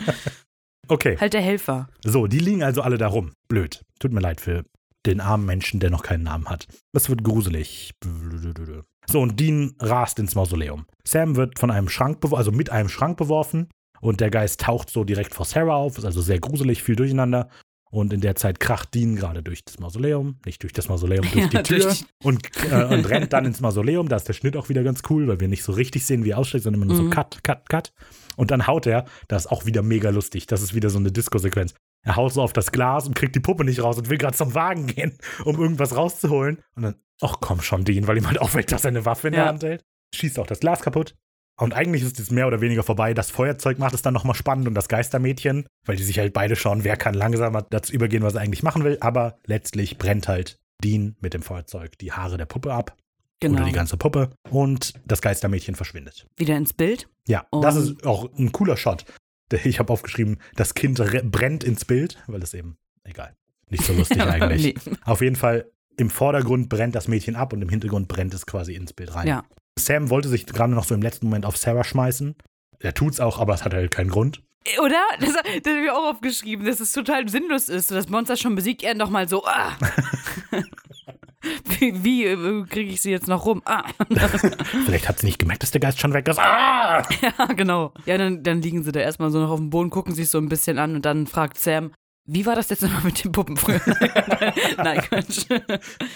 S1: Okay,
S2: halt der Helfer.
S1: so, die liegen also alle da rum. Blöd. Tut mir leid für den armen Menschen, der noch keinen Namen hat. Es wird gruselig. So, und Dean rast ins Mausoleum. Sam wird von einem Schrank, also mit einem Schrank beworfen und der Geist taucht so direkt vor Sarah auf. Ist also sehr gruselig, viel durcheinander. Und in der Zeit kracht Dean gerade durch das Mausoleum, nicht durch das Mausoleum, durch
S2: Ja,
S1: die Tür
S2: durch
S1: und, äh, und rennt dann ins Mausoleum. Da ist der Schnitt auch wieder ganz cool, weil wir nicht so richtig sehen, wie er aussteigt, sondern immer nur so
S2: Mhm.
S1: Cut, Cut, Cut. Und dann haut er, das ist auch wieder mega lustig. Das ist wieder so eine Disco-Sequenz. Er haut so auf das Glas und kriegt die Puppe nicht raus und will gerade zum Wagen gehen, um irgendwas rauszuholen. Und dann, ach komm schon, Dean, weil ihm halt auffällt, dass er eine Waffe in der
S2: Ja.
S1: Hand hält. Schießt auch das Glas kaputt. Und eigentlich ist es mehr oder weniger vorbei. Das Feuerzeug macht es dann nochmal spannend und das Geistermädchen, weil die sich halt beide schauen, wer kann langsamer dazu übergehen, was er eigentlich machen will. Aber letztlich brennt halt Dean mit dem Feuerzeug die Haare der Puppe ab
S2: Genau.
S1: oder die ganze Puppe und das Geistermädchen verschwindet.
S2: Wieder ins Bild.
S1: Ja, das
S2: Und-
S1: ist auch ein cooler Shot. Ich habe aufgeschrieben, das Kind re- brennt ins Bild, weil es eben, egal, nicht so lustig eigentlich.
S2: Nee.
S1: Auf jeden Fall, im Vordergrund brennt das Mädchen ab und im Hintergrund brennt es quasi ins Bild rein.
S2: Ja.
S1: Sam wollte sich gerade noch so im letzten Moment auf Sarah schmeißen. Er tut's auch, aber es hat halt keinen Grund.
S2: Oder? Das, das habe ich auch aufgeschrieben, dass es total sinnlos ist. So, das Monster schon besiegt, er nochmal so, ah. wie wie äh, kriege ich sie jetzt noch rum? Ah.
S1: Vielleicht hat sie nicht gemerkt, dass der Geist schon weg ist. Ah!
S2: ja, genau. Ja, dann, dann liegen sie da erstmal so noch auf dem Boden, gucken sich so ein bisschen an und dann fragt Sam, wie war das jetzt nochmal mit den Puppen früher? Nein, Quatsch.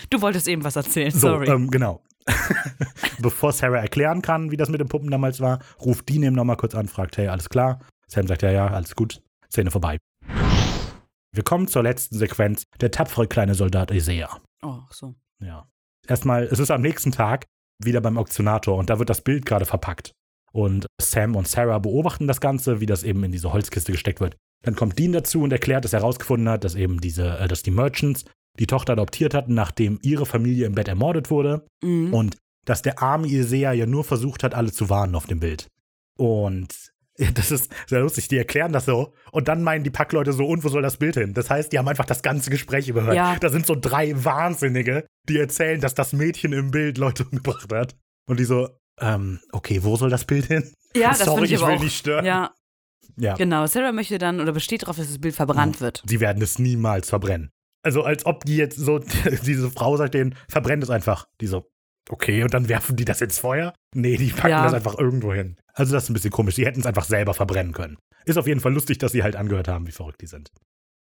S2: Du wolltest eben was erzählen,
S1: So,
S2: sorry.
S1: ähm, genau. Bevor Sarah erklären kann, wie das mit den Puppen damals war, ruft Dean ihm nochmal kurz an, fragt, hey, alles klar? Sam sagt, ja, ja, alles gut. Szene vorbei. Wir kommen zur letzten Sequenz. Der tapfere kleine Soldat Isaiah.
S2: oh, so.
S1: Ja. Erstmal, es ist am nächsten Tag wieder beim Auktionator und da wird das Bild gerade verpackt. Und Sam und Sarah beobachten das Ganze, wie das eben in diese Holzkiste gesteckt wird. Dann kommt Dean dazu und erklärt, dass er herausgefunden hat, dass eben diese, äh, dass die Merchants die Tochter adoptiert hatten, nachdem ihre Familie im Bett ermordet wurde.
S2: Mhm.
S1: Und dass der arme Isaiah ja nur versucht hat, alle zu warnen auf dem Bild. Und das ist sehr lustig, die erklären das so und dann meinen die Packleute so, und wo soll das Bild hin? Das heißt, die haben einfach das ganze Gespräch überhört.
S2: Ja.
S1: Da sind so drei Wahnsinnige, die erzählen, dass das Mädchen im Bild Leute umgebracht hat. Und die so, ähm, okay, wo soll das Bild hin?
S2: ja, das
S1: Sorry,
S2: fand ich
S1: ich will
S2: auch.
S1: nicht stören.
S2: Ja,
S1: Ja,
S2: genau. Sarah möchte dann oder besteht darauf, dass das Bild verbrannt wird.
S1: sie werden es niemals verbrennen. Also als ob die jetzt so, diese Frau sagt denen, verbrennt es einfach. Die so, okay, und dann werfen die das ins Feuer? Nee, die packen
S2: Ja.
S1: das einfach irgendwo hin. Also das ist ein bisschen komisch. Die hätten es einfach selber verbrennen können. Ist auf jeden Fall lustig, dass sie halt angehört haben, wie verrückt die sind.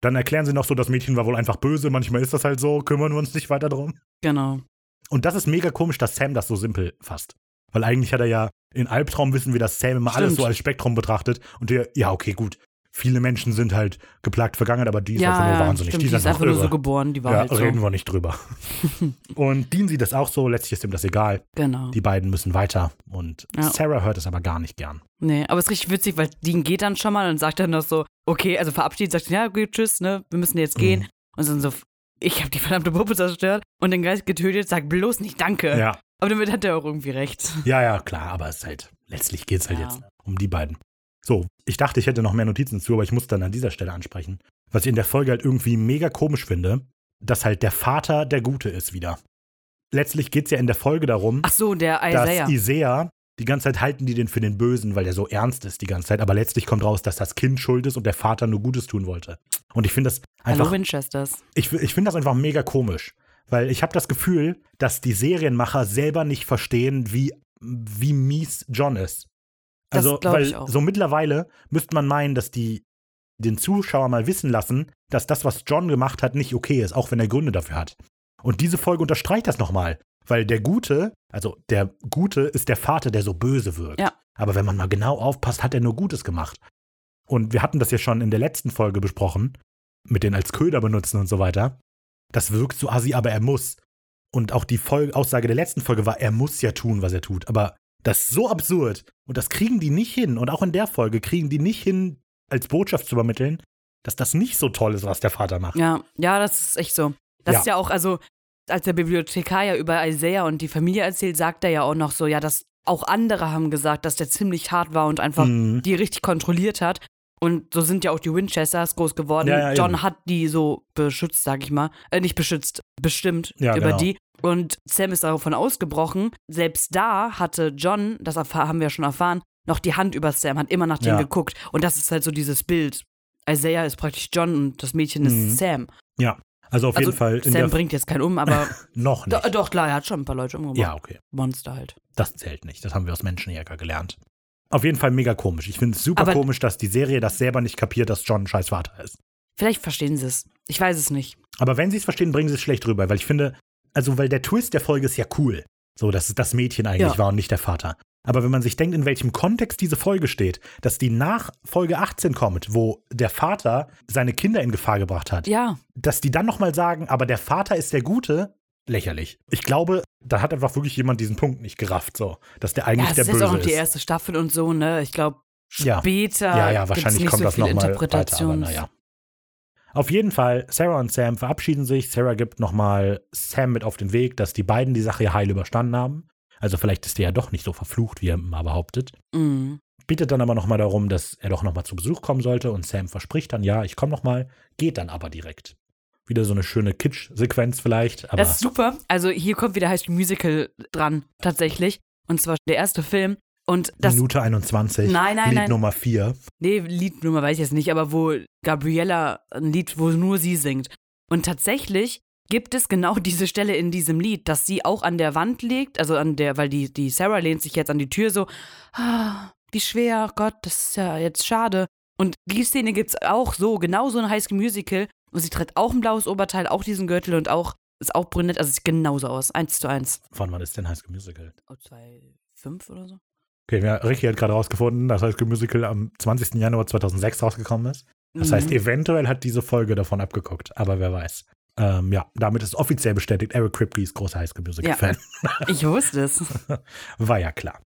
S1: Dann erklären sie noch so, das Mädchen war wohl einfach böse. Manchmal ist das halt so, kümmern wir uns nicht weiter drum.
S2: Genau.
S1: Und das ist mega komisch, dass Sam das so simpel fasst. Weil eigentlich hat er ja in Albtraum wissen wir, dass Sam immer alles
S2: Stimmt.
S1: so als Spektrum betrachtet. Und der, ja, okay, gut. Viele Menschen sind halt geplagt Vergangenheit, aber die ist
S2: ja,
S1: einfach nur wahnsinnig.
S2: stimmt,
S1: die ist einfach,
S2: nur so geboren, die war
S1: ja,
S2: halt so.
S1: reden wir nicht drüber. und Dean sieht das auch so, letztlich ist ihm das egal.
S2: Genau.
S1: Die beiden müssen weiter. Und
S2: Ja.
S1: Sarah hört es aber gar nicht gern.
S2: Nee, aber es ist richtig witzig, weil Dean geht dann schon mal und sagt dann noch so, okay, also verabschiedet, sagt, ja, gut, tschüss, ne, wir müssen jetzt gehen.
S1: Mhm.
S2: Und dann so, ich habe die verdammte Puppe zerstört und den Geist getötet, sag bloß nicht Danke.
S1: Ja,
S2: Aber damit hat er auch irgendwie recht.
S1: ja, ja, klar, aber es ist halt, letztlich geht es halt
S2: Ja.
S1: jetzt um die beiden. So, ich dachte, ich hätte noch mehr Notizen zu, aber ich muss dann an dieser Stelle ansprechen. Was ich in der Folge halt irgendwie mega komisch finde, dass halt der Vater der Gute ist wieder. Letztlich geht es ja in der Folge darum,
S2: Ach so, der
S1: dass
S2: Isaiah.
S1: Isaiah, die ganze Zeit halten die den für den Bösen, weil der so ernst ist die ganze Zeit, aber letztlich kommt raus, dass das Kind schuld ist und der Vater nur Gutes tun wollte. Und ich finde das
S2: Hallo
S1: einfach,
S2: Winchesters.
S1: ich, ich finde das einfach mega komisch, weil ich habe das Gefühl, dass die Serienmacher selber nicht verstehen, wie, wie mies John ist.
S2: Das
S1: Also,
S2: glaub
S1: weil
S2: ich auch.
S1: so mittlerweile müsste man meinen, dass die den Zuschauer mal wissen lassen, dass das, was John gemacht hat, nicht okay ist, auch wenn er Gründe dafür hat. Und diese Folge unterstreicht das nochmal, weil der Gute, also der Gute ist der Vater, der so böse wirkt.
S2: Ja.
S1: Aber wenn man mal genau aufpasst, hat er nur Gutes gemacht. Und wir hatten das ja schon in der letzten Folge besprochen, mit den als Köder benutzen und so weiter. Das wirkt so assi, aber er muss. Und auch die Folge, Aussage der letzten Folge war, er muss ja tun, was er tut. Aber das ist so absurd. Und das kriegen die nicht hin. Und auch in der Folge kriegen die nicht hin, als Botschaft zu übermitteln, dass das nicht so toll ist, was der Vater macht.
S2: Ja, ja, das ist echt so. Das
S1: Ja.
S2: ist ja auch, also, als der Bibliothekar ja über Isaiah und die Familie erzählt, sagt er ja auch noch so, ja, dass auch andere haben gesagt, dass der ziemlich hart war und einfach
S1: Mhm.
S2: die richtig kontrolliert hat. Und so sind ja auch die Winchesters groß geworden.
S1: Ja, ja,
S2: John
S1: eben.
S2: hat die so beschützt, sag ich mal. Äh, nicht beschützt, bestimmt
S1: Ja,
S2: über
S1: genau.
S2: die. Und Sam ist davon ausgebrochen. Selbst da hatte John, das haben wir schon erfahren, noch die Hand über Sam, hat immer nach dem geguckt. Und das ist halt so dieses Bild. Isaiah ist praktisch John und das Mädchen
S1: Mhm.
S2: ist Sam.
S1: Ja, also auf
S2: Also
S1: jeden Fall
S2: Sam bringt jetzt keinen um, aber
S1: noch
S2: do,
S1: nicht.
S2: doch klar, er hat schon ein paar Leute umgebracht.
S1: Ja, okay.
S2: Monster halt.
S1: Das zählt nicht. Das haben wir aus Menschenjäger gelernt. Auf jeden Fall mega komisch. Ich finde es super
S2: Aber-
S1: komisch, dass die Serie das selber nicht kapiert, dass John ein scheiß Vater ist.
S2: Vielleicht verstehen sie es. Ich weiß es nicht.
S1: Aber wenn sie es verstehen, bringen sie es schlecht rüber, weil ich finde, also weil der Twist der Folge ist ja cool. So, dass es das Mädchen eigentlich
S2: Ja.
S1: war und nicht der Vater. Aber wenn man sich denkt, in welchem Kontext diese Folge steht, dass die nach Folge 18 kommt, wo der Vater seine Kinder in Gefahr gebracht hat,
S2: Ja,
S1: dass die dann nochmal sagen, aber der Vater ist der Gute, lächerlich. Ich glaube, da hat einfach wirklich jemand diesen Punkt nicht gerafft, so, dass der eigentlich
S2: ja es
S1: der
S2: ist
S1: Böse
S2: jetzt auch noch die
S1: ist.
S2: erste Staffel und so, ne? Ich glaube,
S1: Ja.
S2: später
S1: Ja, ja,
S2: gibt's
S1: wahrscheinlich kommt
S2: so
S1: das nochmal weiter, aber
S2: Interpretation.
S1: naja. Auf jeden Fall, Sarah und Sam verabschieden sich. Sarah gibt nochmal Sam mit auf den Weg, dass die beiden die Sache heil überstanden haben. Also vielleicht ist der ja doch nicht so verflucht, wie er mal behauptet.
S2: Mhm.
S1: Bittet dann aber nochmal darum, dass er doch nochmal zu Besuch kommen sollte und Sam verspricht dann, ja, ich komme nochmal, geht dann aber direkt. Wieder so eine schöne Kitsch-Sequenz vielleicht, aber
S2: Das ist super. Also hier kommt wieder High School Musical dran, tatsächlich. Und zwar der erste Film. Und das,
S1: Minute 21,
S2: Nein, nein,
S1: Lied
S2: nein.
S1: Nummer 4.
S2: nee, Liednummer weiß ich jetzt nicht, aber wo Gabriella ein Lied, wo nur sie singt. Und tatsächlich gibt es genau diese Stelle in diesem Lied, dass sie auch an der Wand liegt, also an der, weil die, die Sarah lehnt sich jetzt an die Tür so, ah, wie schwer, Gott, das ist ja jetzt schade. Und die Szene gibt es auch so, genau so ein High School Musical. Und sie trägt auch ein blaues Oberteil, auch diesen Gürtel und auch, ist auch brünett, also sieht genauso aus, eins zu eins.
S1: Von wann ist denn High School Musical?
S2: Oh, zwei, fünf oder so?
S1: Okay, ja, Ricky hat gerade rausgefunden, dass High School Musical am 20. Januar 2006 rausgekommen ist. Das heißt,
S2: Mhm.
S1: eventuell hat diese Folge davon abgeguckt, aber wer weiß. Ähm, ja, damit ist offiziell bestätigt, Eric Kripke ist großer High School Musical-Fan.
S2: Ich wusste es.
S1: War ja klar.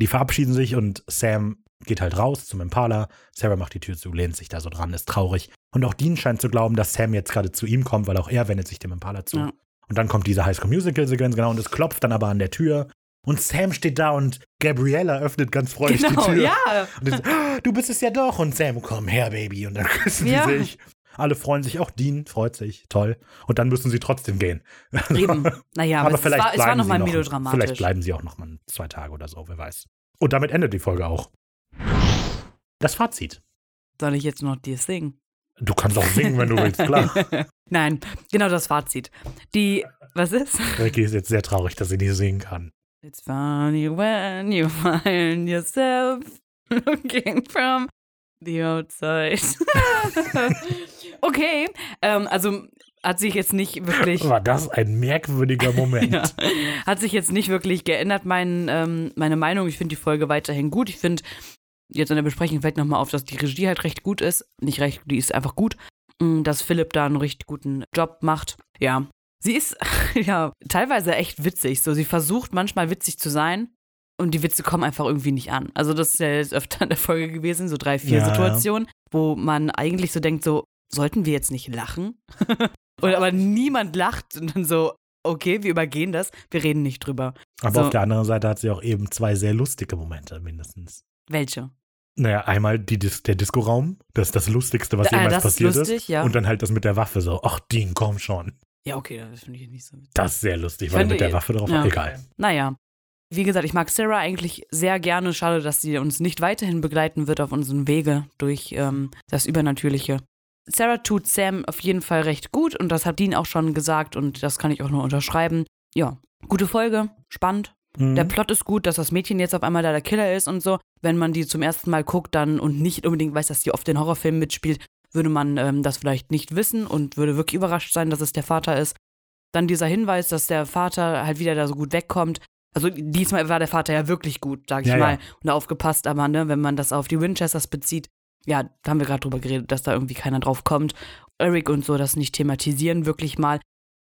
S1: Die verabschieden sich und Sam geht halt raus zum Impala. Sarah macht die Tür zu, lehnt sich da so dran, ist traurig. Und auch Dean scheint zu glauben, dass Sam jetzt gerade zu ihm kommt, weil auch er wendet sich dem Impala zu.
S2: Ja.
S1: Und dann kommt diese High School Musical-Sequenz, genau, und es klopft dann aber an der Tür. Und Sam steht da und Gabriella öffnet ganz freudig
S2: Genau,
S1: die Tür.
S2: ja.
S1: Und dann, "Ah, du bist es ja doch. Und Sam, komm her, Baby. Und dann küssen
S2: Ja.
S1: die sich. Alle freuen sich, auch Dean freut sich, toll. Und dann müssen sie trotzdem gehen.
S2: Eben. Naja, aber,
S1: Aber
S2: es,
S1: vielleicht
S2: war, es war nochmal
S1: sie noch,
S2: melodramatisch.
S1: Vielleicht bleiben sie auch noch mal zwei Tage oder so, wer weiß. Und damit endet die Folge auch. Das Fazit.
S2: Soll ich jetzt noch dir singen?
S1: Du kannst auch singen, wenn du willst, klar.
S2: Nein, genau das Fazit. Die, was ist?
S1: Ricky ist jetzt sehr traurig, dass sie nicht singen kann.
S2: It's funny when you find yourself looking from the outside. okay, ähm, also hat sich jetzt nicht wirklich.
S1: War das ein merkwürdiger Moment?
S2: ja, hat sich jetzt nicht wirklich geändert, mein, ähm, meine Meinung. Ich finde die Folge weiterhin gut. Ich finde, jetzt in der Besprechung fällt nochmal auf, dass die Regie halt recht gut ist. Nicht recht, die ist einfach gut. Mm, dass Philipp da einen richtig guten Job macht. Ja. Sie ist ja teilweise echt witzig. So, sie versucht manchmal witzig zu sein und die Witze kommen einfach irgendwie nicht an. Also, das ist ja jetzt öfter in der Folge gewesen, so drei, vier
S1: Ja, ja.
S2: Situationen, wo man eigentlich so denkt, so, sollten wir jetzt nicht lachen? und aber niemand lacht und dann so, okay, wir übergehen das, wir reden nicht drüber.
S1: Aber
S2: So.
S1: auf der anderen Seite hat sie auch eben zwei sehr lustige Momente mindestens.
S2: Welche?
S1: Naja, einmal Dis der Disco-Raum, das ist das Lustigste, was
S2: Ah,
S1: jemals
S2: das ist
S1: passiert
S2: lustig,
S1: ist.
S2: ja.
S1: Und dann halt das mit der Waffe so, ach, Dean, komm schon.
S2: Ja, okay, das finde ich nicht so.
S1: Das ist sehr lustig,
S2: Ich
S1: weil er mit der Waffe drauf
S2: ja.
S1: Egal.
S2: Naja. Wie gesagt, ich mag Sarah eigentlich sehr gerne. Schade, dass sie uns nicht weiterhin begleiten wird auf unserem Wege durch ähm, das Übernatürliche. Sarah tut Sam auf jeden Fall recht gut und das hat Dean auch schon gesagt und das kann ich auch nur unterschreiben. Ja, gute Folge, spannend.
S1: Mhm.
S2: Der Plot ist gut, dass das Mädchen jetzt auf einmal da der Killer ist und so. Wenn man die zum ersten Mal guckt dann und nicht unbedingt weiß, dass sie oft in Horrorfilmen mitspielt, würde man ähm, das vielleicht nicht wissen und würde wirklich überrascht sein, dass es der Vater ist. Dann dieser Hinweis, dass der Vater halt wieder da so gut wegkommt. Also diesmal war der Vater ja wirklich gut, sag ich
S1: Ja,
S2: mal,
S1: ja.
S2: und aufgepasst, aber ne, wenn man das auf die Winchesters bezieht, ja, da haben wir gerade drüber geredet, dass da irgendwie keiner drauf kommt. Eric und so das nicht thematisieren, wirklich mal.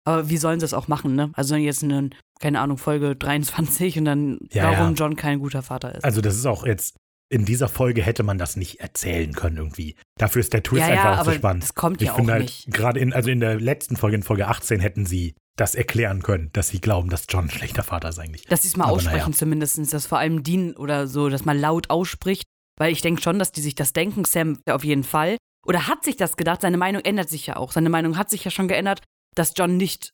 S2: Aber wie sollen sie es auch machen, ne? Also wenn jetzt eine, keine Ahnung, Folge 23 und dann,
S1: Ja,
S2: warum
S1: ja.
S2: John kein guter Vater ist.
S1: Also das ist auch jetzt, in dieser Folge hätte man das nicht erzählen können irgendwie. Dafür ist der Twist
S2: ja, ja,
S1: einfach auch
S2: aber
S1: so spannend.
S2: das kommt
S1: Ich
S2: ja auch
S1: finde halt,
S2: nicht.
S1: gerade in, also in der letzten Folge, in Folge 18, hätten sie das erklären können, dass sie glauben, dass John ein schlechter Vater ist eigentlich.
S2: Dass sie es mal
S1: aber
S2: aussprechen
S1: naja.
S2: zumindest, dass vor allem Dean oder so, das mal laut ausspricht. Weil ich denke schon, dass die sich das denken, Sam auf jeden Fall. Oder hat sich das gedacht? Seine Meinung ändert sich ja auch. Seine Meinung hat sich ja schon geändert, dass John nicht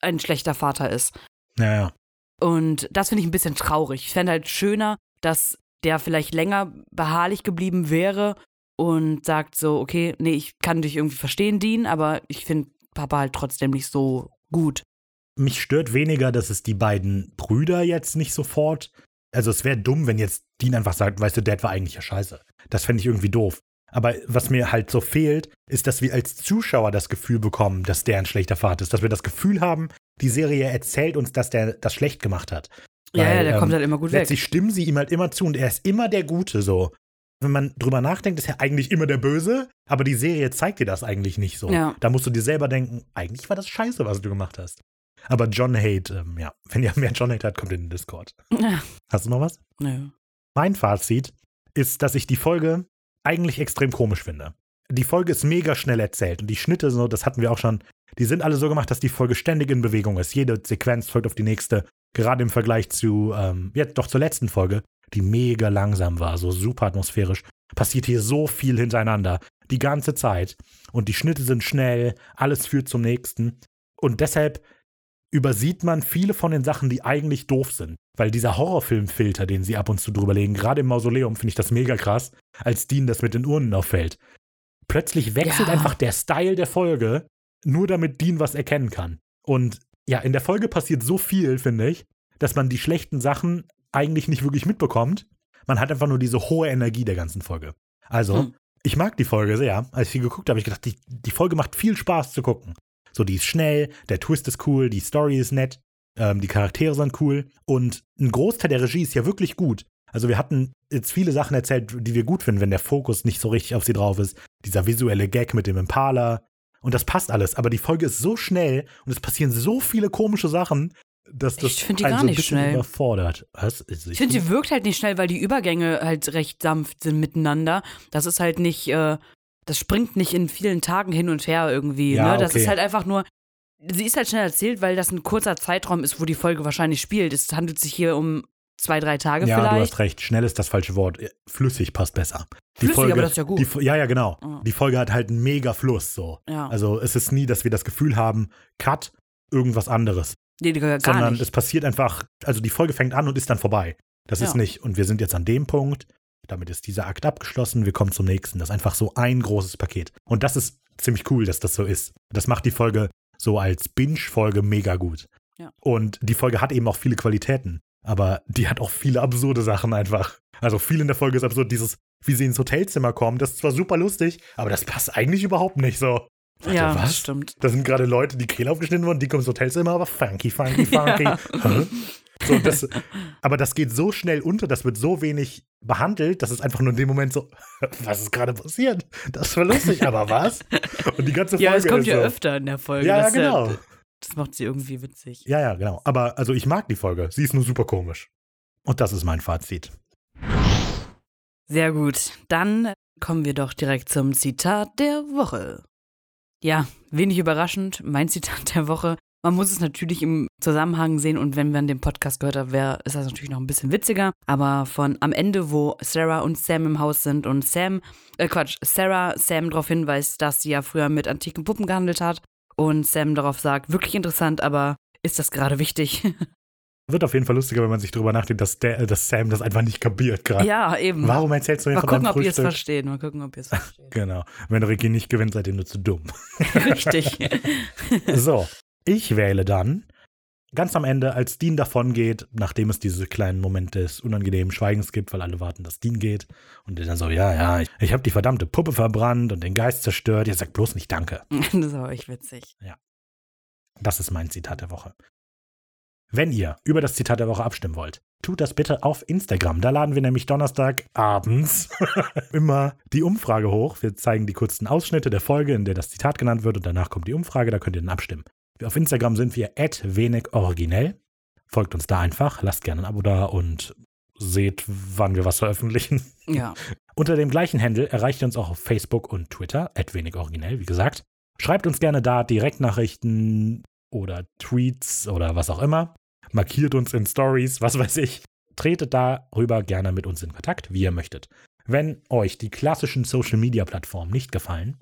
S2: ein schlechter Vater ist.
S1: Ja, ja.
S2: Und das finde ich ein bisschen traurig. Ich fände halt schöner, dass der vielleicht länger beharrlich geblieben wäre und sagt so, okay, nee, ich kann dich irgendwie verstehen, Dean, aber ich finde Papa halt trotzdem nicht so gut.
S1: Mich stört weniger, dass es die beiden Brüder jetzt nicht sofort. Also es wäre dumm, wenn jetzt Dean einfach sagt, weißt du, Dad war eigentlich ja scheiße. Das fände ich irgendwie doof. Aber was mir halt so fehlt, ist, dass wir als Zuschauer das Gefühl bekommen, dass der ein schlechter Vater ist. Dass wir das Gefühl haben, die Serie erzählt uns, dass der das schlecht gemacht hat.
S2: ja, ja,
S1: Weil,
S2: der
S1: ähm,
S2: kommt halt immer gut weg.
S1: Letztlich stimmen sie ihm halt immer zu und er ist immer der Gute so. Wenn man drüber nachdenkt, ist er eigentlich immer der Böse, aber die Serie zeigt dir das eigentlich nicht so.
S2: Ja.
S1: Da musst du dir selber denken, eigentlich war das scheiße, was du gemacht hast. Aber John Hate, ähm, ja, wenn ihr mehr John Hate hat, kommt in den Discord.
S2: Ja,
S1: Hast du noch was?
S2: nö.
S1: Mein Fazit ist, dass ich die Folge eigentlich extrem komisch finde. Die Folge ist mega schnell erzählt und die Schnitte, so, das hatten wir auch schon, die sind alle so gemacht, dass die Folge ständig in Bewegung ist. Jede Sequenz folgt auf die nächste. Gerade im Vergleich zu, ähm, jetzt doch zur letzten Folge, die mega langsam war, so super atmosphärisch. Passiert hier so viel hintereinander, die ganze Zeit. Und die Schnitte sind schnell, alles führt zum nächsten. Und deshalb übersieht man viele von den Sachen, die eigentlich doof sind. Weil dieser Horrorfilmfilter, den sie ab und zu drüber legen, gerade im Mausoleum finde ich das mega krass, als Dean das mit den Urnen auffällt. Plötzlich wechselt
S2: Ja.
S1: einfach der Style der Folge, nur damit Dean was erkennen kann. Und ja, in der Folge passiert so viel, finde ich, dass man die schlechten Sachen eigentlich nicht wirklich mitbekommt. Man hat einfach nur diese hohe Energie der ganzen Folge. Also,
S2: Hm.
S1: ich mag die Folge sehr. Als ich sie geguckt habe, habe ich gedacht, die, die Folge macht viel Spaß zu gucken. So, die ist schnell, der Twist ist cool, die Story ist nett, ähm, die Charaktere sind cool und ein Großteil der Regie ist ja wirklich gut. Also wir hatten jetzt viele Sachen erzählt, die wir gut finden, wenn der Fokus nicht so richtig auf sie drauf ist. Dieser visuelle Gag mit dem Impala und das passt alles. Aber die Folge ist so schnell und es passieren so viele komische Sachen, dass das
S2: Ich die
S1: einen
S2: gar
S1: so ein
S2: nicht
S1: bisschen
S2: schnell.
S1: überfordert. Was? Also
S2: Ich finde, die wirkt halt nicht schnell, weil die Übergänge halt recht sanft sind miteinander. Das ist halt nicht, äh, das springt nicht in vielen Tagen hin und her irgendwie.
S1: Ja,
S2: ne? Das
S1: okay.
S2: ist halt einfach nur, sie ist halt schnell erzählt, weil das ein kurzer Zeitraum ist, wo die Folge wahrscheinlich spielt. Es handelt sich hier um zwei, drei Tage
S1: ja, du
S2: vielleicht.
S1: hast recht. Schnell ist das falsche Wort. Flüssig passt besser. Die
S2: Flüssig,
S1: Folge,
S2: aber das ist ja gut.
S1: Die, ja, ja, genau.
S2: Ja.
S1: Die Folge hat halt einen mega Fluss so.
S2: Ja.
S1: Also es ist nie, dass wir das Gefühl haben, Cut, irgendwas anderes.
S2: nee, gar
S1: sondern
S2: nicht.
S1: es passiert einfach, also die Folge fängt an und ist dann vorbei. Das ist
S2: Ja.
S1: nicht, und wir sind jetzt an dem Punkt, damit ist dieser Akt abgeschlossen, wir kommen zum nächsten. Das ist einfach so ein großes Paket. Und das ist ziemlich cool, dass das so ist. Das macht die Folge so als Binge-Folge mega gut.
S2: Ja.
S1: Und die Folge hat eben auch viele Qualitäten, aber die hat auch viele absurde Sachen einfach. Also viel in der Folge ist absurd. Dieses, wie sie ins Hotelzimmer kommen, das ist zwar super lustig, aber das passt eigentlich überhaupt nicht so. Warte,
S2: ja,
S1: was?
S2: stimmt.
S1: Da sind gerade Leute, die Kehle aufgeschnitten wurden, die kommen ins Hotelzimmer, aber funky, funky, funky. Hä? So, das, aber das geht so schnell unter, das wird so wenig behandelt, dass es einfach nur in dem Moment so, was ist gerade passiert? Das war lustig, aber was? Und die ganze Folge
S2: Ja, es kommt ja
S1: so,
S2: öfter in der Folge.
S1: Ja,
S2: das,
S1: genau.
S2: Das macht sie irgendwie witzig.
S1: Ja, ja, genau. Aber also ich mag die Folge. Sie ist nur super komisch. Und das ist mein Fazit.
S2: Sehr gut. Dann kommen wir doch direkt zum Zitat der Woche. Ja, wenig überraschend, mein Zitat der Woche. Man muss es natürlich im Zusammenhang sehen und wenn man den Podcast gehört hat, wär, ist das natürlich noch ein bisschen witziger. Aber von am Ende, wo Sarah und Sam im Haus sind und Sam, äh Quatsch, Sarah Sam darauf hinweist, dass sie ja früher mit antiken Puppen gehandelt hat und Sam darauf sagt, wirklich interessant, aber ist das gerade wichtig?
S1: Wird auf jeden Fall lustiger, wenn man sich darüber nachdenkt, dass, der, dass Sam das einfach nicht kapiert gerade.
S2: ja, eben.
S1: Warum erzählst du mir
S2: Mal
S1: von
S2: gucken,
S1: deinem
S2: ob ihr es
S1: Frühstück?
S2: versteht. Mal gucken, ob ihr es versteht.
S1: Genau. Wenn Ricky nicht gewinnt, seid ihr nur zu dumm.
S2: Richtig.
S1: So, ich wähle dann ganz am Ende, als Dean davon geht, nachdem es diese kleinen Momente des unangenehmen Schweigens gibt, weil alle warten, dass Dean geht. Und der dann so, ja, ja, ich, ich habe die verdammte Puppe verbrannt und den Geist zerstört. Ihr sagt bloß nicht Danke.
S2: Das ist aber echt witzig.
S1: Das ist mein Zitat der Woche. Wenn ihr über das Zitat der Woche abstimmen wollt, tut das bitte auf Instagram. Da laden wir nämlich Donnerstag abends immer die Umfrage hoch. Wir zeigen die kurzen Ausschnitte der Folge, in der das Zitat genannt wird und danach kommt die Umfrage, da könnt ihr dann abstimmen. Auf Instagram sind wir wenig originell. Folgt uns da einfach, lasst gerne ein Abo da und seht, wann wir was veröffentlichen.
S2: Ja.
S1: Unter dem gleichen Handle erreicht ihr uns auch auf Facebook und Twitter, wenig originell, wie gesagt. Schreibt uns gerne da Direktnachrichten oder Tweets oder was auch immer. Markiert uns in Stories, was weiß ich. Tretet darüber gerne mit uns in Kontakt, wie ihr möchtet. Wenn euch die klassischen Social Media Plattformen nicht gefallen,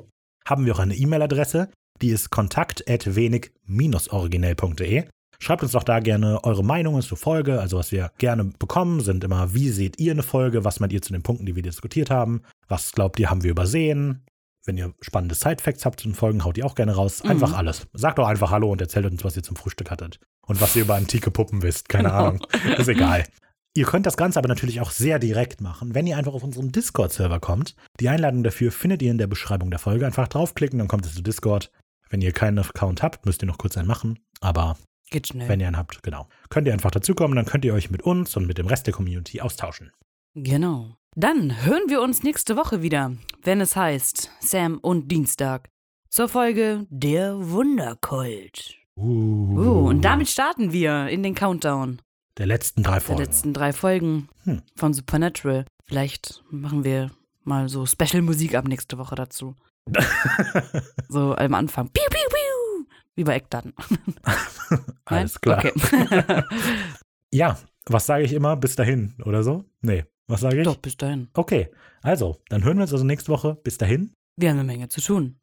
S1: haben wir auch eine E-Mail-Adresse, die ist kontakt@wenig-originell.de. Schreibt uns doch da gerne eure Meinungen zur Folge. Also was wir gerne bekommen, sind immer, wie seht ihr eine Folge? Was meint ihr zu den Punkten, die wir diskutiert haben? Was glaubt ihr, haben wir übersehen? Wenn ihr spannende Side-Facts habt zu den Folgen, haut die auch gerne raus. Einfach
S2: Mhm.
S1: alles. Sagt doch einfach Hallo und erzählt uns, was ihr zum Frühstück hattet. Und was ihr über antike Puppen wisst. Keine Ahnung. Ist egal. Ihr könnt das Ganze aber natürlich auch sehr direkt machen, wenn ihr einfach auf unseren Discord-Server kommt. Die Einladung dafür findet ihr in der Beschreibung der Folge. Einfach draufklicken, dann kommt ihr zu Discord. Wenn ihr keinen Account habt, müsst ihr noch kurz einen machen. Aber
S2: Geht schnell.
S1: wenn ihr einen habt, genau. Könnt ihr einfach dazukommen, dann könnt ihr euch mit uns und mit dem Rest der Community austauschen.
S2: Genau. Dann hören wir uns nächste Woche wieder, wenn es heißt Sam und Dienstag zur Folge Der Wunderkult.
S1: Uh,
S2: Uh, und damit starten wir in den Countdown
S1: der letzten drei
S2: der
S1: Folgen.
S2: letzten drei Folgen
S1: Hm.
S2: von Supernatural. Vielleicht machen wir mal so Special-Musik ab nächste Woche dazu. So am Anfang. Piu, piu, piu. Wie bei Eckdaten.
S1: Alles klar. Ja, was sage ich immer? Bis dahin oder so? Nee, was sage ich?
S2: Doch, bis dahin.
S1: Okay, also, dann hören wir uns also nächste Woche. Bis dahin.
S2: Wir haben eine Menge zu tun.